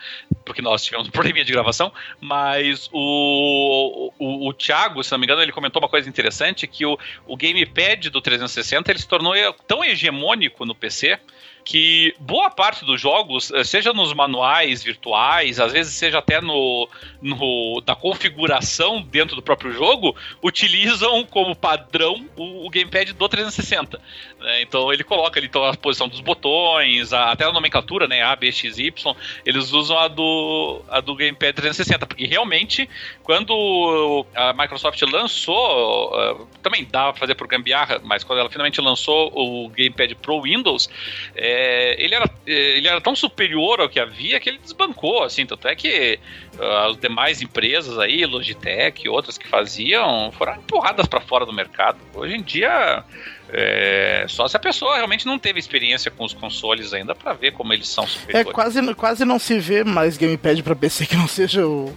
porque nós tivemos um probleminha de gravação, mas o, o, o Thiago, se não me engano, ele comentou uma coisa interessante, que o, o gamepad do 360 ele se tornou tão hegemônico no PC que boa parte dos jogos, eh, seja nos manuais virtuais, às vezes seja até no, no da configuração dentro do próprio jogo, utilizam como padrão o, o gamepad do 360. Né? Então ele coloca ali então, a posição dos botões, a, até a nomenclatura, né, A, B, X, Y, eles usam a do, a do gamepad 360, porque realmente quando a Microsoft lançou, uh, também dá pra fazer por gambiarra, mas quando ela finalmente lançou o gamepad pro Windows, é, ele, era, é, ele era tão superior ao que havia que ele desbancou, assim, tanto é que uh, as demais empresas aí, Logitech e outras que faziam, foram empurradas para fora do mercado. Hoje em dia, é, só se a pessoa realmente não teve experiência com os consoles ainda para ver como eles são superiores. É, quase, quase não se vê mais gamepad para PC que não seja o,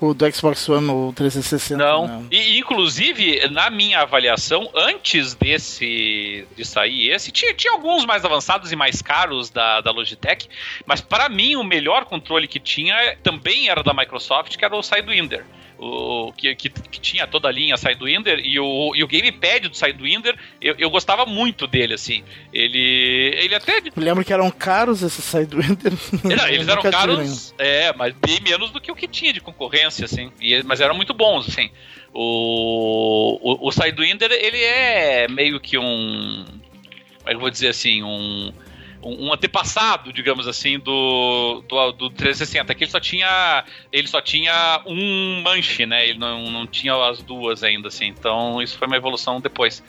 o do Xbox One ou 360. Não. não. E, inclusive, na minha avaliação, antes desse de sair esse, tinha, tinha alguns mais avançados e mais caros da, da Logitech, mas para mim o melhor controle que tinha também era da Microsoft, que era o Sidewinder o, que, que, que, tinha toda a linha Sidewinder e o, e o gamepad do Sidewinder, eu, eu gostava muito dele, assim. Ele, ele até... Eu lembro que eram caros esses Sidewinder. Não, eles eram caros, é, mas bem menos do que o que tinha de concorrência, assim. E, mas eram muito bons, assim. O, o, o Sidewinder, ele é meio que um... Como é que eu vou dizer assim? Um um, antepassado, digamos assim, do, do, do 360, que ele só tinha ele só tinha um manche, né? Ele não, não tinha as duas ainda, assim. Então isso foi uma evolução depois.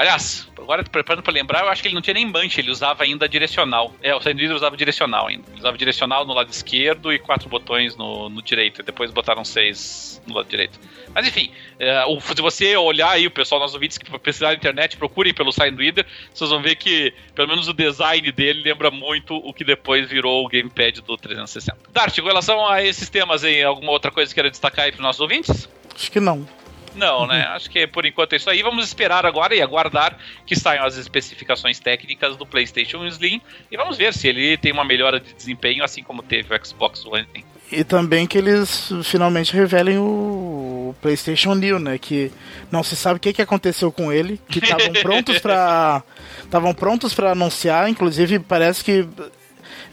Aliás, agora preparando para lembrar, eu acho que ele não tinha nem manche, ele usava ainda direcional. É, o Sandro usava direcional ainda. Ele usava direcional no lado esquerdo e quatro botões no, no direito. Depois botaram seis no lado direito. Mas enfim, é, se você olhar aí, o pessoal, nossos ouvintes que precisar na internet, procurem pelo Sidereader, vocês vão ver que, pelo menos o design dele lembra muito o que depois virou o gamepad do 360. Dart, com relação a esses temas aí, alguma outra coisa que queira destacar aí para os nossos ouvintes? Acho que não. Não, né? Acho que por enquanto é isso aí. Vamos esperar agora e aguardar que saiam as especificações técnicas do PlayStation Slim e vamos ver se ele tem uma melhora de desempenho, assim como teve o Xbox One. E também que eles finalmente revelem o PlayStation New, né? Que não se sabe o que, que aconteceu com ele, que estavam prontos para estavam prontos para anunciar, inclusive parece que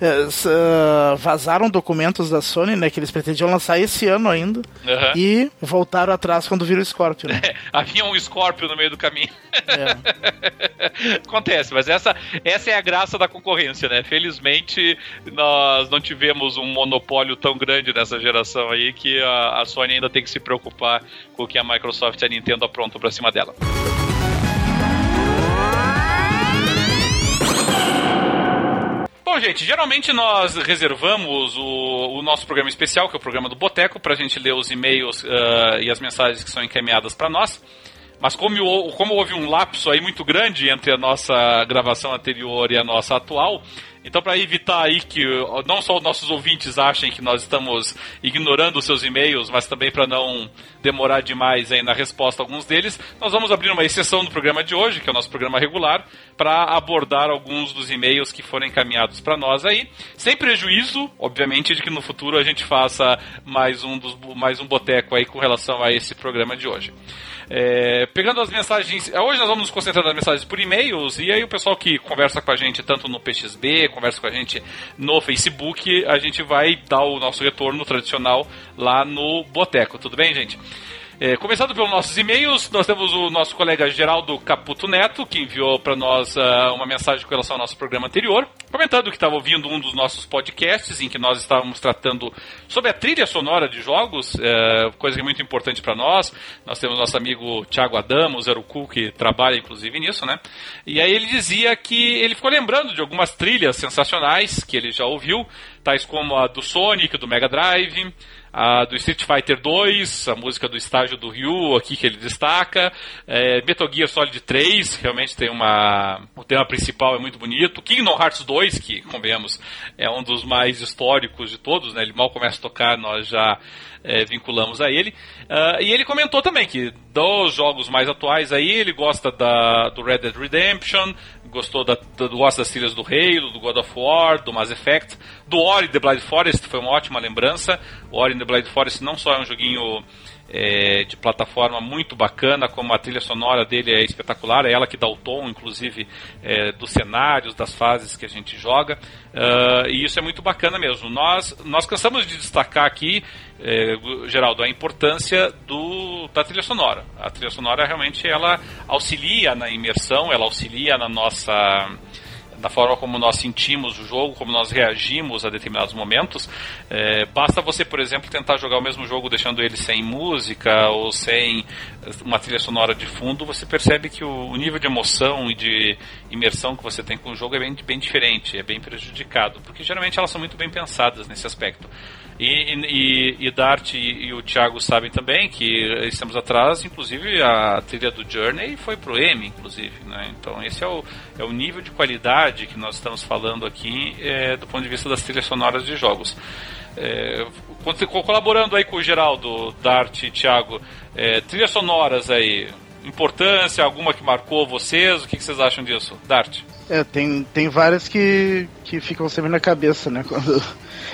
uh, vazaram documentos da Sony, né? Que eles pretendiam lançar esse ano ainda. Uhum. E voltaram atrás quando viram o Scorpio. Né? havia um Scorpio no meio do caminho. É. Acontece, mas essa, essa é a graça da concorrência, né? Felizmente, nós não tivemos um monopólio tão grande nessa geração aí que a, a Sony ainda tem que se preocupar com o que a Microsoft e a Nintendo aprontam pra cima dela. Bom, gente, geralmente nós reservamos o, o, nosso programa especial, que é o programa do Boteco, para a gente ler os e-mails uh, e as mensagens que são encaminhadas para nós. Mas como, como houve um lapso aí muito grande entre a nossa gravação anterior e a nossa atual, então, para evitar aí que não só os nossos ouvintes achem que nós estamos ignorando os seus e-mails, mas também para não demorar demais aí na resposta a alguns deles, nós vamos abrir uma exceção no programa de hoje, que é o nosso programa regular, para abordar alguns dos e-mails que foram encaminhados para nós aí, sem prejuízo, obviamente, de que no futuro a gente faça mais um dos mais um boteco aí com relação a esse programa de hoje. É, pegando as mensagens. Hoje nós vamos nos concentrar nas mensagens por e-mails, e aí o pessoal que conversa com a gente tanto no PXB, conversa com a gente no Facebook, a gente vai dar o nosso retorno tradicional lá no Boteco. Tudo bem, gente? É, começando pelos nossos e-mails, nós temos o nosso colega Geraldo Caputo Neto, que enviou para nós uh, uma mensagem com relação ao nosso programa anterior. comentando que estava ouvindo um dos nossos podcasts em que nós estávamos tratando sobre a trilha sonora de jogos, é, coisa que é muito importante para nós. Nós temos nosso amigo Thiago Adamo, Zero Cool, que trabalha inclusive nisso, né? E aí ele dizia que ele ficou lembrando de algumas trilhas sensacionais que ele já ouviu, tais como a do Sonic, do Mega Drive, a do Street Fighter 2, a música do estágio do Ryu aqui que ele destaca, é, Metal Gear Solid 3, realmente tem uma. O tema principal é muito bonito. Kingdom Hearts 2, que, convenhamos, é um dos mais históricos de todos, né? Ele mal começa a tocar, nós já é, vinculamos a ele. Uh, e ele comentou também que dos jogos mais atuais aí, ele gosta da, do Red Dead Redemption, gostou da, do, gosta das trilhas do Halo, do God of War, do Mass Effect, do Ori The Blind Forest, foi uma ótima lembrança. O Ori The Blind Forest não só é um joguinho é, de plataforma muito bacana, como a trilha sonora dele é espetacular, é ela que dá o tom, inclusive, é, dos cenários, das fases que a gente joga, uh, e isso é muito bacana mesmo. Nós, nós cansamos de destacar aqui, é, Geraldo, a importância do, da trilha sonora. A trilha sonora realmente ela auxilia na imersão, ela auxilia na nossa da forma como nós sentimos o jogo, como nós reagimos a determinados momentos. É, basta você, por exemplo, tentar jogar o mesmo jogo deixando ele sem música ou sem uma trilha sonora de fundo, você percebe que o, nível de emoção e de imersão que você tem com o jogo é bem, bem diferente, é bem prejudicado, porque geralmente elas são muito bem pensadas nesse aspecto. E, e, e Dart e, e, o Thiago sabem também que estamos atrás, inclusive a trilha do Journey foi pro M, inclusive. Né? Então esse é o, é o nível de qualidade que nós estamos falando aqui é, do ponto de vista das trilhas sonoras de jogos. É, colaborando aí com o Geraldo, Dart e Thiago, é, trilhas sonoras aí, importância, alguma que marcou vocês? O que, que vocês acham disso? Dart? É, tem, tem várias que, que ficam sempre na cabeça, né? Quando,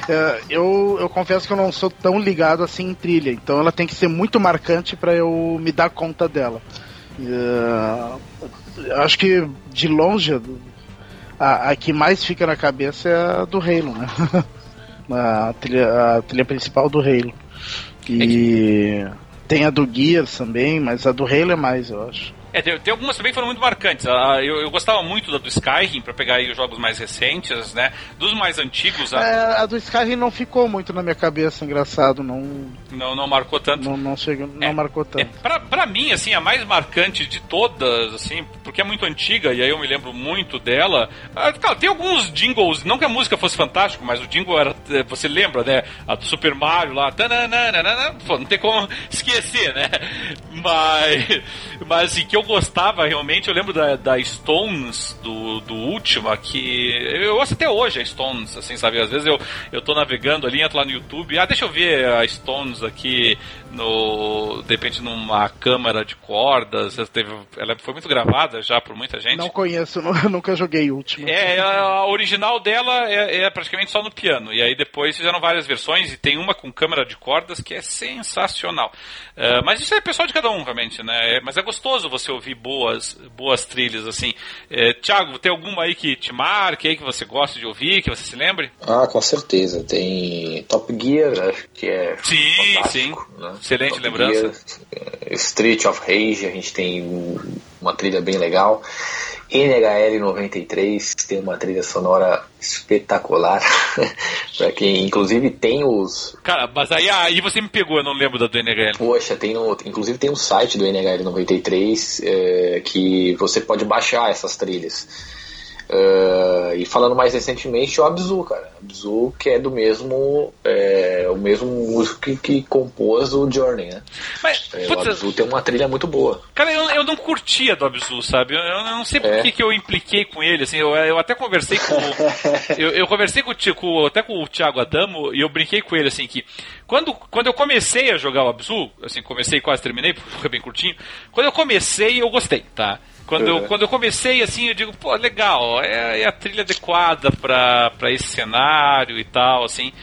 é, eu, eu confesso que eu não sou tão ligado assim em trilha, então ela tem que ser muito marcante para eu me dar conta dela. É, acho que de longe a, a, que mais fica na cabeça é a do Halo, né? a, trilha, a trilha principal do Halo. E tem a do Gears também, mas a do Halo é mais, eu acho. É, tem, tem, algumas também que foram muito marcantes. Ah, eu, eu gostava muito da do Skyrim, para pegar aí os jogos mais recentes, né? Dos mais antigos. A... É, a do Skyrim não ficou muito na minha cabeça, engraçado. Não, não, não marcou tanto. Não, não, chegou, não é, marcou tanto. É, pra, pra mim, assim, a mais marcante de todas, assim, porque é muito antiga e aí eu me lembro muito dela. Ah, tem alguns jingles, não que a música fosse fantástica, mas o jingle era. É, você lembra, né? A do Super Mario lá. Tananana, não tem como esquecer, né? Mas, mas assim, que eu gostava realmente, eu lembro da, da Stones, do, do Última, que eu gosto até hoje a Stones, assim, sabe? Às vezes eu, eu tô navegando ali, entro lá no YouTube, ah, deixa eu ver a Stones aqui no de repente numa câmara de cordas teve, ela foi muito gravada já por muita gente. Não conheço não, nunca joguei última é a original dela é, é, praticamente só no piano e aí depois fizeram várias versões e tem uma com câmara de cordas que é sensacional. Uh, mas isso é pessoal de cada um realmente né? É, mas é gostoso você ouvir boas boas trilhas assim é, Thiago tem alguma aí que te marque aí que você gosta de ouvir que você se lembre ah com certeza tem Top Gear acho que é sim sim né? Excelente Top lembrança. Gear, Street of Rage, a gente tem uma trilha bem legal. NHL 93 tem uma trilha sonora espetacular. pra quem inclusive tem os. Cara, mas aí, aí você me pegou, eu não lembro da do NHL. Poxa, tem no, inclusive tem um site do NHL 93 é, que você pode baixar essas trilhas. Uh, e falando mais recentemente, o Abzu, cara. Abzu, que é do mesmo. É, o mesmo músico que, que, compôs o Journey, né? Mas, é, o Abzu tem uma trilha muito boa. Cara, eu, eu não curtia do Abzu, sabe? Eu, eu não sei por é. que, que eu impliquei com ele, assim. Eu, eu até conversei com. eu, eu, conversei com, com, até com o Thiago Adamo e eu brinquei com ele, assim, que quando, quando eu comecei a jogar o Abzu, assim, comecei quase terminei, porque foi bem curtinho. Quando eu comecei, eu gostei, tá? Quando, eu, quando eu comecei, assim, eu digo, pô, legal, é, é a trilha adequada para esse cenário e tal, assim.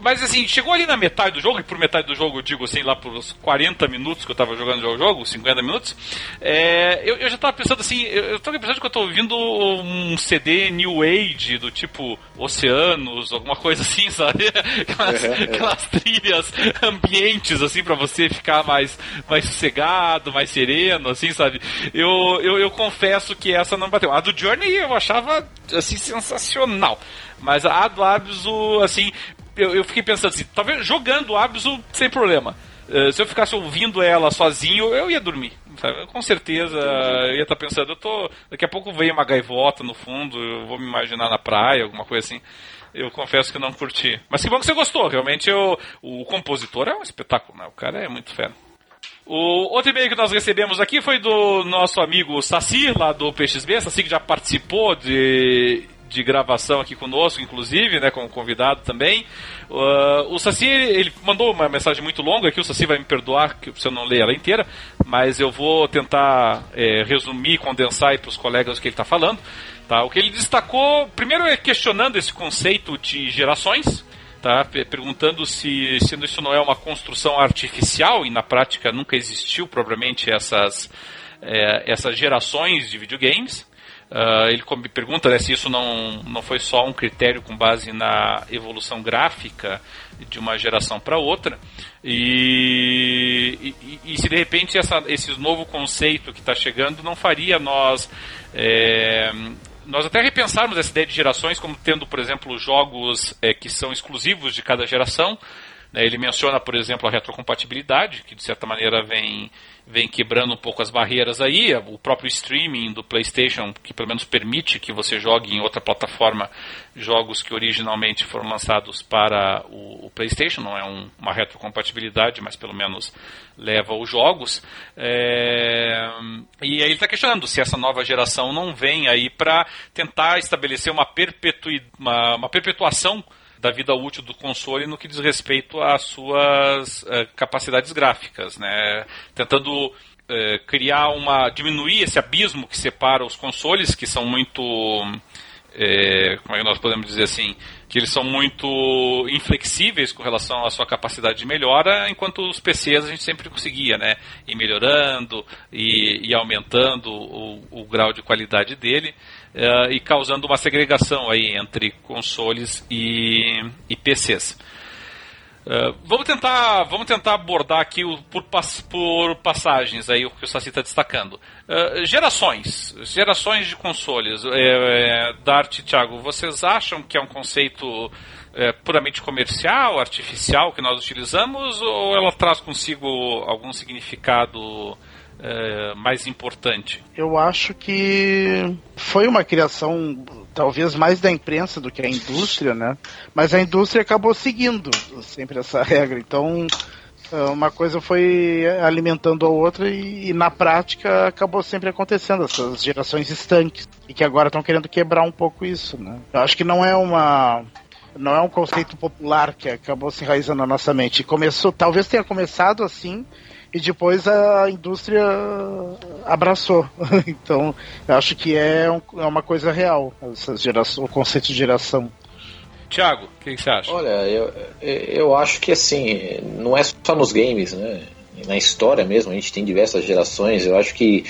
Mas assim, chegou ali na metade do jogo, e por metade do jogo eu digo assim, lá por uns 40 minutos que eu tava jogando o jogo, 50 minutos, é, eu, eu, já tava pensando assim, eu, eu tava pensando que eu tô ouvindo um CD New Age, do tipo Oceanos, alguma coisa assim, sabe? Aquelas, uhum, aquelas trilhas ambientes, assim, para você ficar mais, mais sossegado, mais sereno, assim, sabe? Eu, eu, eu confesso que essa não bateu. A do Journey eu achava, assim, sensacional. Mas a do Abzu, assim, eu, eu fiquei pensando assim, talvez jogando Abzu sem problema. Uh, se eu ficasse ouvindo ela sozinho, eu ia dormir. Sabe? Com certeza eu ia estar tá pensando, eu tô. Daqui a pouco veio uma gaivota no fundo, eu vou me imaginar na praia, alguma coisa assim. Eu confesso que não curti. Mas que bom que você gostou, realmente eu, o compositor é um espetáculo, né? O cara é muito fera. O outro e-mail que nós recebemos aqui foi do nosso amigo Saci, lá do PXB. Saci que já participou de de gravação aqui conosco, inclusive, né, como convidado também. Uh, o Saci, ele mandou uma mensagem muito longa aqui, o Saci vai me perdoar se eu não ler ela inteira, mas eu vou tentar é, resumir, condensar para os colegas o que ele está falando. Tá? O que ele destacou, primeiro é questionando esse conceito de gerações, tá? perguntando se, se isso não é uma construção artificial, e na prática nunca existiu propriamente essas, é, essas gerações de videogames. Uh, ele me pergunta né, se isso não, não foi só um critério com base na evolução gráfica de uma geração para outra. E, e, e, se de repente essa, esse novo conceito que está chegando não faria nós é, nós até repensarmos essa ideia de gerações como tendo por exemplo jogos é, que são exclusivos de cada geração ele menciona por exemplo a retrocompatibilidade que de certa maneira vem vem quebrando um pouco as barreiras aí. O próprio streaming do PlayStation, que pelo menos permite que você jogue em outra plataforma jogos que originalmente foram lançados para o, o PlayStation, não é um, uma retrocompatibilidade, mas pelo menos leva os jogos. É... E aí ele está questionando se essa nova geração não vem aí para tentar estabelecer uma, perpetui... uma, uma perpetuação da vida útil do console no que diz respeito às suas uh, capacidades gráficas, né? Tentando uh, criar uma diminuir esse abismo que separa os consoles que são muito é, como é que nós podemos dizer assim, que eles são muito inflexíveis com relação à sua capacidade de melhora, enquanto os PCs a gente sempre conseguia, né, ir melhorando e, e aumentando o, o, grau de qualidade dele uh, e causando uma segregação aí entre consoles e, e PCs. Uh, vamos tentar vamos tentar abordar aqui o, por, por passagens aí o que o Saci está destacando. Uh, gerações, gerações de consoles. É, é, Dart, Thiago, vocês acham que é um conceito é, puramente comercial, artificial que nós utilizamos ou ela traz consigo algum significado é, mais importante? Eu acho que foi uma criação talvez mais da imprensa do que a indústria, né? Mas a indústria acabou seguindo sempre essa regra. Então, é, uma coisa foi alimentando a outra e, e, na prática acabou sempre acontecendo essas gerações estanques e que agora estão querendo quebrar um pouco isso, né? Eu acho que não é uma não é um conceito popular que acabou se enraizando na nossa mente. Começou, talvez tenha começado assim e depois a indústria abraçou. então, eu acho que é, um, é uma coisa real, essa geração, o conceito de geração. Tiago, o que, que, você acha? Olha, eu, eu acho que assim, não é só nos games, né? Na história mesmo, a gente tem diversas gerações. Eu acho que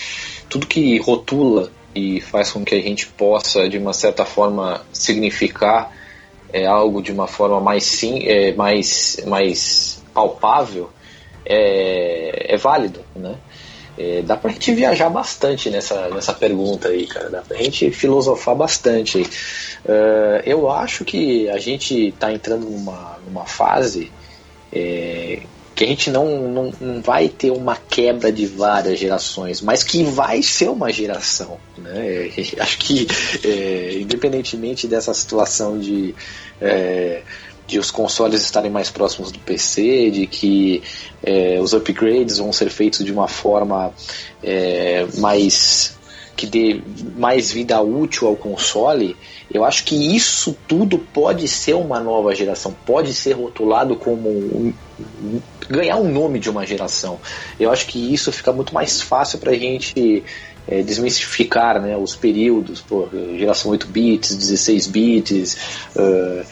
tudo que rotula e faz com que a gente possa, de uma certa forma, significar é, algo de uma forma mais, sim, é, mais, mais palpável, é, é válido, né? É, dá pra gente viajar bastante nessa, nessa pergunta aí, cara. Dá pra gente filosofar bastante. Uh, eu acho que a gente tá entrando numa, numa fase é, que a gente não, não, não vai ter uma quebra de várias gerações, mas que vai ser uma geração. Né? Acho que, é, independentemente dessa situação de. É, de os consoles estarem mais próximos do PC, de que é, os upgrades vão ser feitos de uma forma é, mais que dê mais vida útil ao console, eu acho que isso tudo pode ser uma nova geração, pode ser rotulado como um, ganhar um nome de uma geração. Eu acho que isso fica muito mais fácil para a gente é, desmistificar né, os períodos, pô, geração 8 bits, 16 bits, uh,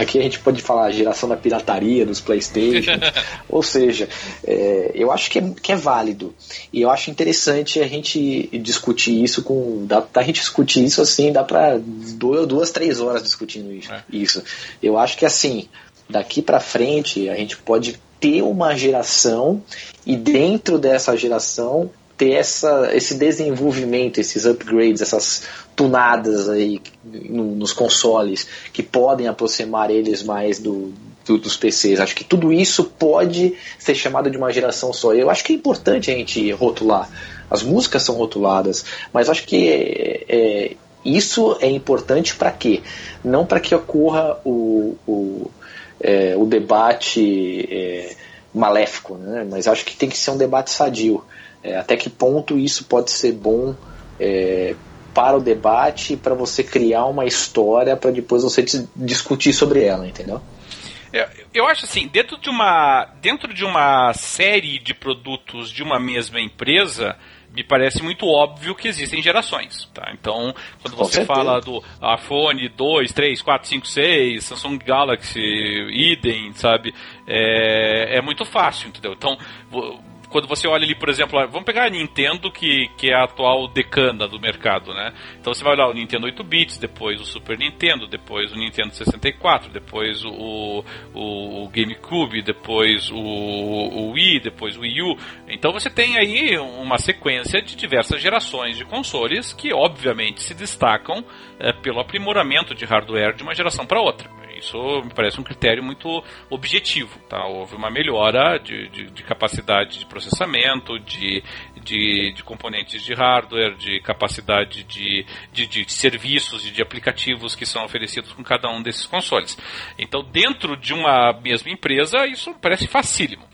Aqui a gente pode falar geração da pirataria dos Playstation. Ou seja, é, eu acho que é, que é válido. E eu acho interessante a gente discutir isso com. Dá a gente discutir isso assim, dá pra duas, duas três horas discutindo isso. É. isso. Eu acho que assim, daqui para frente a gente pode ter uma geração e dentro dessa geração ter essa, esse desenvolvimento, esses upgrades, essas tunadas aí no, nos consoles que podem aproximar eles mais do, do, dos PCs. Acho que tudo isso pode ser chamado de uma geração só. Eu acho que é importante a gente rotular. As músicas são rotuladas, mas acho que é, é, isso é importante para quê? Não para que ocorra o, o, é, o debate é, maléfico, né? mas acho que tem que ser um debate sadio. É, até que ponto isso pode ser bom é, para o debate, para você criar uma história, para depois você discutir sobre ela, entendeu? É, eu acho assim, dentro de uma dentro de uma série de produtos de uma mesma empresa, me parece muito óbvio que existem gerações, tá? Então, quando você fala do iPhone 2, 3, 4, 5, 6, Samsung Galaxy, idem, sabe? É, é muito fácil, entendeu? Então, quando você olha ali, por exemplo, vamos pegar a Nintendo, que, que é a atual decana do mercado, né? Então você vai olhar o Nintendo 8 bits, depois o Super Nintendo, depois o Nintendo 64, depois o, o, o GameCube, depois o, o Wii, depois o Wii U. Então você tem aí uma sequência de diversas gerações de consoles que obviamente se destacam é, pelo aprimoramento de hardware de uma geração para outra. Isso me parece um critério muito objetivo. Tá? Houve uma melhora de, de, de capacidade de processamento, de, de, de, componentes de hardware, de capacidade de, de, de serviços e de aplicativos que são oferecidos com cada um desses consoles. Então, dentro de uma mesma empresa, isso parece facílimo.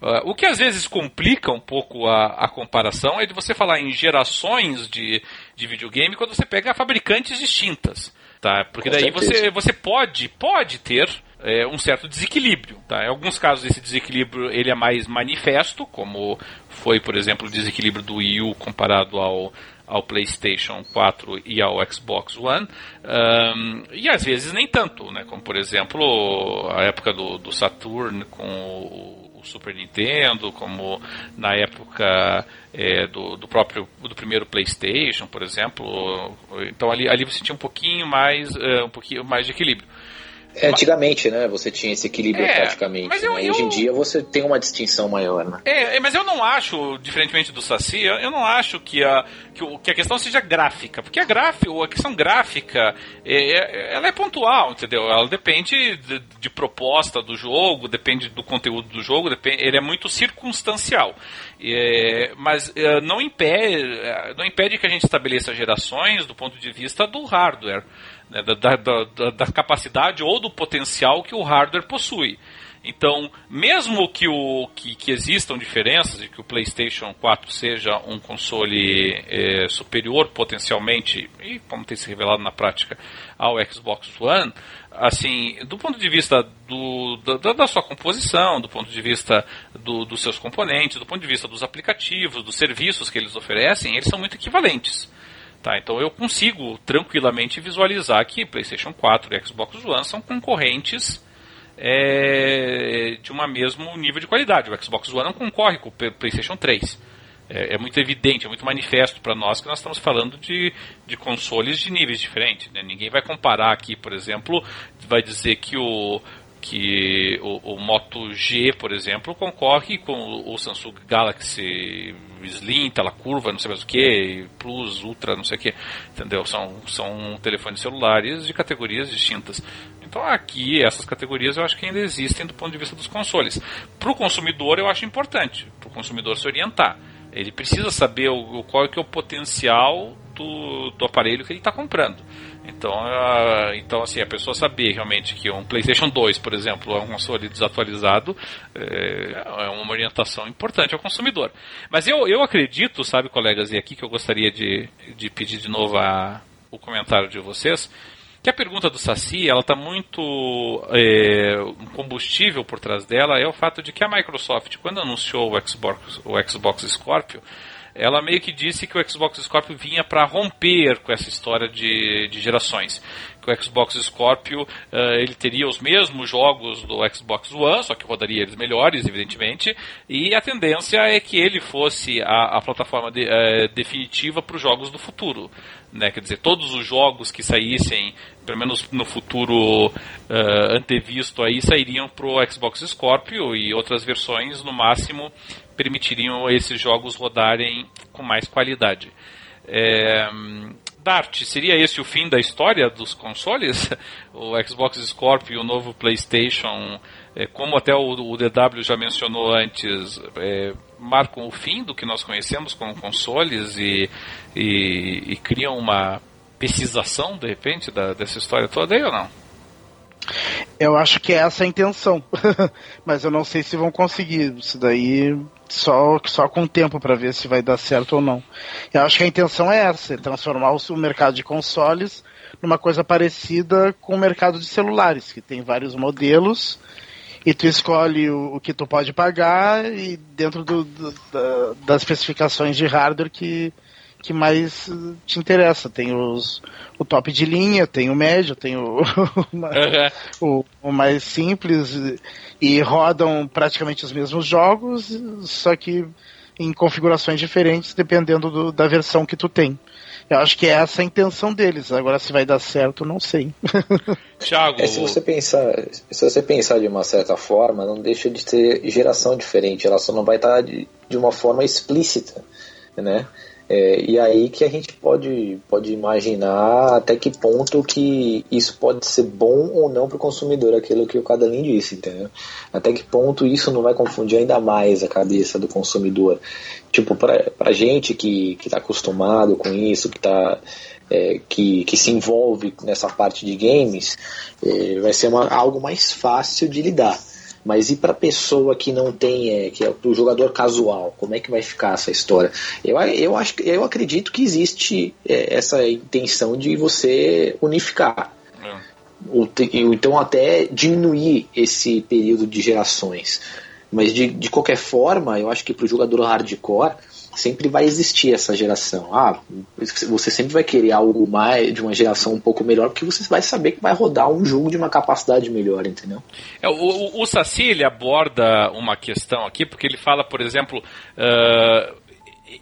Uh, o que às vezes complica um pouco a, a, comparação é de você falar em gerações de, de videogame quando você pega fabricantes distintas. Tá? Porque Com daí você, você pode, pode ter é, um certo desequilíbrio. Tá? Em alguns casos esse desequilíbrio ele é mais manifesto, como foi, por exemplo, o desequilíbrio do Wii U comparado ao, ao PlayStation 4 e ao Xbox One, um, e às vezes nem tanto, né? como por exemplo a época do, do Saturn com o Super Nintendo, como na época é, do, do, próprio do primeiro PlayStation, por exemplo. Então ali, ali você tinha um pouquinho mais uh, um pouquinho mais de equilíbrio. É, antigamente, né, você tinha esse equilíbrio é, praticamente. Mas eu, né? eu, Hoje em dia você tem uma distinção maior, né? É, é, mas eu não acho, diferentemente do Saci, eu não acho que a, que, a questão seja gráfica. Porque a, gráfica, a questão gráfica, é, é, ela é pontual, entendeu? Ela depende de, de, proposta do jogo, depende do conteúdo do jogo, depende, ele é muito circunstancial. É, mas é, não, impede, não impede que a gente estabeleça gerações do ponto de vista do hardware né, da, da, da, da, capacidade ou do potencial que o hardware possui. Então, mesmo que, o, que, que existam diferenças e que o PlayStation 4 seja um console é, superior potencialmente, e como tem se revelado na prática, ao Xbox One, assim, do ponto de vista do, da, da, sua composição, do ponto de vista do, dos seus componentes, do ponto de vista dos aplicativos, dos serviços que eles oferecem, eles são muito equivalentes. Tá, então eu consigo tranquilamente visualizar que PlayStation 4 e Xbox One são concorrentes é, de um mesmo nível de qualidade. O Xbox One não concorre com o PlayStation 3. É, é muito evidente, é muito manifesto para nós que nós estamos falando de, de consoles de níveis diferentes. Né? Ninguém vai comparar aqui, por exemplo, vai dizer que o, que o, o, Moto G, por exemplo, concorre com o, Samsung Galaxy Slim, tela curva, não sei mais o que, Plus, Ultra, não sei o que, entendeu? São, são telefones celulares de categorias distintas. Então aqui, essas categorias eu acho que ainda existem do ponto de vista dos consoles. Para o consumidor eu acho importante, para o consumidor se orientar. Ele precisa saber o, qual é, que é o potencial do, do aparelho que ele está comprando. Então, uh, então, assim, a pessoa saber realmente que um PlayStation 2, por exemplo, é um console desatualizado, é, é uma orientação importante ao consumidor. Mas eu, eu acredito, sabe, colegas, e aqui que eu gostaria de, de pedir de novo a, o comentário de vocês, que a pergunta do Saci, ela está muito é, combustível por trás dela é o fato de que a Microsoft, quando anunciou o Xbox, o Xbox Scorpio, ela meio que disse que o Xbox Scorpio vinha para romper com essa história de, de gerações. O Xbox Scorpio uh, ele teria os mesmos jogos do Xbox One, só que rodaria eles melhores, evidentemente, e a tendência é que ele fosse a, a plataforma de, uh, definitiva para os jogos do futuro. Né? Quer dizer, todos os jogos que saíssem, pelo menos no futuro uh, antevisto aí, sairiam para o Xbox Scorpio e outras versões, no máximo, permitiriam esses jogos rodarem com mais qualidade. É, Seria esse o fim da história dos consoles? O Xbox Scorpio e o novo PlayStation, é, como até o, DW já mencionou antes, é, marcam o fim do que nós conhecemos como consoles e, e, e criam uma precisação, de repente, da, dessa história toda aí ou não? Eu acho que é essa a intenção, mas eu não sei se vão conseguir. Isso daí só, só com o tempo para ver se vai dar certo ou não. Eu acho que a intenção é essa, é transformar o mercado de consoles numa coisa parecida com o mercado de celulares, que tem vários modelos e tu escolhe o, o que tu pode pagar e dentro do, do, da, das especificações de hardware que, que mais te interessa. Tem os, o top de linha, tem o médio, tem o, o, o, mais simples e rodam praticamente os mesmos jogos, só que em configurações diferentes dependendo do, da versão que tu tem. Eu acho que é essa a intenção deles. Agora se vai dar certo, não sei. Thiago, é, se você pensar, se você pensar de uma certa forma, não deixa de ter geração diferente. Ela só não vai estar de, de uma forma explícita, né? É, e aí que a gente pode, pode imaginar até que ponto que isso pode ser bom ou não para o consumidor, aquilo que o Cadalin disse, entendeu? Até que ponto isso não vai confundir ainda mais a cabeça do consumidor. Tipo, para a gente que está acostumado com isso, que tá, é, que, que se envolve nessa parte de games, é, vai ser uma, algo mais fácil de lidar. Mas e para pessoa que não tem, é, que é o jogador casual, como é que vai ficar essa história? Eu, eu, acho, eu acredito que existe é, essa intenção de você unificar. É. Ou, então até diminuir esse período de gerações. Mas de, de qualquer forma, eu acho que para o jogador hardcore sempre vai existir essa geração. Ah, você sempre vai querer algo mais de uma geração um pouco melhor, porque você vai saber que vai rodar um jogo de uma capacidade melhor, entendeu? É, o, o, Saci ele aborda uma questão aqui, porque ele fala, por exemplo, uh,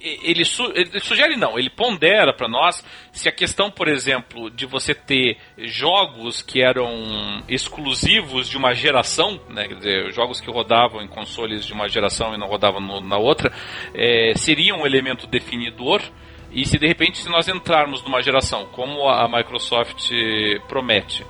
ele, su ele, sugere não, ele pondera para nós se a questão, por exemplo, de você ter jogos que eram exclusivos de uma geração, né, quer dizer, jogos que rodavam em consoles de uma geração e não rodavam no, na outra, é, seria um elemento definidor. E se de repente se nós entrarmos numa geração, como a Microsoft promete,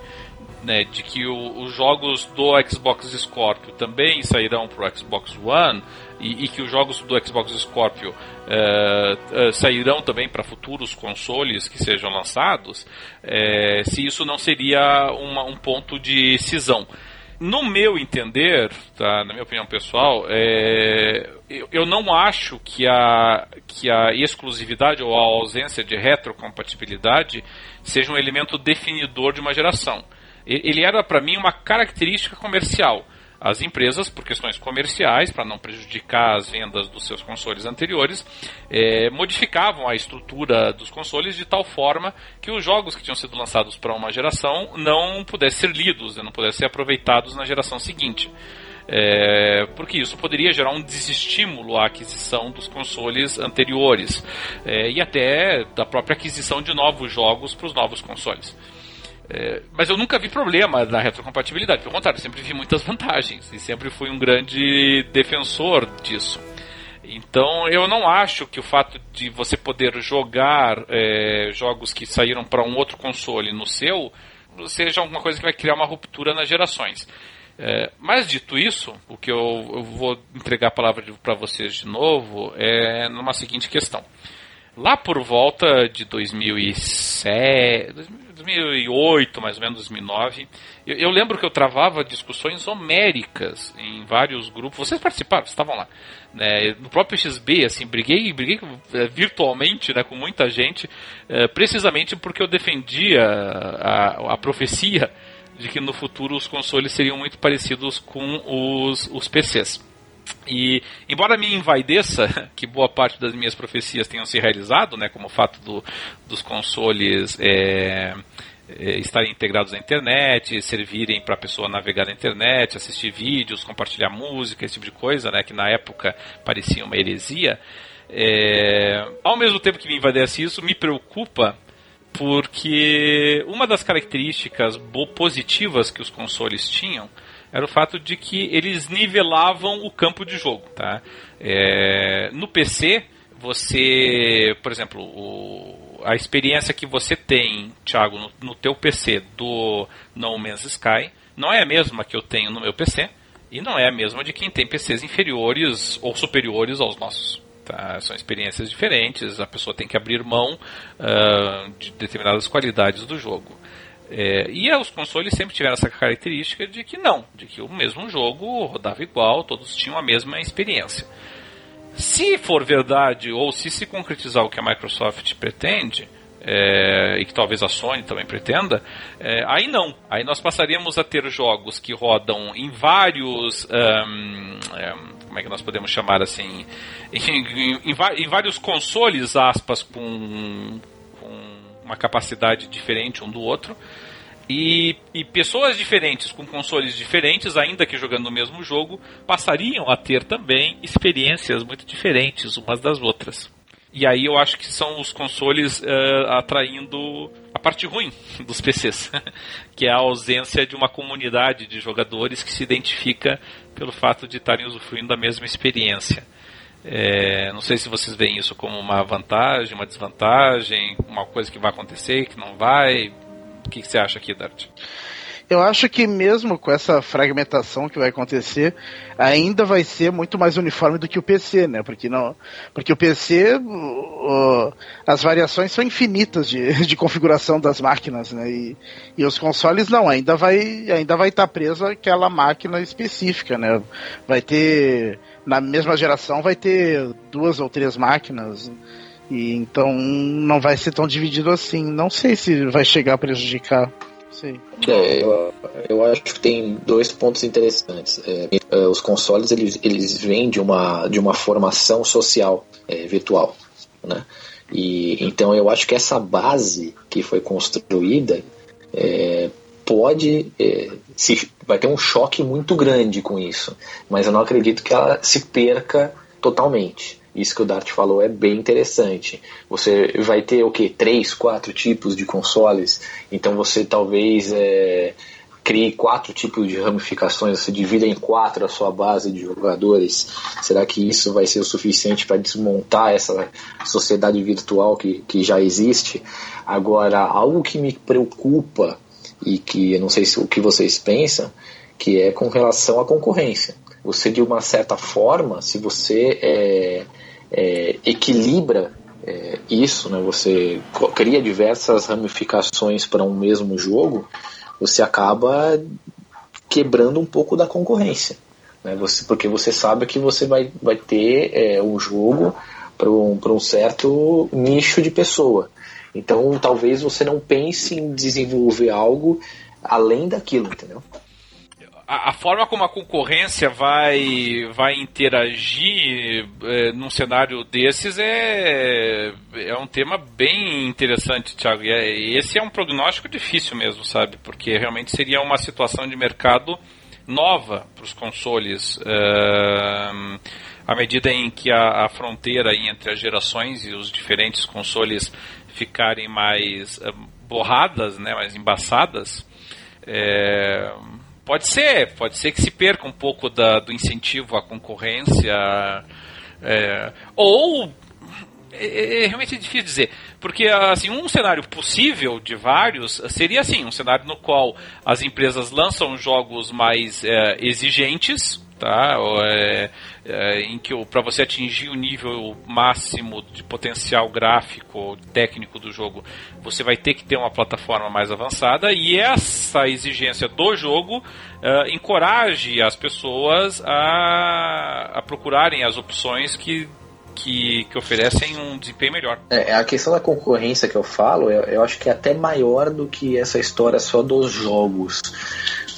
né, de que o, os jogos do Xbox Scorpio também sairão para o Xbox One e, e, que os jogos do Xbox Scorpio uh, uh, sairão também para futuros consoles que sejam lançados, uh, se isso não seria uma, um ponto de cisão. No meu entender, tá, na minha opinião pessoal, é, eu, eu, não acho que a, que a exclusividade ou a ausência de retrocompatibilidade seja um elemento definidor de uma geração ele era para mim uma característica comercial. As empresas, por questões comerciais, para não prejudicar as vendas dos seus consoles anteriores, é, modificavam a estrutura dos consoles de tal forma que os jogos que tinham sido lançados para uma geração não pudessem ser lidos, não pudessem ser aproveitados na geração seguinte. É, porque isso poderia gerar um desestímulo à aquisição dos consoles anteriores é, e até da própria aquisição de novos jogos para os novos consoles. É, mas eu nunca vi problema na retrocompatibilidade, pelo contrário, sempre vi muitas vantagens e sempre fui um grande defensor disso. Então eu não acho que o fato de você poder jogar é, jogos que saíram para um outro console no seu seja alguma coisa que vai criar uma ruptura nas gerações. É, mas dito isso, o que eu, eu vou entregar a palavra para vocês de novo é numa seguinte questão. Lá por volta de 2007, 2008, mais ou menos 2009, eu, eu, lembro que eu travava discussões homéricas em vários grupos. Vocês participaram, estavam lá. Né? No próprio XB, assim, briguei, briguei é, virtualmente né, com muita gente, é, precisamente porque eu defendia a, a profecia de que no futuro os consoles seriam muito parecidos com os, os PCs. E, embora me envaideça que boa parte das minhas profecias tenham se realizado, né, como o fato do, dos consoles é, é, estarem integrados à internet, servirem para a pessoa navegar na internet, assistir vídeos, compartilhar música, esse tipo de coisa, né, que na época parecia uma heresia, é, ao mesmo tempo que me envaidece isso, me preocupa porque uma das características positivas que os consoles tinham era o fato de que eles nivelavam o campo de jogo. Tá? É, no PC, você, por exemplo, o, a experiência que você tem, Thiago, no, no teu PC do No Man's Sky, não é a mesma que eu tenho no meu PC e não é a mesma de quem tem PCs inferiores ou superiores aos nossos. Tá? São experiências diferentes, a pessoa tem que abrir mão uh, de determinadas qualidades do jogo. É, e os consoles sempre tiveram essa característica de que não, de que o mesmo jogo rodava igual, todos tinham a mesma experiência. Se for verdade, ou se se concretizar o que a Microsoft pretende, é, e que talvez a Sony também pretenda, é, aí não. Aí nós passaríamos a ter jogos que rodam em vários. Um, um, como é que nós podemos chamar assim? Em, em, em, em vários consoles, aspas, com uma capacidade diferente um do outro. E, e, pessoas diferentes com consoles diferentes, ainda que jogando o mesmo jogo, passariam a ter também experiências muito diferentes umas das outras. E aí eu acho que são os consoles uh, atraindo a parte ruim dos PCs, que é a ausência de uma comunidade de jogadores que se identifica pelo fato de estarem usufruindo da mesma experiência. É, não sei se vocês veem isso como uma vantagem, uma desvantagem, uma coisa que vai acontecer, que não vai. O que, que você acha aqui, Dart? Eu acho que mesmo com essa fragmentação que vai acontecer, ainda vai ser muito mais uniforme do que o PC, né? Porque não, porque o PC, uh, as variações são infinitas de, de configuração das máquinas, né? E, e os consoles não, ainda vai, ainda vai estar preso àquela máquina específica, né? Vai ter na mesma geração vai ter duas ou três máquinas. E então não vai ser tão dividido assim. Não sei se vai chegar a prejudicar. Sim. É, eu, eu acho que tem dois pontos interessantes. É, é, os consoles eles, eles vêm de uma, de uma formação social é, virtual, né? E então eu acho que essa base que foi construída é, pode é, se, vai ter um choque muito grande com isso, mas eu não acredito que ela se perca totalmente. Isso que o Dart falou é bem interessante. Você vai ter o que? Três, quatro tipos de consoles. Então você talvez é, crie quatro tipos de ramificações, você divida em quatro a sua base de jogadores. Será que isso vai ser o suficiente para desmontar essa sociedade virtual que, que já existe? Agora, algo que me preocupa e que eu não sei se, o que vocês pensam, que é com relação à concorrência. Você, de uma certa forma, se você é, é, equilibra é, isso, né, você cria diversas ramificações para um mesmo jogo, você acaba quebrando um pouco da concorrência. Né, você, porque você sabe que você vai, vai ter é, um jogo para um, um certo nicho de pessoa. Então, talvez você não pense em desenvolver algo além daquilo, entendeu? A, forma como a concorrência vai, vai interagir é, num cenário desses é, é um tema bem interessante, Thiago. E é, esse é um prognóstico difícil mesmo, sabe? Porque realmente seria uma situação de mercado nova para os consoles. Uh, à medida em que a, a, fronteira entre as gerações e os diferentes consoles ficarem mais uh, borradas, né, mais embaçadas, é, pode ser, pode ser que se perca um pouco da, do incentivo à concorrência, é, ou é, é, é, realmente difícil dizer, porque assim um cenário possível de vários seria assim um cenário no qual as empresas lançam jogos mais é, exigentes tá? É, é, em que para você atingir o nível máximo de potencial gráfico, técnico do jogo, você vai ter que ter uma plataforma mais avançada e essa exigência do jogo uh, encoraje as pessoas a, a procurarem as opções que que, que, oferecem um desempenho melhor. É, a questão da concorrência que eu falo, eu, eu, acho que é até maior do que essa história só dos jogos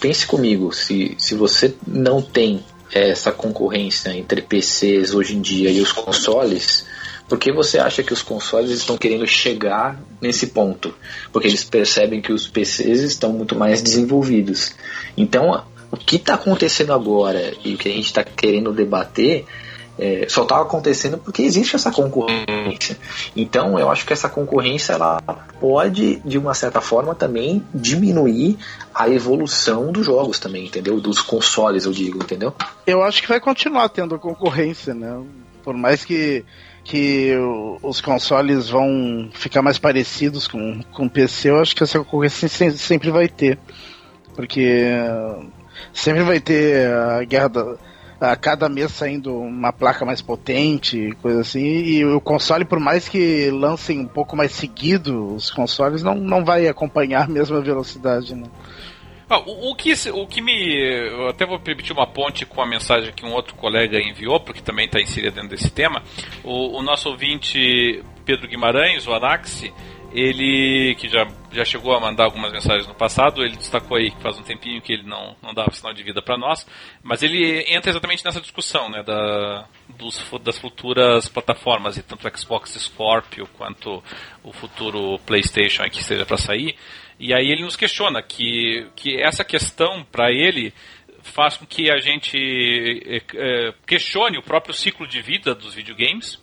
pense comigo, se, se você não tem essa concorrência entre PCs hoje em dia e os consoles, por que você acha que os consoles estão querendo chegar nesse ponto? Porque eles percebem que os PCs estão muito mais desenvolvidos. Então, o que está acontecendo agora e o que a gente está querendo debater é, só está acontecendo porque existe essa concorrência. Então, eu acho que essa concorrência ela pode, de uma certa forma, também diminuir a evolução dos jogos também, entendeu? Dos consoles, eu digo, entendeu? Eu acho que vai continuar tendo concorrência, né? Por mais que que os consoles vão ficar mais parecidos com, com o PC, eu acho que essa concorrência sempre vai ter. Porque sempre vai ter a guerra da, a cada mês saindo uma placa mais potente, coisa assim, e o console, por mais que lancem um pouco mais seguido os consoles, não, não vai acompanhar a mesma velocidade, né? Ah, o, o, que, o que me. Eu até vou permitir uma ponte com a mensagem que um outro colega enviou, porque também está inserido dentro desse tema. O, o, nosso ouvinte Pedro Guimarães, o Anaxi, ele que já, já chegou a mandar algumas mensagens no passado, ele destacou aí que faz um tempinho que ele não, não dava sinal de vida para nós, mas ele entra exatamente nessa discussão né, da, dos, das futuras plataformas, e tanto o Xbox Scorpio quanto o futuro PlayStation que seja para sair. E aí ele nos questiona que, que essa questão, para ele, faz com que a gente é, questione o próprio ciclo de vida dos videogames,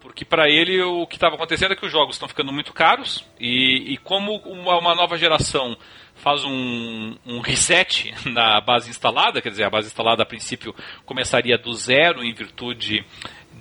porque para ele o que estava acontecendo é que os jogos estão ficando muito caros e, e como uma, uma, nova geração faz um, um, reset na base instalada, quer dizer, a base instalada a princípio começaria do zero em virtude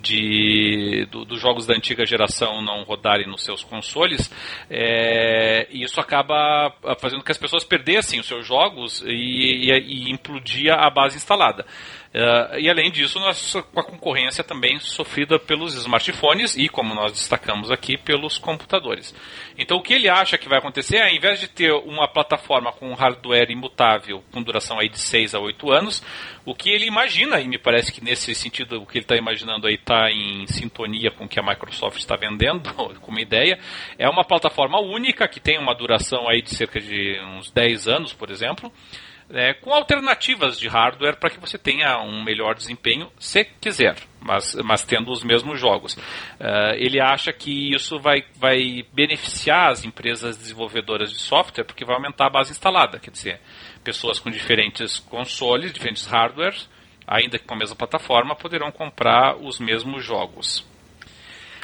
de do, dos jogos da antiga geração não rodarem nos seus consoles, é, e isso acaba fazendo que as pessoas perdessem os seus jogos e, e, e implodia a base instalada. Uh, e além disso, nós, com a concorrência também sofrida pelos smartphones e, como nós destacamos aqui, pelos computadores. Então, o que ele acha que vai acontecer é, ao invés de ter uma plataforma com hardware imutável, com duração aí de 6 a 8 anos, o que ele imagina, e me parece que nesse sentido o que ele está imaginando aí está em sintonia com o que a Microsoft está vendendo como ideia, é uma plataforma única que tem uma duração aí de cerca de uns 10 anos, por exemplo, é, com alternativas de hardware para que você tenha um melhor desempenho, se quiser, mas, mas tendo os mesmos jogos. Uh, ele acha que isso vai, vai beneficiar as empresas desenvolvedoras de software, porque vai aumentar a base instalada, quer dizer, pessoas com diferentes consoles, diferentes hardwares, ainda que com a mesma plataforma, poderão comprar os mesmos jogos.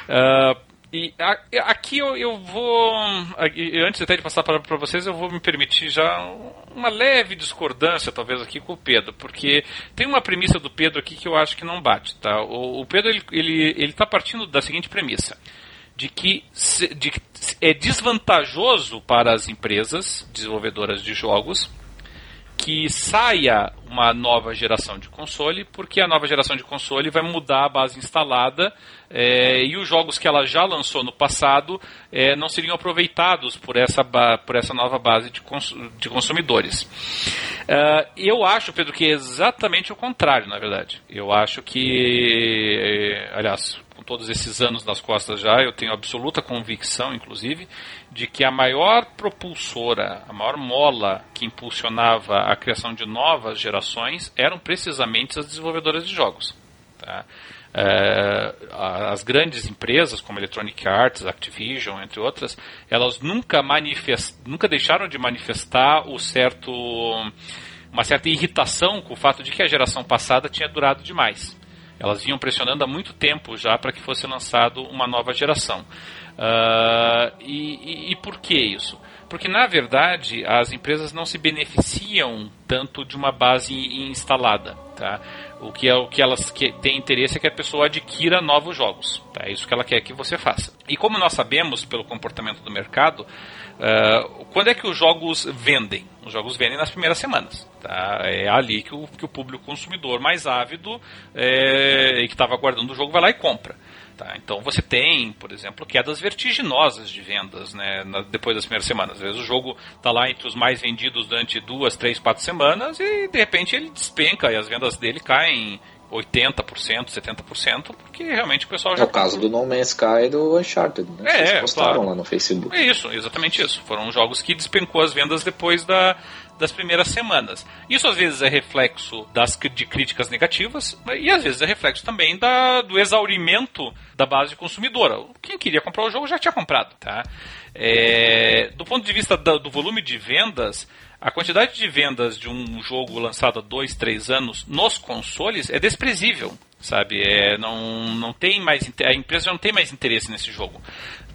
Uh, e aqui eu, eu vou, antes até de passar para vocês, eu vou me permitir já uma leve discordância, talvez, aqui com o Pedro, porque tem uma premissa do Pedro aqui que eu acho que não bate. Tá? O, o Pedro ele está ele, ele tá partindo da seguinte premissa: de que, de que é desvantajoso para as empresas desenvolvedoras de jogos que saia uma nova geração de console, porque a nova geração de console vai mudar a base instalada é, e os jogos que ela já lançou no passado é, não seriam aproveitados por essa, por essa nova base de, cons de consumidores. Uh, eu acho, Pedro, que é exatamente o contrário, na verdade. Eu acho que, aliás, com todos esses anos nas costas já, eu tenho absoluta convicção, inclusive, de que a maior propulsora, a maior mola que impulsionava a criação de novas gerações eram precisamente as desenvolvedoras de jogos. Tá? É, as grandes empresas como Electronic Arts, Activision, entre outras, elas nunca, nunca deixaram de manifestar o certo, uma certa irritação com o fato de que a geração passada tinha durado demais. Elas vinham pressionando há muito tempo já para que fosse lançado uma nova geração. Uh, e, e, e por que isso? Porque, na verdade, as empresas não se beneficiam tanto de uma base instalada. Tá? O que, é, o que elas que, têm interesse é que a pessoa adquira novos jogos. Tá? É isso que ela quer que você faça. E como nós sabemos, pelo comportamento do mercado, uh, quando é que os jogos vendem? Os jogos vendem nas primeiras semanas. Tá? É ali que o, que o público consumidor mais ávido é, e que estava aguardando o jogo vai lá e compra. Tá, então você tem, por exemplo, quedas vertiginosas de vendas né, na, depois das primeiras semanas. Às vezes o jogo está lá entre os mais vendidos durante duas, três, quatro semanas e de repente ele despenca e as vendas dele caem 80%, 70%, porque realmente o pessoal já. É o caso do No Man's Sky e do Uncharted, né? É, Vocês postaram claro. lá no Facebook. É isso, exatamente isso. Foram jogos que despencou as vendas depois da, das primeiras semanas. Isso às vezes é reflexo das, de críticas negativas e às vezes é reflexo também da, do exaurimento da base consumidora. Quem queria comprar o jogo já tinha comprado. Tá? É, do ponto de vista do volume de vendas, a quantidade de vendas de um jogo lançado há dois, três anos nos consoles é desprezível, sabe? É, não, não tem mais a empresa não tem mais interesse nesse jogo.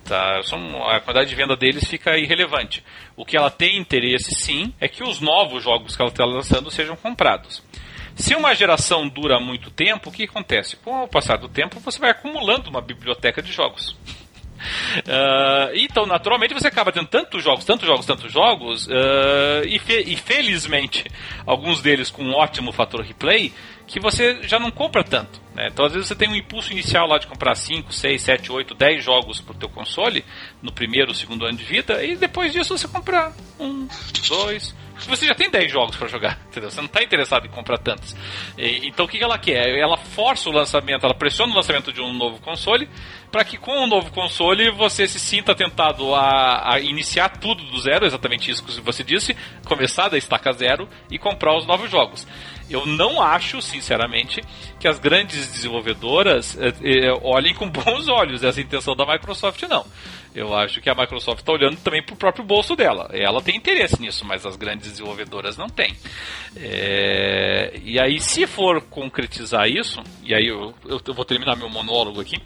Tá? A quantidade de venda deles fica irrelevante. O que ela tem interesse, sim, é que os novos jogos que ela está lançando sejam comprados. Se uma geração dura muito tempo, o que acontece? Com o passar do tempo, você vai acumulando uma biblioteca de jogos. Uh, então, naturalmente, você acaba tendo tantos jogos, tantos jogos, tantos jogos, uh, e, fe e, felizmente, alguns deles com um ótimo fator replay, que você já não compra tanto. Né? Então, às vezes, você tem um impulso inicial lá de comprar 5, 6, 7, 8, 10 jogos para o teu console, no primeiro ou segundo ano de vida, e depois disso você compra um, dois, você já tem 10 jogos para jogar, entendeu? Você não está interessado em comprar tantos. E, então o que ela quer? Ela força o lançamento, ela pressiona o lançamento de um novo console, para que com o novo console você se sinta tentado a, a, iniciar tudo do zero, exatamente isso que você disse, começar da estaca zero e comprar os novos jogos. Eu não acho, sinceramente, que as grandes desenvolvedoras eh, eh, olhem com bons olhos essa intenção da Microsoft, não. Eu acho que a Microsoft está olhando também para o próprio bolso dela. Ela tem interesse nisso, mas as grandes desenvolvedoras não têm. É... E aí, se for concretizar isso, e aí eu, eu, vou terminar meu monólogo aqui.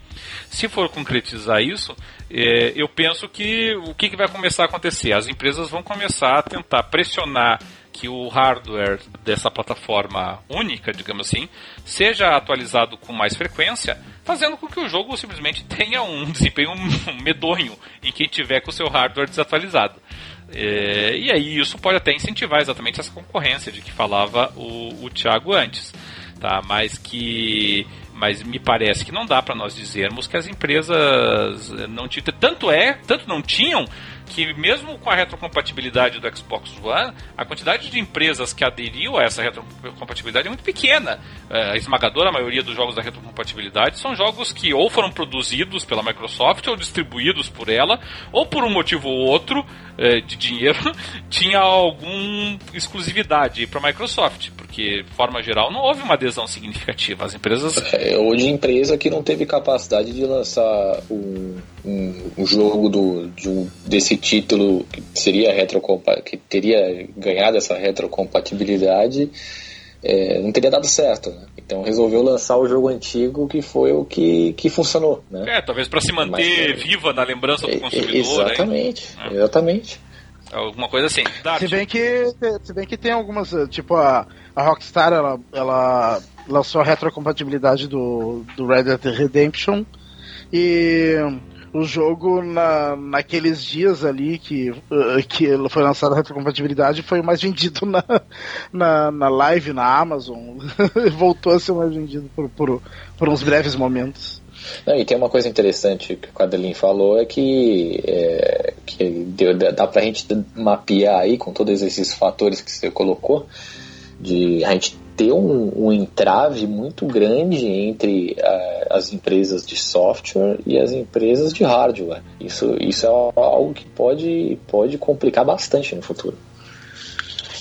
Se for concretizar isso, é, eu penso que o que, que vai começar a acontecer? As empresas vão começar a tentar pressionar que o hardware dessa plataforma única, digamos assim, seja atualizado com mais frequência, fazendo com que o jogo simplesmente tenha um desempenho medonho em quem tiver com o seu hardware desatualizado. É, e aí isso pode até incentivar exatamente essa concorrência de que falava o, o Thiago antes, tá? Mas que mas me parece que não dá para nós dizermos que as empresas não tinham tanto é, tanto não tinham que mesmo com a retrocompatibilidade do Xbox One, a quantidade de empresas que aderiu a essa retrocompatibilidade é muito pequena. É, a esmagadora maioria dos jogos da retrocompatibilidade são jogos que ou foram produzidos pela Microsoft ou distribuídos por ela, ou por um motivo ou outro é, de dinheiro, tinha alguma exclusividade para a Microsoft, porque, de forma geral, não houve uma adesão significativa. As empresas. É, hoje, empresa que não teve capacidade de lançar um, um, um jogo do, de um, desse título que seria que teria ganhado essa retrocompatibilidade é, não teria dado certo. Né? Então resolveu lançar o jogo antigo que foi o que, que funcionou. Né? É, talvez para se manter Mas, viva na lembrança do é, consumidor. Exatamente, aí, exatamente. Alguma coisa assim. Se bem que, se bem que tem algumas, tipo a, a Rockstar, ela, ela lançou a retrocompatibilidade do, do Red Dead Redemption e o jogo na, naqueles dias ali que, uh, que foi lançada a retrocompatibilidade foi o mais vendido na, na, na live na Amazon. Voltou a ser mais vendido por, por, por uns breves momentos. Não, e tem uma coisa interessante que o Cadelin falou, é que, é, que deu, dá pra gente mapear aí com todos esses fatores que você colocou, de a gente ter um, um entrave muito grande entre uh, as empresas de software e as empresas de hardware. Isso, isso é algo que pode, pode complicar bastante no futuro.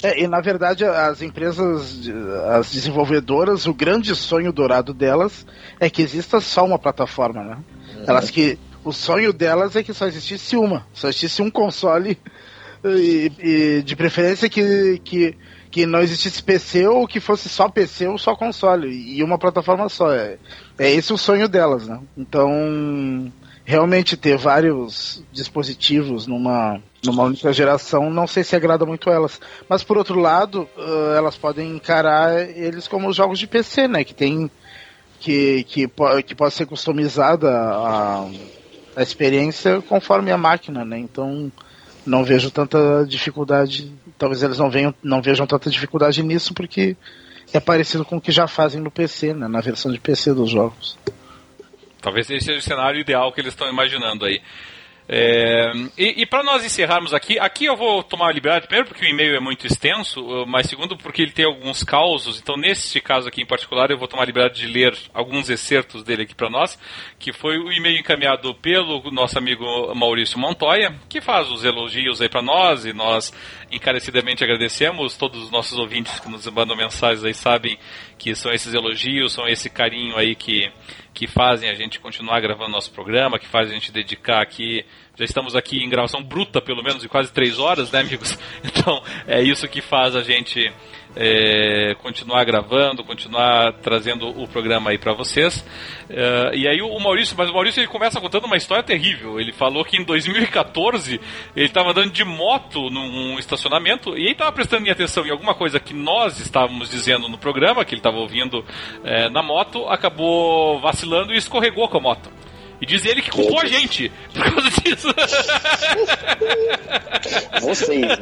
É, e na verdade as empresas, as desenvolvedoras, o grande sonho dourado delas é que exista só uma plataforma, né? Uhum. Elas que o sonho delas é que só existisse uma, só existisse um console e, e de preferência que, que que não existisse PC ou que fosse só PC ou só console e uma plataforma só. É, é esse o sonho delas, né? Então, realmente ter vários dispositivos numa, numa única geração, não sei se agrada muito elas. Mas por outro lado, uh, elas podem encarar eles como jogos de PC, né? Que tem. que, que, que pode ser customizada a, a experiência conforme a máquina, né? Então não vejo tanta dificuldade talvez eles não, venham, não vejam tanta dificuldade nisso, porque é parecido com o que já fazem no PC, né, na versão de PC dos jogos. Talvez esse seja o cenário ideal que eles estão imaginando aí. É, e, e para nós encerrarmos aqui, aqui eu vou tomar a liberdade, primeiro porque o e-mail é muito extenso, uh, mas segundo porque ele tem alguns causos, então nesse caso aqui em particular eu vou tomar a liberdade de ler alguns excertos dele aqui para nós, que foi o e-mail encaminhado pelo nosso amigo Maurício Montoya, que faz os elogios aí para nós e nós encarecidamente agradecemos, todos os nossos ouvintes que nos mandam mensagens aí sabem que são esses elogios, são esse carinho aí que que fazem a gente continuar gravando nosso programa, que fazem a gente dedicar aqui. Já estamos aqui em gravação bruta, pelo menos, de quase três horas, né, amigos? Então, é isso que faz a gente é, continuar gravando, continuar trazendo o programa aí para vocês. É, e aí o Maurício, mas o Maurício ele começa contando uma história terrível. Ele falou que em 2014 ele estava andando de moto num estacionamento e ele estava prestando atenção em alguma coisa que nós estávamos dizendo no programa, que ele estava ouvindo é, na moto, acabou vacilando e escorregou com a moto. E diz ele que culpou a gente por causa disso. Vocês, né?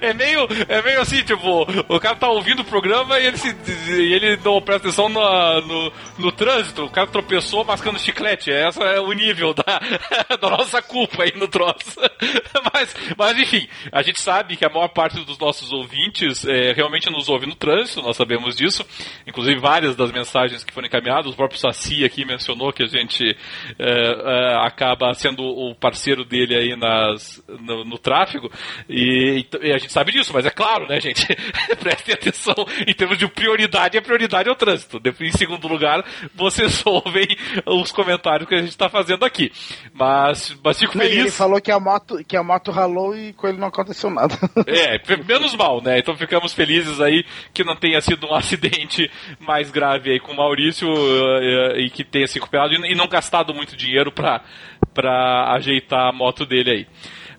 É meio, é meio assim, tipo, o cara tá ouvindo o programa e ele, se, e ele não presta atenção no, no, no trânsito. O cara tropeçou mascando chiclete. Esse é o nível da, da nossa culpa aí no troço. Mas, mas enfim, a gente sabe que a maior parte dos nossos ouvintes é, realmente nos ouve no trânsito, nós sabemos disso. Inclusive várias das mensagens que foram encaminhadas, o próprio Saci aqui mencionou que a gente é, é, acaba sendo o parceiro dele aí nas, no, no tráfego, e, e, a gente sabe disso, mas é claro, né, gente? Prestem atenção em termos de prioridade, a prioridade é o trânsito. Em segundo lugar, vocês ouvem os comentários que a gente está fazendo aqui. Mas, mas fico feliz. Ele falou que a moto, que a moto ralou e com ele não aconteceu nada. É, menos mal, né? Então ficamos felizes aí que não tenha sido um acidente mais grave aí com o Maurício uh, e que tenha se recuperado e não gastado muito dinheiro para ajeitar a moto dele aí.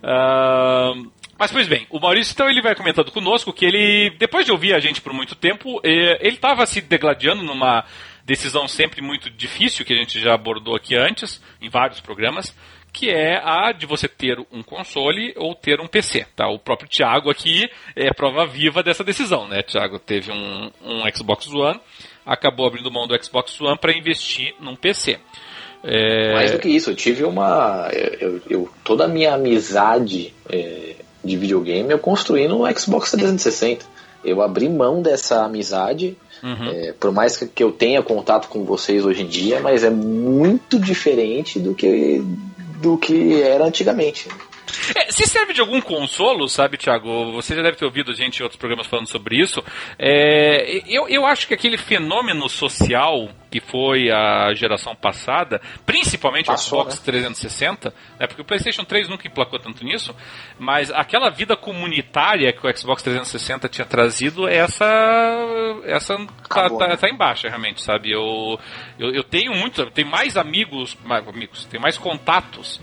Uh, mas pois bem, o Maurício então ele vai comentando conosco que ele, depois de ouvir a gente por muito tempo, ele estava se degladiando numa decisão sempre muito difícil que a gente já abordou aqui antes, em vários programas, que é a de você ter um console ou ter um PC. Tá? O próprio Thiago aqui é prova viva dessa decisão. Né? Thiago teve um, um Xbox One, acabou abrindo mão do Xbox One para investir num PC. É... Mais do que isso, eu tive uma. Eu, eu toda a minha amizade é, de videogame eu construí no Xbox 360. Eu abri mão dessa amizade, uhum. é, por mais que, eu tenha contato com vocês hoje em dia, mas é muito diferente do que, do que era antigamente. É, se serve de algum consolo, sabe, Thiago? Você já deve ter ouvido a gente em outros programas falando sobre isso. É, eu, eu acho que aquele fenômeno social que foi a geração passada, principalmente Passou, o Xbox né? 360, né, porque o PlayStation 3 nunca emplacou tanto nisso, mas aquela vida comunitária que o Xbox 360 tinha trazido, essa essa tá, tá, né? tá em baixa realmente, sabe? Eu, eu, eu tenho muito, tenho mais amigos, mais, amigos, tenho mais contatos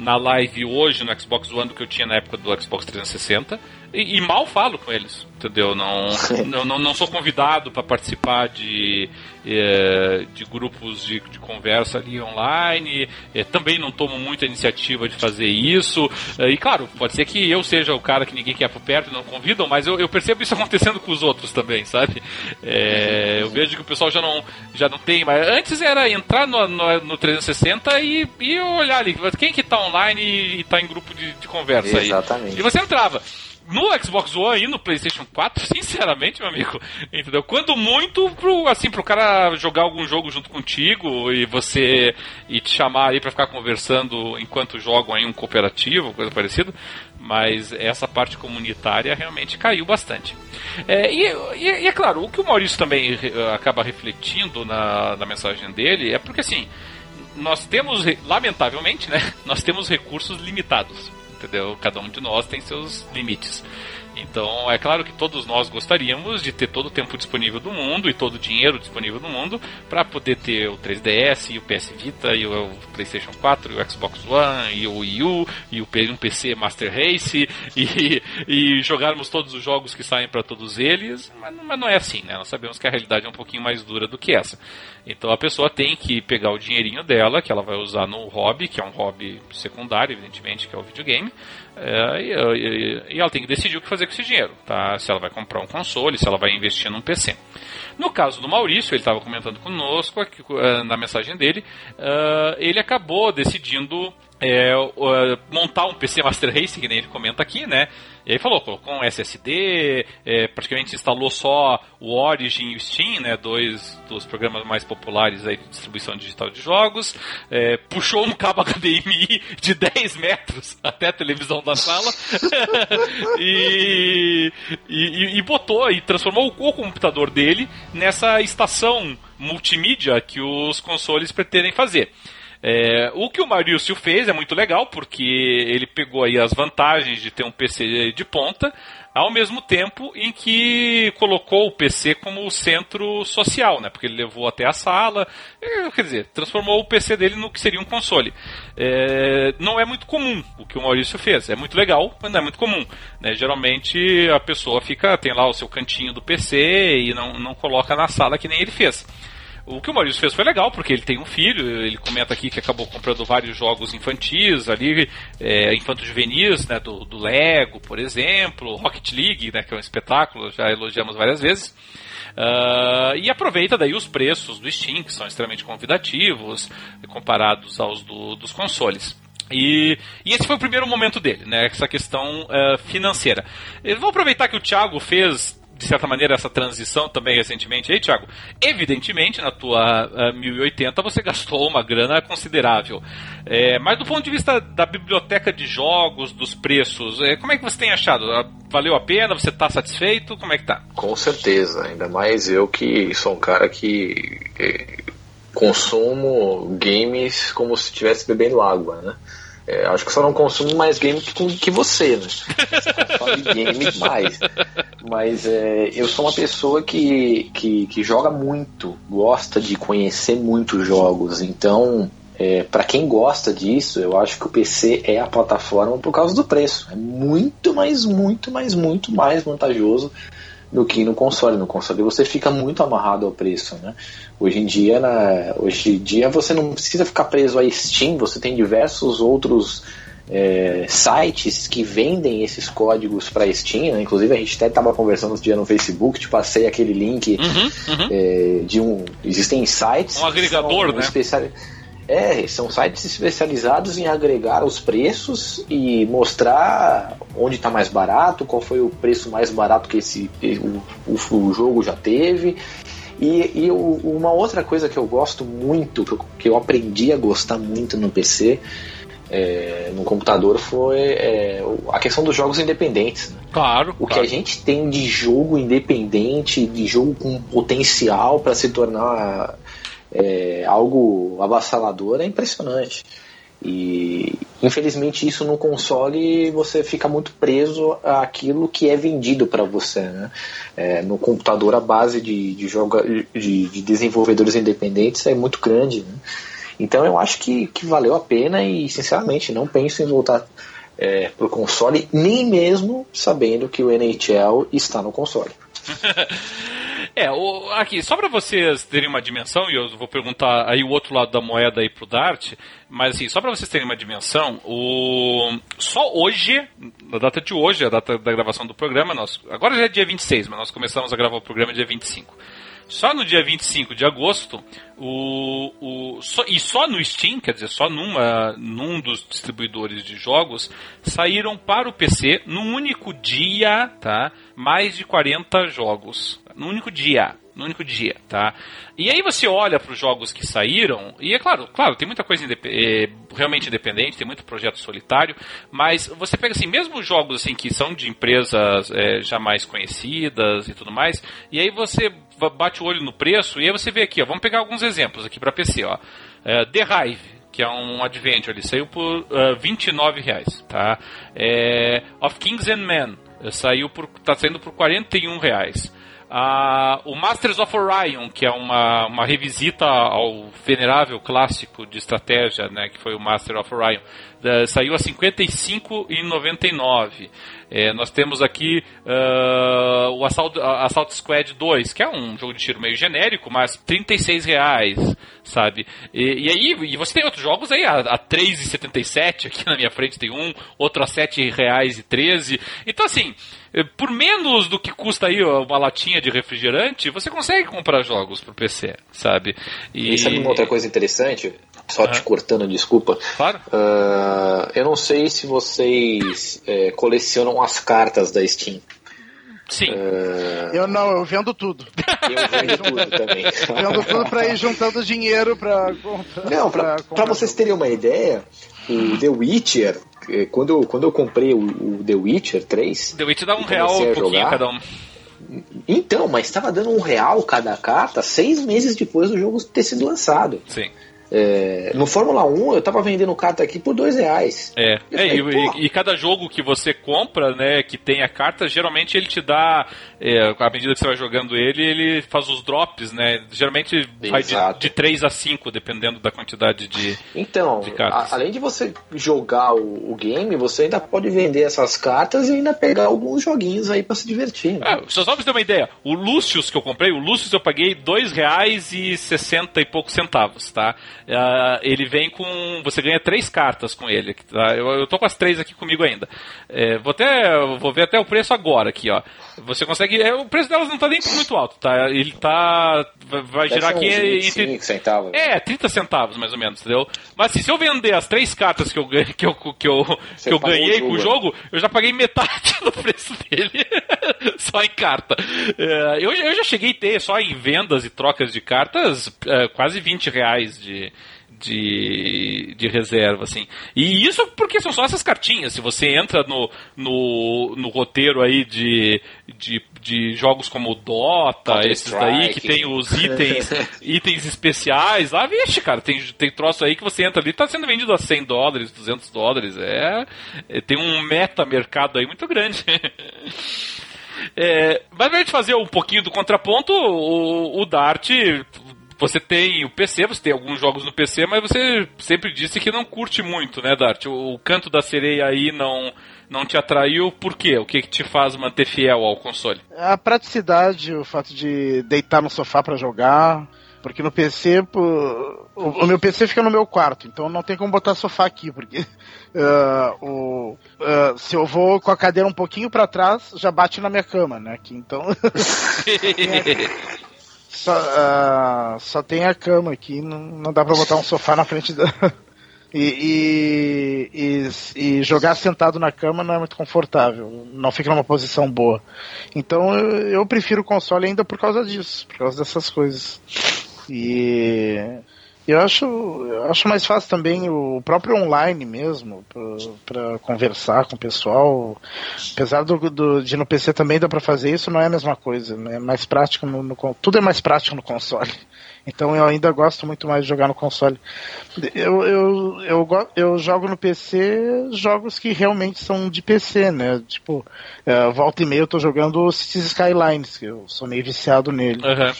na live hoje no Xbox One do que eu tinha na época do Xbox 360. E, e mal falo com eles, entendeu? Não, não, não, sou convidado para participar de, é, de grupos de, de, conversa ali online. É, também não tomo muita iniciativa de fazer isso. É, e claro, pode ser que eu seja o cara que ninguém quer por perto e não convidam, mas eu, eu percebo isso acontecendo com os outros também, sabe? É, eu vejo que o pessoal já não, já não tem. Mas antes era entrar no, no, no 360 e, e olhar ali quem que tá online e, e tá em grupo de, de conversa Exatamente. aí. E você entrava no Xbox One e no PlayStation 4, sinceramente, meu amigo, entendeu? Quando muito pro, assim, pro cara jogar algum jogo junto contigo e você e te chamar aí para ficar conversando enquanto jogam aí um cooperativo, coisa parecida. Mas essa parte comunitária realmente caiu bastante. É, e, e, é claro, o que o Maurício também acaba refletindo na, na mensagem dele é porque assim, nós temos, lamentavelmente, né? Nós temos recursos limitados entendeu? Cada um de nós tem seus limites. Então, é claro que todos nós gostaríamos de ter todo o tempo disponível do mundo e todo o dinheiro disponível do mundo para poder ter o 3DS e o PS Vita e o PlayStation 4 e o Xbox One e o Wii U e o PC Master Race e, e jogarmos todos os jogos que saem para todos eles, mas, mas não é assim, né? Nós sabemos que a realidade é um pouquinho mais dura do que essa. Então a pessoa tem que pegar o dinheirinho dela, que ela vai usar no hobby, que é um hobby secundário, evidentemente, que é o videogame, é, e, e, e, ela tem que decidir o que fazer com esse dinheiro, tá? Se ela vai comprar um console, se ela vai investir num PC. No caso do Maurício, ele estava comentando conosco aqui, uh, na mensagem dele, uh, ele acabou decidindo é, uh, montar um PC Master Race, que nem ele comenta aqui, né? E aí falou, colocou um SSD, é, praticamente instalou só o Origin e o Steam, né? Dois dos programas mais populares aí de distribuição digital de jogos. É, puxou um cabo HDMI de 10 metros até a televisão da sala e, e, e botou e transformou o computador dele nessa estação multimídia que os consoles pretendem fazer. É, o que o Maurício fez é muito legal, porque ele pegou aí as vantagens de ter um PC de ponta, ao mesmo tempo em que colocou o PC como centro social, né? Porque ele levou até a sala, quer dizer, transformou o PC dele no que seria um console. É, não é muito comum o que o Maurício fez. É muito legal, mas não é muito comum. Né? Geralmente a pessoa fica, tem lá o seu cantinho do PC e não, não coloca na sala que nem ele fez. O que o Maurício fez foi legal, porque ele tem um filho, ele comenta aqui que acabou comprando vários jogos infantis ali, é, infanto-juvenis, né, do, do, Lego, por exemplo, Rocket League, né, que é um espetáculo, já elogiamos várias vezes. Uh, e aproveita daí os preços do Steam, que são extremamente convidativos, comparados aos do, dos consoles. E, e, esse foi o primeiro momento dele, né? Essa questão uh, financeira. Eu vou aproveitar que o Thiago fez de certa maneira, essa transição também recentemente aí, Thiago. Evidentemente, na tua uh, 1080 você gastou uma grana considerável. É, mas do ponto de vista da biblioteca de jogos, dos preços, é, como é que você tem achado? Ah, valeu a pena? Você está satisfeito? Como é que tá? Com certeza, ainda mais eu que sou um cara que consumo games como se estivesse bebendo água, né? É, acho que só não consumo mais game que, que você, né? Você game mais. Mas é, eu sou uma pessoa que, que, que joga muito, gosta de conhecer muitos jogos. Então, é, para quem gosta disso, eu acho que o PC é a plataforma por causa do preço. É muito mais, muito mais, muito mais vantajoso do que no console. No console você fica muito amarrado ao preço, né? Hoje em dia, na, hoje em dia você não precisa ficar preso a Steam, você tem diversos outros é, sites que vendem esses códigos para Steam, né? inclusive a gente até estava conversando outro dia no Facebook, te passei aquele link uhum, uhum. É, de um. Existem sites. Um agregador, né? Especial, é, são sites especializados em agregar os preços e mostrar onde está mais barato, qual foi o preço mais barato que esse, o, o, jogo já teve. E, e uma outra coisa que eu gosto muito, que eu, que eu aprendi a gostar muito no PC, é, no computador foi é, a questão dos jogos independentes. Né? Claro. O claro. que a gente tem de jogo independente, de jogo com potencial para se tornar é, algo avassalador é impressionante. E infelizmente isso no console você fica muito preso àquilo que é vendido para você. Né? É, no computador a base de, de, joga, de, de, desenvolvedores independentes é muito grande. Né? Então eu acho que, que valeu a pena e sinceramente não penso em voltar é, para o console, nem mesmo sabendo que o NHL está no console. É, o, aqui, só para vocês terem uma dimensão, e eu vou perguntar aí o outro lado da moeda aí pro Dart, mas assim, só para vocês terem uma dimensão, o só hoje, na data de hoje, a data da gravação do programa, nós, agora já é dia 26, mas nós começamos a gravar o programa dia 25. Só no dia 25 de agosto, o, o, só, e só no Steam, quer dizer, só numa, num dos distribuidores de jogos, saíram para o PC, num único dia, tá? Mais de 40 jogos. No único dia no único dia, tá? E aí você olha para os jogos que saíram, e é claro, claro, tem muita coisa indep é, realmente independente, tem muito projeto solitário, mas você pega assim, mesmo jogos assim que são de empresas é, já mais conhecidas e tudo mais, e aí você bate o olho no preço, e aí você vê aqui, ó, vamos pegar alguns exemplos aqui para PC, ó. É, The Hive, que é um adventure, ele saiu por uh, 29 reais, tá? É, of Kings and Men saiu por, tá saindo por 41 reais. Uh, o Masters of Orion, que é uma, uma revisita ao venerável clássico de estratégia, né, que foi o Master of Orion, uh, saiu a R$ 55,99. É, nós temos aqui uh, o Assault, Assault Squad 2, que é um jogo de tiro meio genérico, mas 36 reais, sabe? E, e aí, e você tem outros jogos aí, a, a 3,77, aqui na minha frente tem um, outro a 7 reais e 13. Então assim, eh, por menos do que custa aí uma latinha de refrigerante, você consegue comprar jogos pro PC, sabe? E, e sabe uma outra coisa interessante? Só te cortando, desculpa. Claro. Uh, eu não sei se vocês é, colecionam as cartas da Steam. Sim. Uh... Eu não, eu vendo tudo. Eu vendo tudo também. vendo tudo pra ir juntando dinheiro pra comprar. Não, pra, pra, pra vocês terem uma ideia, o The Witcher, é, quando eu, quando eu comprei o, o The Witcher 3. The Witcher dá um real um pouquinho jogar, cada um. Então, mas estava dando um real cada carta seis meses depois do jogo ter sido lançado. Sim. É, no Fórmula 1 eu tava vendendo carta aqui por dois reais. É, é falei, e, e, cada jogo que você compra, né, que tem a carta, geralmente ele te dá, é, à medida que você vai jogando ele, ele faz os drops, né? Geralmente Exato. vai de, de 3 a 5, dependendo da quantidade de, então, de cartas. A, além de você jogar o, o, game, você ainda pode vender essas cartas e ainda pegar alguns joguinhos aí para se divertir. Né? É, só pra você ter uma ideia, o Lucius que eu comprei, o Lucius eu paguei dois reais e sessenta e poucos centavos, tá? Uh, ele vem com. Você ganha três cartas com ele. Tá? Eu, eu tô com as três aqui comigo ainda. É, vou até. Vou ver até o preço agora aqui, ó. Você consegue. É, o preço delas não tá nem muito alto, tá? Ele tá. Vai Deve girar aqui entre. centavos. É, 30 centavos mais ou menos, entendeu? Mas assim, se eu vender as três cartas que eu, que eu, que eu, que eu ganhei com o jogo, eu já paguei metade do preço dele. só em carta. É, eu, eu já cheguei a ter só em vendas e trocas de cartas é, quase 20 reais de de, de reserva, assim. E isso porque são só essas cartinhas. Se você entra no, no, no roteiro aí de, de, de jogos como Dota, esses daí, que tem os itens, itens especiais, lá, vixe, cara, tem, tem troço aí que você entra ali, tá sendo vendido a 100 dólares, 200 dólares. É, é tem um meta mercado aí muito grande. É, mas pra gente fazer um pouquinho do contraponto, o, o Dart você tem o PC, você tem alguns jogos no PC, mas você sempre disse que não curte muito, né, Dart? O, o canto da sereia aí não, não te atraiu, por quê? O que, que te faz manter fiel ao console? A praticidade, o fato de deitar no sofá para jogar. Porque no PC, o, o, meu PC fica no meu quarto, então não tem como botar sofá aqui, porque uh, o, uh, se eu vou com a cadeira um pouquinho para trás, já bate na minha cama, né? Que então. Só, uh, só tem a cama aqui, não, não dá pra botar um sofá na frente da. E, e, e, jogar sentado na cama não é muito confortável, não fica numa posição boa. Então eu, eu prefiro o console ainda por causa disso, por causa dessas coisas. E eu acho, eu acho mais fácil também o próprio online mesmo, para conversar com o pessoal. Apesar do, do, de no PC também dá para fazer isso, não é a mesma coisa. Né? É mais prático no, no, tudo é mais prático no console. Então eu ainda gosto muito mais de jogar no console. Eu, eu, eu, eu jogo no PC jogos que realmente são de PC, né? Tipo, é, volta e meia eu tô jogando Cities Skylines, que eu sou meio viciado nele. Uhum.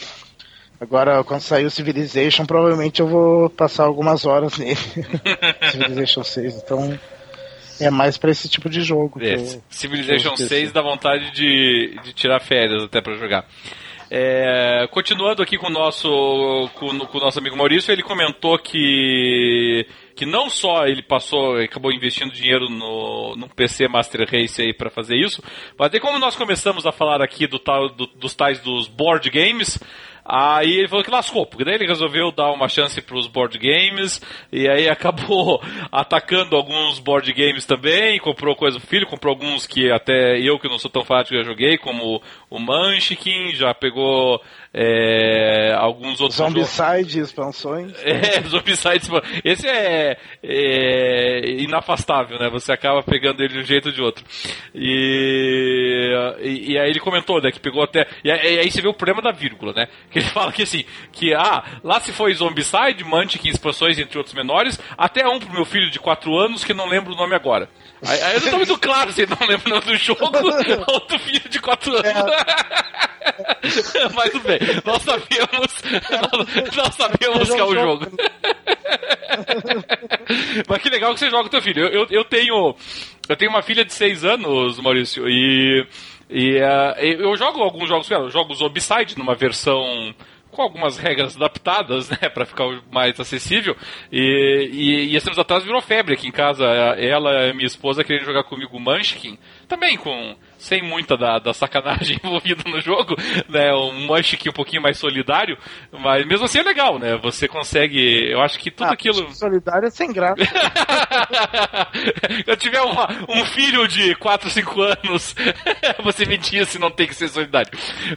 Agora, quando sair o Civilization, provavelmente eu vou passar algumas horas nele. Civilization 6, então é mais para esse tipo de jogo. É, eu, Civilization 6 dá vontade de, de tirar férias até para jogar. É, continuando aqui com o nosso com, com, o nosso amigo Maurício, ele comentou que que não só ele passou, acabou investindo dinheiro no, no PC Master Race aí para fazer isso, mas como nós começamos a falar aqui do tal do, dos tais dos board games, Aí ele falou que lascou, porque daí ele resolveu dar uma chance para os board games, e aí acabou atacando alguns board games também, comprou coisa pro filho, comprou alguns que até eu que não sou tão fanático já joguei, como o Munchkin, já pegou é, alguns outros Zombicide expansões. É, Zombicide Esse é, é, inafastável, né? Você acaba pegando ele de um jeito ou de outro. E, e, e, aí ele comentou, né, que pegou até... E aí, e aí você vê o problema da vírgula, né? Que ele fala que assim, que ah, lá se foi Zombicide, Mantic, expansões, entre outros menores, até um pro meu filho de 4 anos que não lembro o nome agora. Aí, aí eu não tô muito claro se ele não lembra o nome do jogo ou do filho de 4 anos. É. Mas tudo bem, nós sabemos, nós, nós sabemos que é o jogo. Mas que legal que você joga com teu filho. Eu, eu, eu, tenho. Eu tenho uma filha de 6 anos, Maurício, e. E uh, eu jogo alguns jogos, eu jogo os Obside numa versão com algumas regras adaptadas, né, para ficar mais acessível. E, e, e esses atrás virou febre aqui em casa. Ela minha esposa querendo jogar comigo Munchkin, também com sem muita da, da sacanagem envolvida no jogo, né? Um Munchkin um pouquinho mais solidário, mas mesmo assim é legal, né? Você consegue, eu acho que tudo ah, aquilo. Solidário é sem graça. eu tiver um, um filho de 4, 5 anos, você me diz se não tem que ser solidário.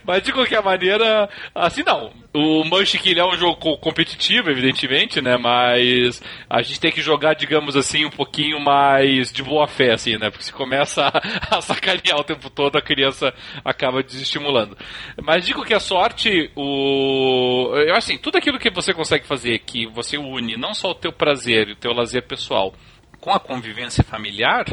Mas de qualquer maneira, assim não. O Munchkin é um jogo competitivo, evidentemente, né? Mas a gente tem que jogar, digamos assim, um pouquinho mais de boa fé, assim, né? Porque se começa a, a sacanear o tempo todo, a criança acaba desestimulando. Mas digo que a sorte, o. Eu, assim, tudo aquilo que você consegue fazer, que você une não só o teu prazer e o teu lazer pessoal com a convivência familiar,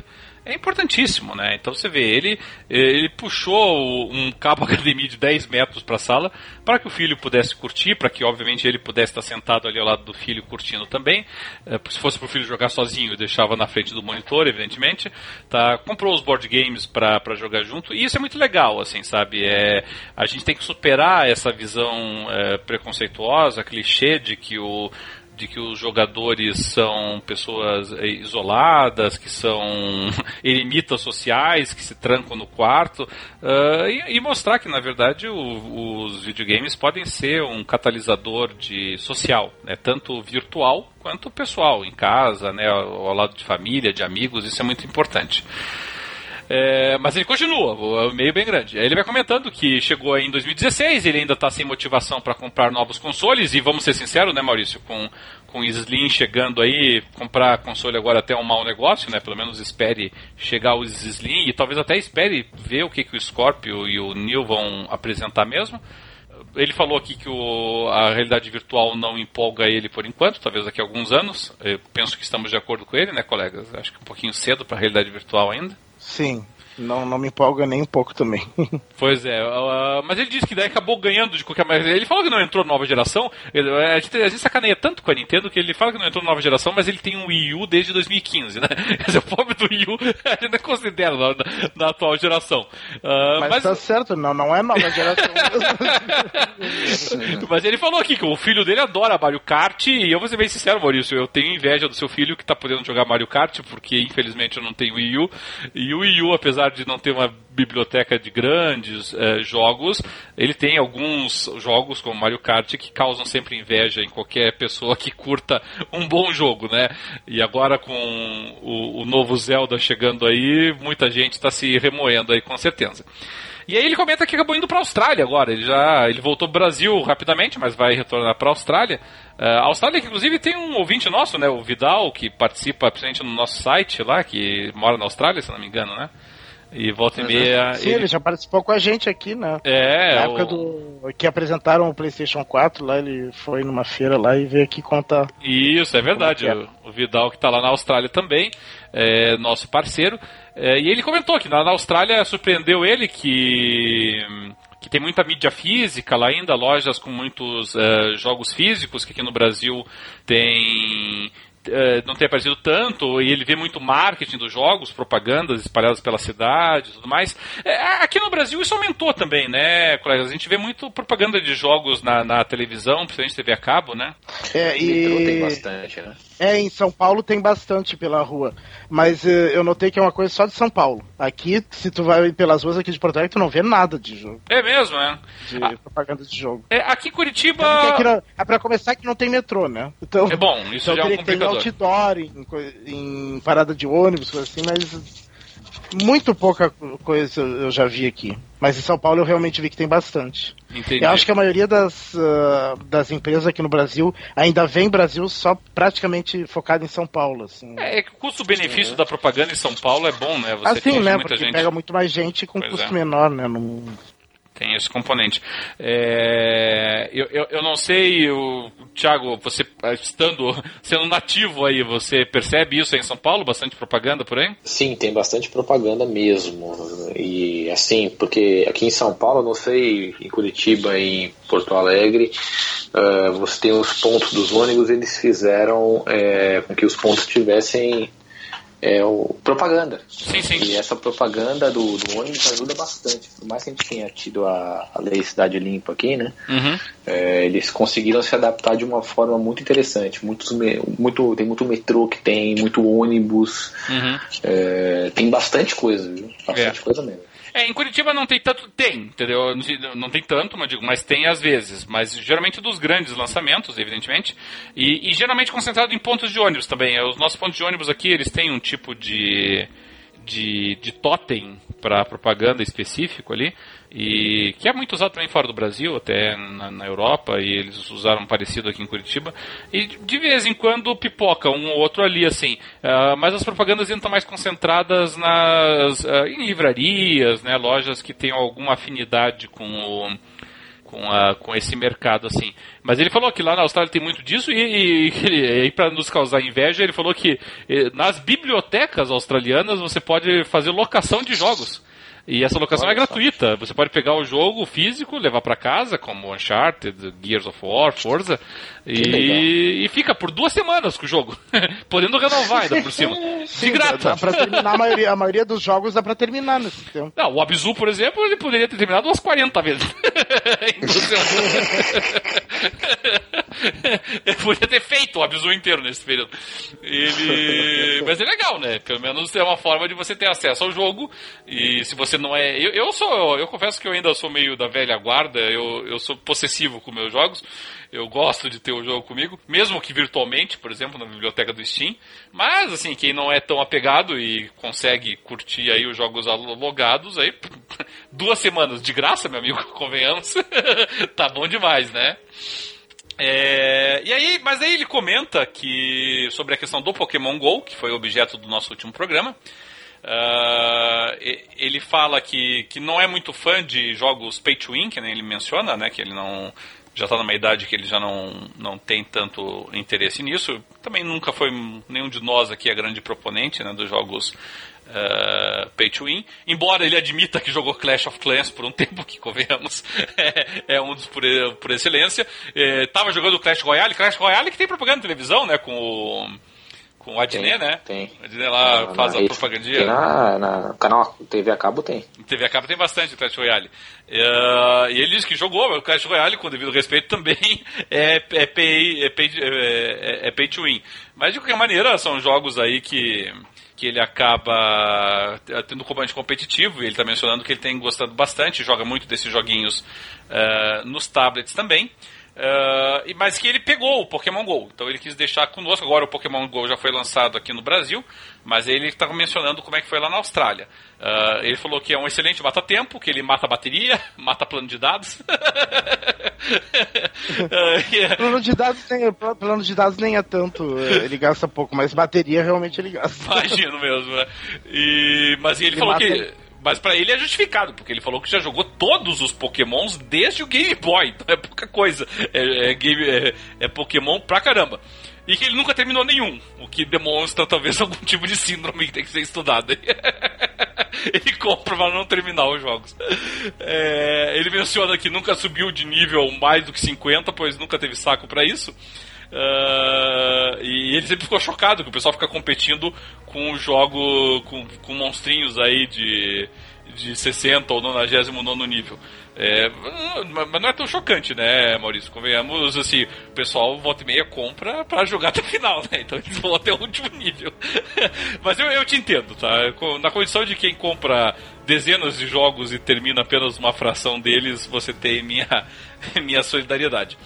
é importantíssimo, né? Então você vê, ele, ele puxou um cabo HDMI de 10 metros para a sala para que o filho pudesse curtir, para que obviamente ele pudesse estar sentado ali ao lado do filho curtindo também. É, se fosse para o filho jogar sozinho, deixava na frente do monitor, evidentemente. Tá? Comprou os board games para jogar junto e isso é muito legal, assim, sabe? É, a gente tem que superar essa visão é, preconceituosa, clichê de que o de que os jogadores são pessoas eh, isoladas, que são eremitas sociais, que se trancam no quarto, uh, e, e, mostrar que, na verdade, o, os videogames podem ser um catalisador de social, né, tanto virtual quanto pessoal, em casa, né, ao, ao lado de família, de amigos, isso é muito importante. É, mas ele continua, o meio bem grande. Ele vai comentando que chegou em 2016, ele ainda está sem motivação para comprar novos consoles, e vamos ser sinceros, né, Maurício, com, com Slim chegando aí, comprar console agora até é um mau negócio, né? Pelo menos espere chegar os Slim e talvez até espere ver o que, que o Scorpio e o Neil vão apresentar mesmo ele falou aqui que o, a realidade virtual não empolga ele por enquanto, talvez daqui a alguns anos. Eu penso que estamos de acordo com ele, né, colegas? Acho que um pouquinho cedo para a realidade virtual ainda. Sim. Não, não me empolga nem um pouco também. pois é, uh, mas ele disse que daí acabou ganhando de qualquer maneira. Ele falou que não entrou nova geração. Ele, a, gente, a gente sacaneia tanto com a Nintendo que ele fala que não entrou nova geração, mas ele tem um Wii U desde 2015, né? Quer dizer, o pobre do Wii U a gente não considera na, na, atual geração. Uh, mas, mas tá certo, não, não é nova geração. mas ele falou aqui que o filho dele adora Mario Kart e eu vou ser bem sincero, Maurício, eu tenho inveja do seu filho que tá podendo jogar Mario Kart, porque infelizmente eu não tenho Wii U. E o Wii U, apesar de não ter uma biblioteca de grandes é, jogos, ele tem alguns jogos como Mario Kart que causam sempre inveja em qualquer pessoa que curta um bom jogo, né? E agora com o, o novo Zelda chegando aí, muita gente está se remoendo aí com certeza. E aí ele comenta que acabou indo para a Austrália agora. Ele já ele voltou para o Brasil rapidamente, mas vai retornar para a Austrália. Uh, a Austrália, que inclusive tem um ouvinte nosso, né, o Vidal, que participa presente no nosso site lá, que mora na Austrália, se não me engano, né? E volta e meia. Sim, ele... ele... já participou com a gente aqui, né? É. Na época o... do. que apresentaram o PlayStation 4, lá ele foi numa feira lá e veio aqui contar. Isso, é verdade. É. O, Vidal, que tá lá na Austrália também, é nosso parceiro. É, e ele comentou que na, na Austrália surpreendeu ele que que tem muita mídia física lá ainda, lojas com muitos uh, jogos físicos, que aqui no Brasil tem é, não tem aparecido tanto, e ele vê muito marketing dos jogos, propagandas espalhadas pela cidade e tudo mais. É, aqui no Brasil isso aumentou também, né, colegas? A gente vê muito propaganda de jogos na, na televisão, principalmente TV a cabo, né? É, e... tem bastante, né? É, em São Paulo tem bastante pela rua. Mas uh, eu notei que é uma coisa só de São Paulo. Aqui, se tu vai pelas ruas aqui de Porto Alegre, tu não vê nada de jogo. É mesmo, é? De ah, propaganda de jogo. É, aqui em Curitiba. É, aqui não, é pra começar que não tem metrô, né? Então, é bom, isso então já é um complicador. Outdoor em, em parada de ônibus, coisa assim, mas muito pouca coisa eu já vi aqui. Mas em São Paulo eu realmente vi que tem bastante. Entendi. Eu acho que a maioria das, uh, das empresas aqui no Brasil ainda vem Brasil só praticamente focado em São Paulo. Assim. É, é que o custo-benefício é. da propaganda em São Paulo é bom, né? Você assim, né? Porque gente. pega muito mais gente com pois custo é. menor, né? Num... tem esse componente. É, eu, eu, eu, não sei, o Thiago, você estando sendo nativo aí, você percebe isso aí em São Paulo? Bastante propaganda por aí? Sim, tem bastante propaganda mesmo. E assim, porque aqui em São Paulo, não sei, em Curitiba em Porto Alegre, uh, você tem os pontos dos ônibus, eles fizeram é, com que os pontos tivessem é o propaganda. Sim, sim. E essa propaganda do, do ônibus ajuda bastante. Por mais que a gente tenha tido a, a lei Cidade Limpa aqui, né? Uhum. É, eles conseguiram se adaptar de uma forma muito interessante. Muitos, muito, tem muito metrô que tem, muito ônibus. Uhum. É, tem bastante coisa, viu? Bastante é. coisa mesmo. É, em Curitiba não tem tanto. Tem, entendeu? Não tem tanto, mas digo, mas tem às vezes. Mas geralmente dos grandes lançamentos, evidentemente. E, e geralmente concentrado em pontos de ônibus também. Os nossos pontos de ônibus aqui, eles têm um tipo de. De, de totem para propaganda específico ali e que é muito usado também fora do Brasil, até na, na, Europa, e eles usaram parecido aqui em Curitiba. E de vez em quando pipoca um ou outro ali, assim. Uh, mas as propagandas ainda estão mais concentradas nas, uh, em livrarias, né, lojas que tenham alguma afinidade com o com, a, com esse mercado assim. Mas ele falou que lá na Austrália tem muito disso e, e, e para nos causar inveja, ele falou que eh, nas bibliotecas australianas você pode fazer locação de jogos. E essa locação Olha é gratuita. Você pode pegar o jogo físico, levar para casa, como Uncharted, Gears of War, Forza, e, e, fica por duas semanas com o jogo. Podendo renovar ainda por cima. De graça. Dá pra terminar a maioria, a maioria dos jogos dá pra terminar nesse tempo. Não, o Abzu, por exemplo, ele poderia ter terminado umas 40 vezes. ele poderia ter feito o Abzu inteiro nesse período. Ele... Mas é legal, né? Pelo menos é uma forma de você ter acesso ao jogo. E se você não é. Eu, eu sou. Eu confesso que eu ainda sou meio da velha guarda. Eu, eu sou possessivo com meus jogos. Eu gosto de ter o jogo comigo, mesmo que virtualmente, por exemplo, na biblioteca do Steam. Mas, assim, quem não é tão apegado e consegue curtir aí os jogos logados, aí duas semanas de graça, meu amigo, convenhamos. tá bom demais, né? É, e aí, mas aí ele comenta que sobre a questão do Pokémon Go, que foi objeto do nosso último programa. Uh, ele fala que, que não é muito fã de jogos pay to win, que nem ele menciona, né? Que ele não já está numa idade que ele já não, não tem tanto interesse nisso. Também nunca foi nenhum de nós aqui a grande proponente né, dos jogos uh, pay to win. Embora ele admita que jogou Clash of Clans por um tempo, que convenhamos, é, é um dos por, por excelência. Estava é, jogando Clash Royale, Clash Royale que tem propaganda na televisão, né? Com o com o Adnet, né? Tem. O Adnet lá na, faz na a propagandinha. Na, na canal TV a cabo tem. TV a cabo tem bastante Clash Royale. Uh, e ele disse que jogou o Clash Royale, com devido respeito, também é, é, pay, é, pay, é, é pay to win. Mas de qualquer maneira, são jogos aí que que ele acaba tendo componente competitivo, e ele está mencionando que ele tem gostado bastante, joga muito desses joguinhos uh, nos tablets também. Uh, mas que ele pegou o Pokémon GO. Então ele quis deixar conosco. Agora o Pokémon GO já foi lançado aqui no Brasil, mas ele estava mencionando como é que foi lá na Austrália. Uh, ele falou que é um excelente mata-tempo, que ele mata bateria, mata plano de dados. uh, yeah. plano, de dados nem, plano de dados nem é tanto, é, ele gasta pouco, mas bateria realmente ele gasta. Imagino mesmo. Né? E, mas ele, ele falou mata... que mas para ele é justificado, porque ele falou que já jogou todos os Pokémons desde o Game Boy. Então é pouca coisa. É, é, game, é, é Pokémon pra caramba. E que ele nunca terminou nenhum, o que demonstra talvez algum tipo de síndrome que tem que ser estudada. ele compra para não terminar os jogos. É, ele menciona que nunca subiu de nível mais do que 50, pois nunca teve saco para isso. Uh, e ele sempre ficou chocado que o pessoal fica competindo com o jogo, com, com monstrinhos aí de, de 60 ou 99 nível. É, mas não é tão chocante, né, Maurício? Convenhamos, assim, o pessoal volta e meia compra pra jogar até o final, né? Então eles vão até o último nível. mas eu, eu te entendo, tá? Na condição de quem compra dezenas de jogos e termina apenas uma fração deles, você tem minha, minha solidariedade.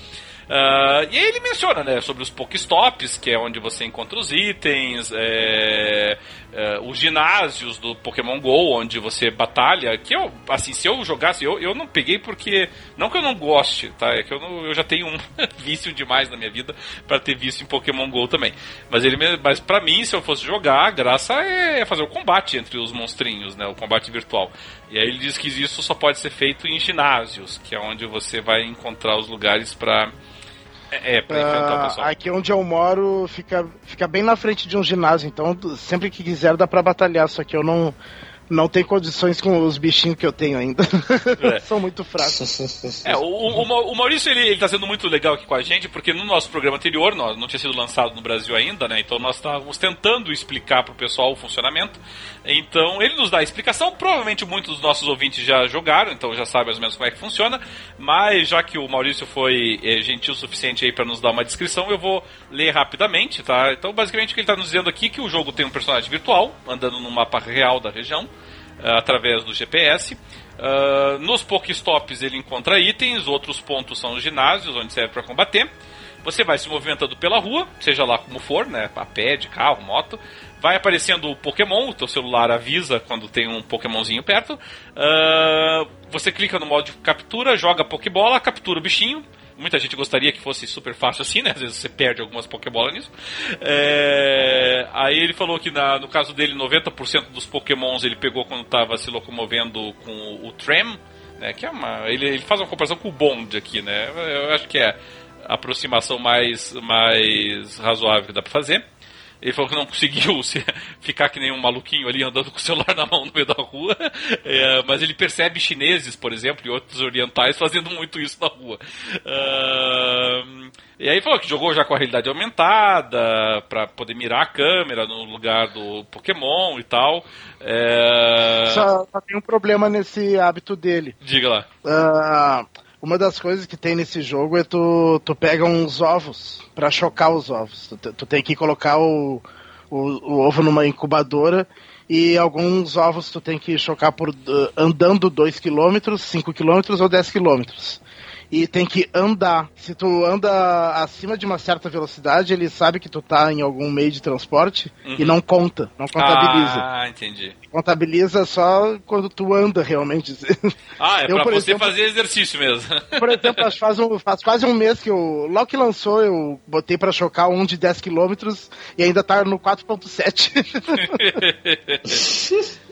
Uh, e aí ele menciona, né, sobre os Pokéstops, que é onde você encontra os itens, é, é, os ginásios do Pokémon GO, onde você batalha, que eu, assim, se eu jogasse, eu, eu não peguei porque, não que eu não goste, tá, é que eu, não, eu já tenho um vício demais na minha vida para ter vício em Pokémon GO também. Mas ele, mas para mim, se eu fosse jogar, a graça é fazer o combate entre os monstrinhos, né, o combate virtual. E aí ele diz que isso só pode ser feito em ginásios, que é onde você vai encontrar os lugares para é, pra enfrentar o pessoal. Aqui onde eu moro fica, fica bem na frente de um ginásio, então sempre que quiser dá pra batalhar, só que eu não, não tem condições com os bichinhos que eu tenho ainda. É. São muito fracos. É, o, o, Maurício ele, ele tá sendo muito legal aqui com a gente, porque no nosso programa anterior, nós não tinha sido lançado no Brasil ainda, né? Então nós estávamos tentando explicar pro pessoal o funcionamento. Então ele nos dá a explicação. Provavelmente muitos dos nossos ouvintes já jogaram, então já sabem mais ou menos como é que funciona. Mas já que o Maurício foi é, gentil o suficiente aí para nos dar uma descrição, eu vou ler rapidamente, tá? Então basicamente o que ele está nos dizendo aqui é que o jogo tem um personagem virtual andando no mapa real da região. Eh, através do GPS. Uh, eh, nos Pokéstops ele encontra itens, outros pontos são os ginásios, onde serve para combater. Você vai se movimentando pela rua, seja lá como for, né? A pé, de carro, moto. Vai aparecendo o Pokémon, o teu celular avisa quando tem um Pokémonzinho perto. Uh, você clica no modo de captura, joga Pokébola, captura o bichinho, Muita gente gostaria que fosse super fácil assim, né? Às vezes você perde algumas Pokébolas nisso. É... Aí ele falou que na, no caso dele, 90% dos Pokémons ele pegou quando estava se locomovendo com o, Trem, né? Que é uma. Ele, ele faz uma comparação com o Bond aqui, né? Eu acho que é a aproximação mais, mais razoável que dá pra fazer. Ele falou que não conseguiu se, ficar que nem um maluquinho ali andando com o celular na mão no meio da rua. É, mas ele percebe chineses, por exemplo, e outros orientais fazendo muito isso na rua. Uh, e aí falou que jogou já com a realidade aumentada, para poder mirar a câmera no lugar do Pokémon e tal. É... Só, só, tem um problema nesse hábito dele. Diga lá. Uh, uma das coisas que tem nesse jogo é tu, tu pega uns ovos para chocar os ovos. Tu, tu, tem que colocar o, o, o, ovo numa incubadora e alguns ovos tu tem que chocar por uh, andando 2 km, 5 km ou 10 km e tem que andar. Se tu anda acima de uma certa velocidade, ele sabe que tu tá em algum meio de transporte uhum. e não conta, não contabiliza. Ah, entendi. Contabiliza só quando tu anda realmente. Ah, é eu, pra você exemplo, fazer exercício mesmo. Por exemplo, faz, um, faz quase um mês que eu, logo que lançou, eu botei pra chocar um de 10 km e ainda tá no 4.7.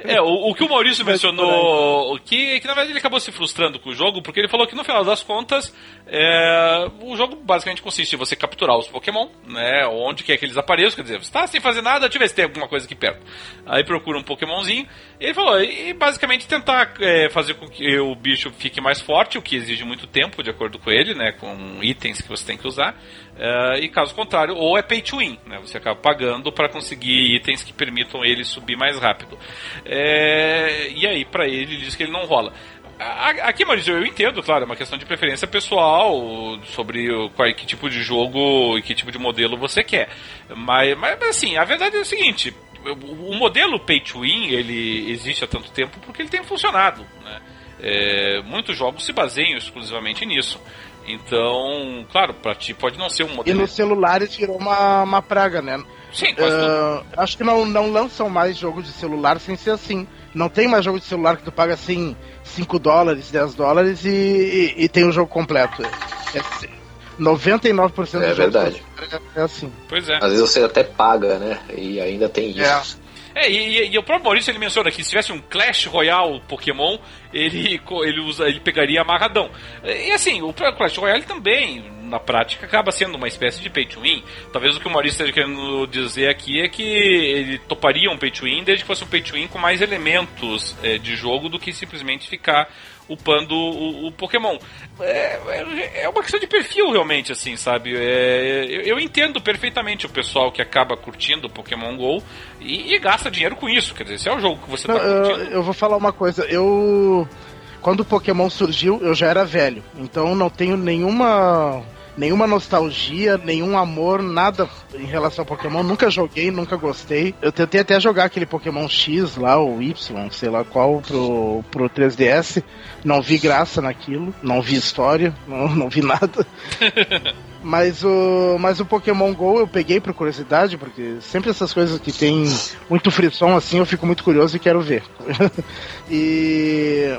É, o, o, que o Maurício mencionou, que, que na verdade ele acabou se frustrando com o jogo, porque ele falou que no final das contas, é, o jogo basicamente consiste em você capturar os Pokémon, né, onde quer que eles apareçam, quer dizer, você tá sem fazer nada, deixa eu ver se tem alguma coisa aqui perto. Aí procura um Pokémonzinho, e ele falou, e basicamente tentar é, fazer com que o bicho fique mais forte, o que exige muito tempo, de acordo com ele, né, com itens que você tem que usar. Uh, e caso contrário, ou é pay to win, né? Você acaba pagando para conseguir itens que permitam ele subir mais rápido. É, e aí, para ele, ele diz que ele não rola. Aqui, Maurício, eu entendo, claro, é uma questão de preferência pessoal sobre qual, que tipo de jogo e que tipo de modelo você quer. Mas, mas assim, a verdade é o seguinte: o modelo pay to win ele existe há tanto tempo porque ele tem funcionado. Né? É, muitos jogos se baseiam exclusivamente nisso. Então, claro, pra ti pode não ser um modelo. E nos celulares virou uma, uma praga, né? Sim, quase uh, Acho que não, não lançam mais jogos de celular sem ser assim. Não tem mais jogo de celular que tu paga assim 5 dólares, 10 dólares e, e, e, tem o jogo completo. É, 99% é verdade. É, é assim. Pois é. Às vezes você até paga, né? E ainda tem isso. É. E, e, o próprio Maurício ele menciona que se tivesse um Clash Royale Pokémon, ele, ele, usa, ele pegaria amarradão. E assim, o Clash Royale também, na prática, acaba sendo uma espécie de pay to win. Talvez o que o Maurício esteja querendo dizer aqui é que ele toparia um pay to win desde que fosse um pay to win com mais elementos é, de jogo do que simplesmente ficar upando o, o Pokémon. É, é, é, uma questão de perfil, realmente, assim, sabe? É, eu, eu, entendo perfeitamente o pessoal que acaba curtindo o Pokémon GO e, e, gasta dinheiro com isso. Quer dizer, se é o jogo que você está curtindo. Eu, eu vou falar uma coisa, eu. Quando o Pokémon surgiu, eu já era velho, então não tenho nenhuma nenhuma nostalgia, nenhum amor, nada em relação ao Pokémon. Nunca joguei, nunca gostei. Eu tentei até jogar aquele Pokémon X lá, o Y, sei lá qual, pro, pro 3DS. Não vi graça naquilo, não vi história, não, não vi nada. Mas o, mas o Pokémon GO eu peguei por curiosidade, porque sempre essas coisas que tem muito frisson assim, eu fico muito curioso e quero ver. e.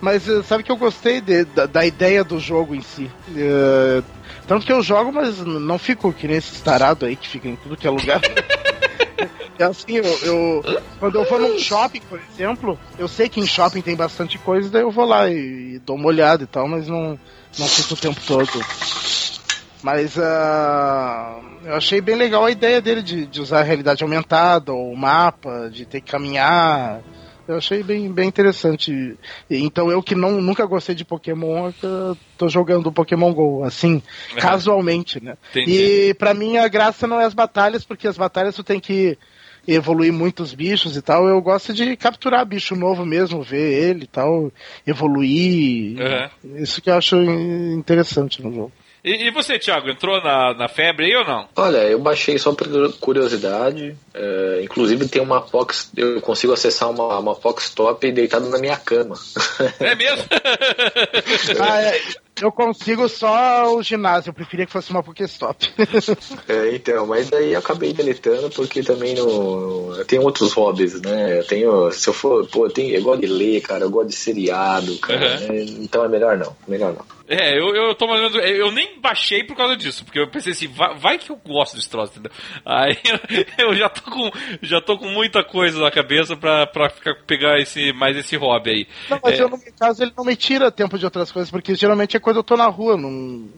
Mas eh, sabe que eu gostei de, da, da, ideia do jogo em si. Uh, tanto que eu jogo, mas não fico que nem esse tarado aí que fica em tudo que é lugar. É assim, eu, eu, quando eu vou num shopping, por exemplo, eu sei que em shopping tem bastante coisa, daí eu vou lá e, e dou uma olhada e tal, mas não, não fico o tempo todo. Mas uh, eu achei bem legal a ideia dele de, de usar a realidade aumentada, ou o mapa, de ter que caminhar. Eu achei bem, bem interessante. Então eu que não, nunca gostei de Pokémon, tô jogando Pokémon GO, assim, é. casualmente, né? Entendi. E para mim a graça não é as batalhas, porque as batalhas tu tem que evoluir muitos bichos e tal. Eu gosto de capturar bicho novo mesmo, ver ele e tal, evoluir. Uhum. Isso que eu acho interessante no jogo. E, e, você, Thiago, entrou na, na febre aí ou não? Olha, eu baixei só por curiosidade. É, inclusive tem uma Fox, eu consigo acessar uma, uma Fox Top deitado na minha cama. É mesmo? ah, é, eu consigo só o ginásio, eu preferia que fosse uma Pokéstop. é, então, mas daí eu acabei deletando porque também não. Eu tenho outros hobbies, né? Eu tenho. Se eu for. Pô, eu, tenho, eu gosto de ler, cara, eu gosto de seriado, cara. Uhum. Né? Então é melhor não. Melhor não. É, eu, eu tô mais Eu nem baixei por causa disso, porque eu pensei assim, vai, vai que eu gosto desse troço, entendeu? Aí eu já tô com, já tô com muita coisa na cabeça pra, pra ficar, pegar esse, mais esse hobby aí. Não, mas é... eu, no meu caso, ele não me tira tempo de outras coisas, porque geralmente é quando eu tô na rua, não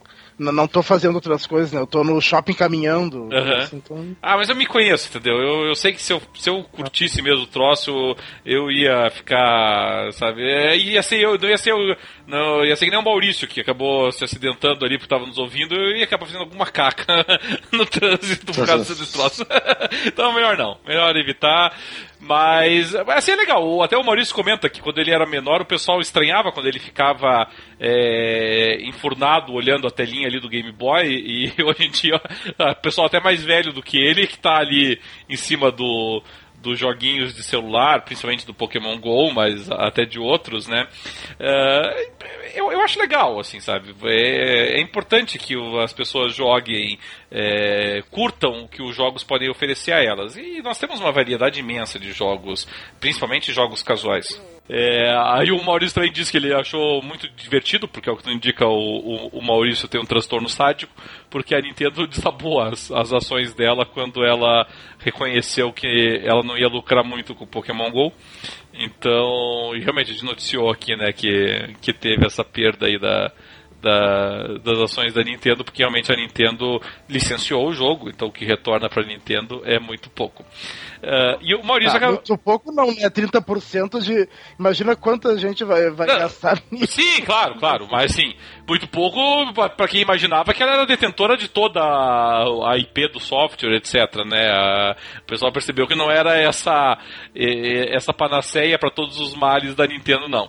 não tô fazendo outras coisas, né? Eu tô no shopping caminhando. Uhum. Assim, então... Ah, mas eu me conheço, entendeu? Eu, eu sei que se eu, se eu curtisse mesmo o troço, eu ia ficar, sabe? É, ia ser eu, não ia ser eu, não, ia ser que nem o Maurício que acabou se acidentando ali porque tava nos ouvindo, eu ia acabar fazendo alguma caca no trânsito por causa desse troço. então melhor não, melhor evitar. Mas, assim, é legal. Até o Maurício comenta que quando ele era menor, o pessoal estranhava quando ele ficava é, enfurnado olhando a telinha ali do Game Boy. E hoje em dia, o pessoal até mais velho do que ele, que está ali em cima do, dos joguinhos de celular, principalmente do Pokémon GO, mas até de outros, né? Uh, eu, eu acho legal, assim, sabe? É, é importante que as pessoas joguem, é, curtam o que os jogos podem oferecer a elas. E nós temos uma variedade imensa de jogos, principalmente jogos casuais. É, aí o Maurício também disse que ele achou muito divertido, porque é o que indica o, o, o Maurício tem um transtorno sádico, porque a Nintendo desabou as, as ações dela quando ela reconheceu que ela não ia lucrar muito com o Pokémon GO. Então, realmente a gente noticiou aqui, né, que, que teve essa perda aí da, da, das ações da Nintendo, porque realmente a Nintendo licenciou o jogo, então o que retorna para a Nintendo é muito pouco. Uh, e o Maurício ah, acaba... Muito pouco não, né? 30% de. Imagina quanta gente vai, vai não, gastar nisso. Sim, claro, claro, mas assim, muito pouco para quem imaginava que ela era detentora de toda a, IP do software, etc. Né? O pessoal percebeu que não era essa, essa panaceia para todos os males da Nintendo, não.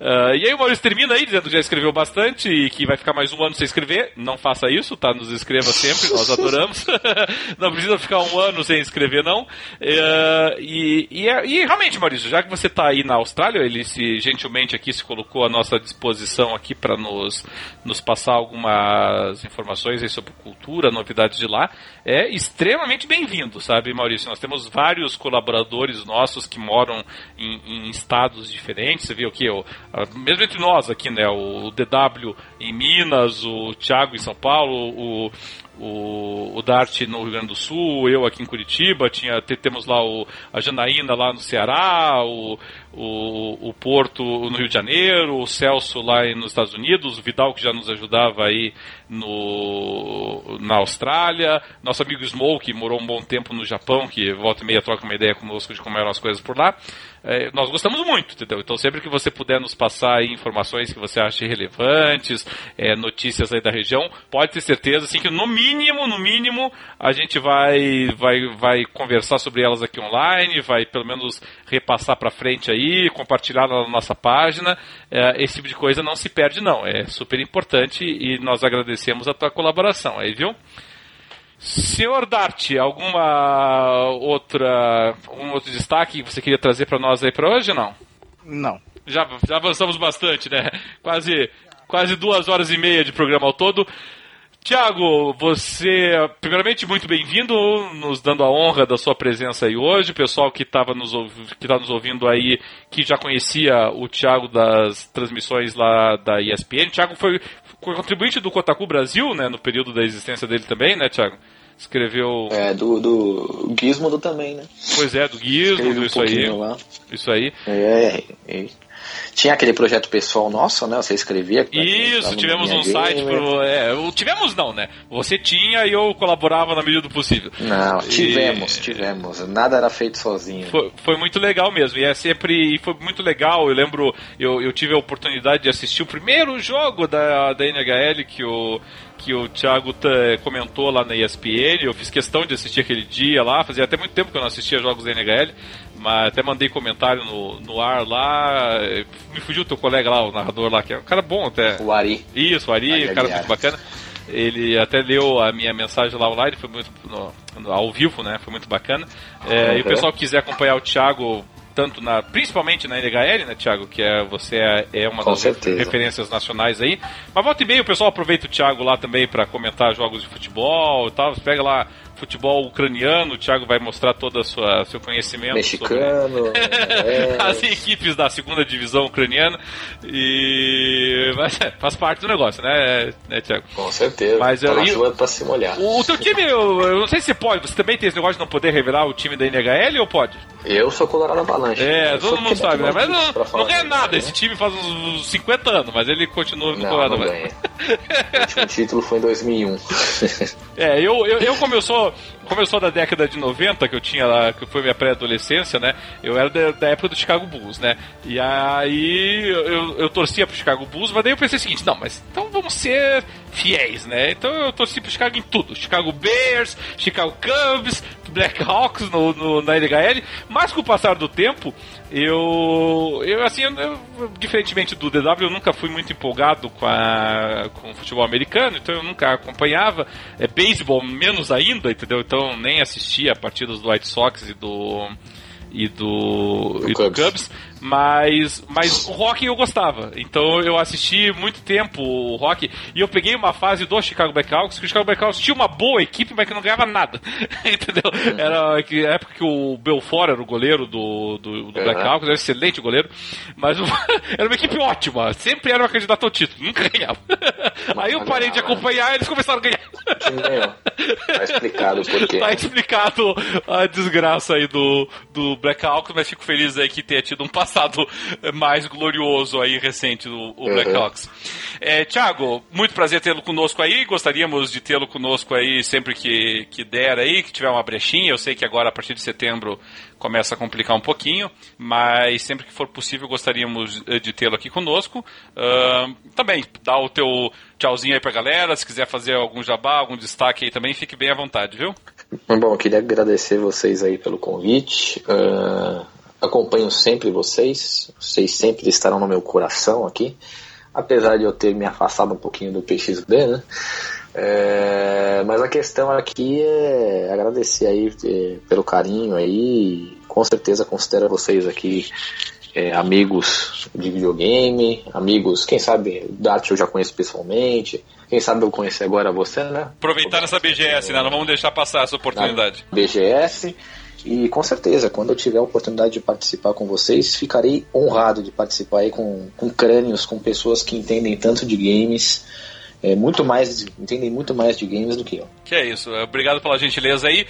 Uh, e aí o Maurício termina aí dizendo que já escreveu bastante e que vai ficar mais um ano sem escrever. Não faça isso, tá? Nos escreva sempre, nós adoramos. não precisa ficar um ano sem escrever, não. Uh, e, e, e, realmente, Maurício, já que você tá aí na Austrália, ele se gentilmente aqui se colocou à nossa disposição aqui para nos, nos passar algumas informações aí sobre cultura, novidades de lá. É extremamente bem-vindo, sabe, Maurício? Nós temos vários colaboradores nossos que moram em, em estados diferentes. Você viu o ah, mesmo entre nós aqui, né? O DW em Minas, o Thiago em São Paulo, o, o, o Dart no Rio Grande do Sul, eu aqui em Curitiba, tinha, temos lá o, a Janaína lá no Ceará, o, o, o Porto no Rio de Janeiro, o Celso lá nos Estados Unidos, o Vidal que já nos ajudava aí no, na Austrália, nosso amigo Smoke, que morou um bom tempo no Japão, que volta e meia troca uma ideia conosco de como eram as coisas por lá. É, nós gostamos muito, entendeu? Então sempre que você puder nos passar informações que você acha relevantes, é, notícias aí da região, pode ter certeza assim, que no mínimo no mínimo, a gente vai, vai, vai conversar sobre elas aqui online, vai pelo menos repassar para frente aí, compartilhar na nossa página. É, esse tipo de coisa não se perde, não. É super importante e nós agradecemos a tua colaboração aí, viu? Senhor Dart, alguma outra, algum outro destaque que você queria trazer para nós aí para hoje, não? Não. Já, já avançamos bastante, né? Quase, quase duas horas e meia de programa ao todo. Tiago, você, primeiramente, muito bem-vindo, nos dando a honra da sua presença aí hoje. O pessoal que estava nos, que tá nos ouvindo aí, que já conhecia o Tiago das transmissões lá da ESPN. Tiago foi, contribuinte do Kotaku Brasil, né, no período da existência dele também, né, Tiago? Escreveu. É, do, do Gizmodo também, né? Pois é, do Gizmodo, um isso aí. Lá. Isso aí. É, é, tinha aquele projeto pessoal nosso, né? Você escrevia. Isso, tivemos um site pro. É, tivemos não, né? Você tinha e eu colaborava na medida do possível. Não, tivemos, e... tivemos. Nada era feito sozinho. Foi, foi, muito legal mesmo. E é sempre. foi muito legal. Eu lembro, eu, eu tive a oportunidade de assistir o primeiro jogo da, da NHL que o que o Thiago comentou lá na ESPN. Eu fiz questão de assistir aquele dia lá. Fazia até muito tempo que eu não assistia jogos da NHL. Mas até mandei comentário no, no ar lá. Me fugiu o teu colega lá, o narrador lá, que é um cara bom até. O Ari. Isso, o Ari, Ari um cara muito bacana. Ele até leu a minha mensagem lá online, foi muito no, no, ao vivo, né? Foi muito bacana. É, uhum. E o pessoal que quiser acompanhar o Thiago tanto na, principalmente na NHL, né, Thiago, que é você é, é uma Com das certeza. referências nacionais aí. Mas volta e meia o pessoal aproveita o Thiago lá também para comentar jogos de futebol e tal. Você pega lá futebol ucraniano, o Thiago vai mostrar todo o seu conhecimento. Mexicano. Sobre... é... As equipes da segunda divisão ucraniana. E faz parte do negócio, né, né Thiago? Com certeza. Mas, tá eu... pra se molhar. O, o teu time, eu, eu, não sei se pode, você também tem esse negócio de não poder revelar o time da NHL ou pode? Eu sou Colorado Avalanche. É, todo mundo sabe, né? Mas não, não ganha nada. Esse time faz uns 50 anos, mas ele continua no não, Colorado Avalanche. o último título foi em 2001. é, eu, eu, eu como eu sou como eu sou da década de 90, que eu tinha lá, que foi minha pré-adolescência, né? Eu era da, da, época do Chicago Bulls, né? E aí eu, eu torcia pro Chicago Bulls, mas daí eu pensei o seguinte, não, mas então vamos ser fiéis, né? Então eu torci pro Chicago em tudo. Chicago Bears, Chicago Cubs, Blackhawks no, no, na NHL, mas com o passar do tempo, eu, eu assim, eu, diferentemente do DW, eu nunca fui muito empolgado com, a, com o futebol americano, então eu nunca acompanhava. É beisebol menos ainda, entendeu? Então nem assistia partidas do White Sox e do e do, do, e Cubs. do Cubs. Mas, mas o rock eu gostava. Então eu assisti muito tempo o rock. E eu peguei uma fase do Chicago Blackhawks, que o Chicago Blackhawks tinha uma boa equipe, mas que não ganhava nada. Entendeu? Era a época que o Belfort era o goleiro do, do, do Blackhawks, era um excelente goleiro. Mas era uma equipe ótima. Sempre era uma candidata ao título, nunca ganhava. Aí eu parei de acompanhar e eles começaram a ganhar. Tá explicado por quê. Tá explicado a desgraça aí do, do Blackhawks, mas fico feliz aí que tenha tido um passado passado mais glorioso aí recente do o uhum. Blackhawks. É, Thiago, muito prazer tê-lo conosco aí. Gostaríamos de tê-lo conosco aí sempre que, que der aí, que tiver uma brechinha. Eu sei que agora a partir de setembro começa a complicar um pouquinho, mas sempre que for possível gostaríamos eh, de tê-lo aqui conosco. Uh, também dá o teu tchauzinho aí pra galera, se quiser fazer algum jabá, algum destaque aí também, fique bem à vontade, viu? Bom, eu queria agradecer vocês aí pelo convite. Uh, acompanho sempre vocês, vocês sempre estarão no meu coração aqui, apesar de eu ter me afastado um pouquinho do PXB, né? É, mas a questão aqui é agradecer aí é, pelo carinho aí, com certeza considero vocês aqui é, amigos de videogame, amigos, quem sabe Dart eu já conheço pessoalmente, quem sabe eu conhecer agora você, né? Aproveitar essa BGS, né? Não vamos deixar passar essa oportunidade. BGS. E com certeza, quando eu tiver a oportunidade de participar com vocês, ficarei honrado de participar aí com, com crânios, com pessoas que entendem tanto de games, é, muito mais, entendem muito mais de games do que eu. Que é isso, obrigado pela gentileza aí.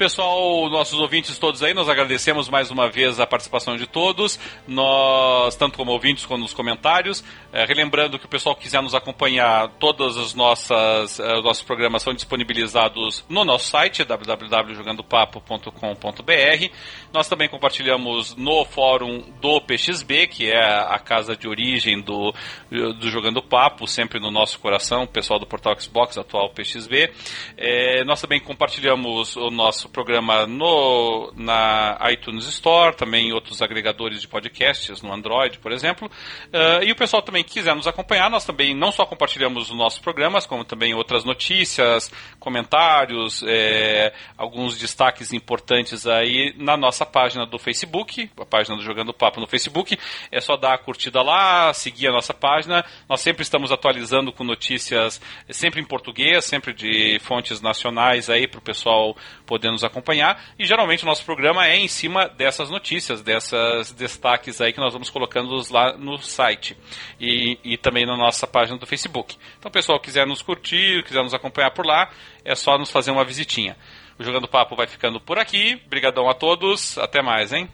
Pessoal, nossos ouvintes todos aí, nós agradecemos mais uma vez a participação de todos, nós, tanto como ouvintes como nos comentários. É, relembrando que o pessoal quiser nos acompanhar, todos os nossas, uh, os nossos programas são disponibilizados no nosso site, www.jogandopapo.com.br. Nós também compartilhamos no fórum do PXB, que é a casa de origem do, do Jogando Papo, sempre no nosso coração, o pessoal do Portal Xbox, atual PXB. É, nós também compartilhamos o nosso programa no, na iTunes Store, também em outros agregadores de podcasts, no Android, por exemplo. Uh, e o pessoal também quiser nos acompanhar, nós também não só compartilhamos os nossos programas, como também outras notícias, comentários, é, alguns destaques importantes aí na nossa página do Facebook, a página do Jogando Papo no Facebook. É só dar a curtida lá, seguir a nossa página. Nós sempre estamos atualizando com notícias sempre em português, sempre de fontes nacionais aí para o pessoal poder nos acompanhar. E geralmente o nosso programa é em cima dessas notícias, dessas destaques aí que nós vamos colocando lá no site e, e também na nossa página do Facebook. Então, pessoal, quiser nos curtir, quiser nos acompanhar por lá, é só nos fazer uma visitinha. O Jogando Papo vai ficando por aqui. Obrigadão a todos. Até mais, hein?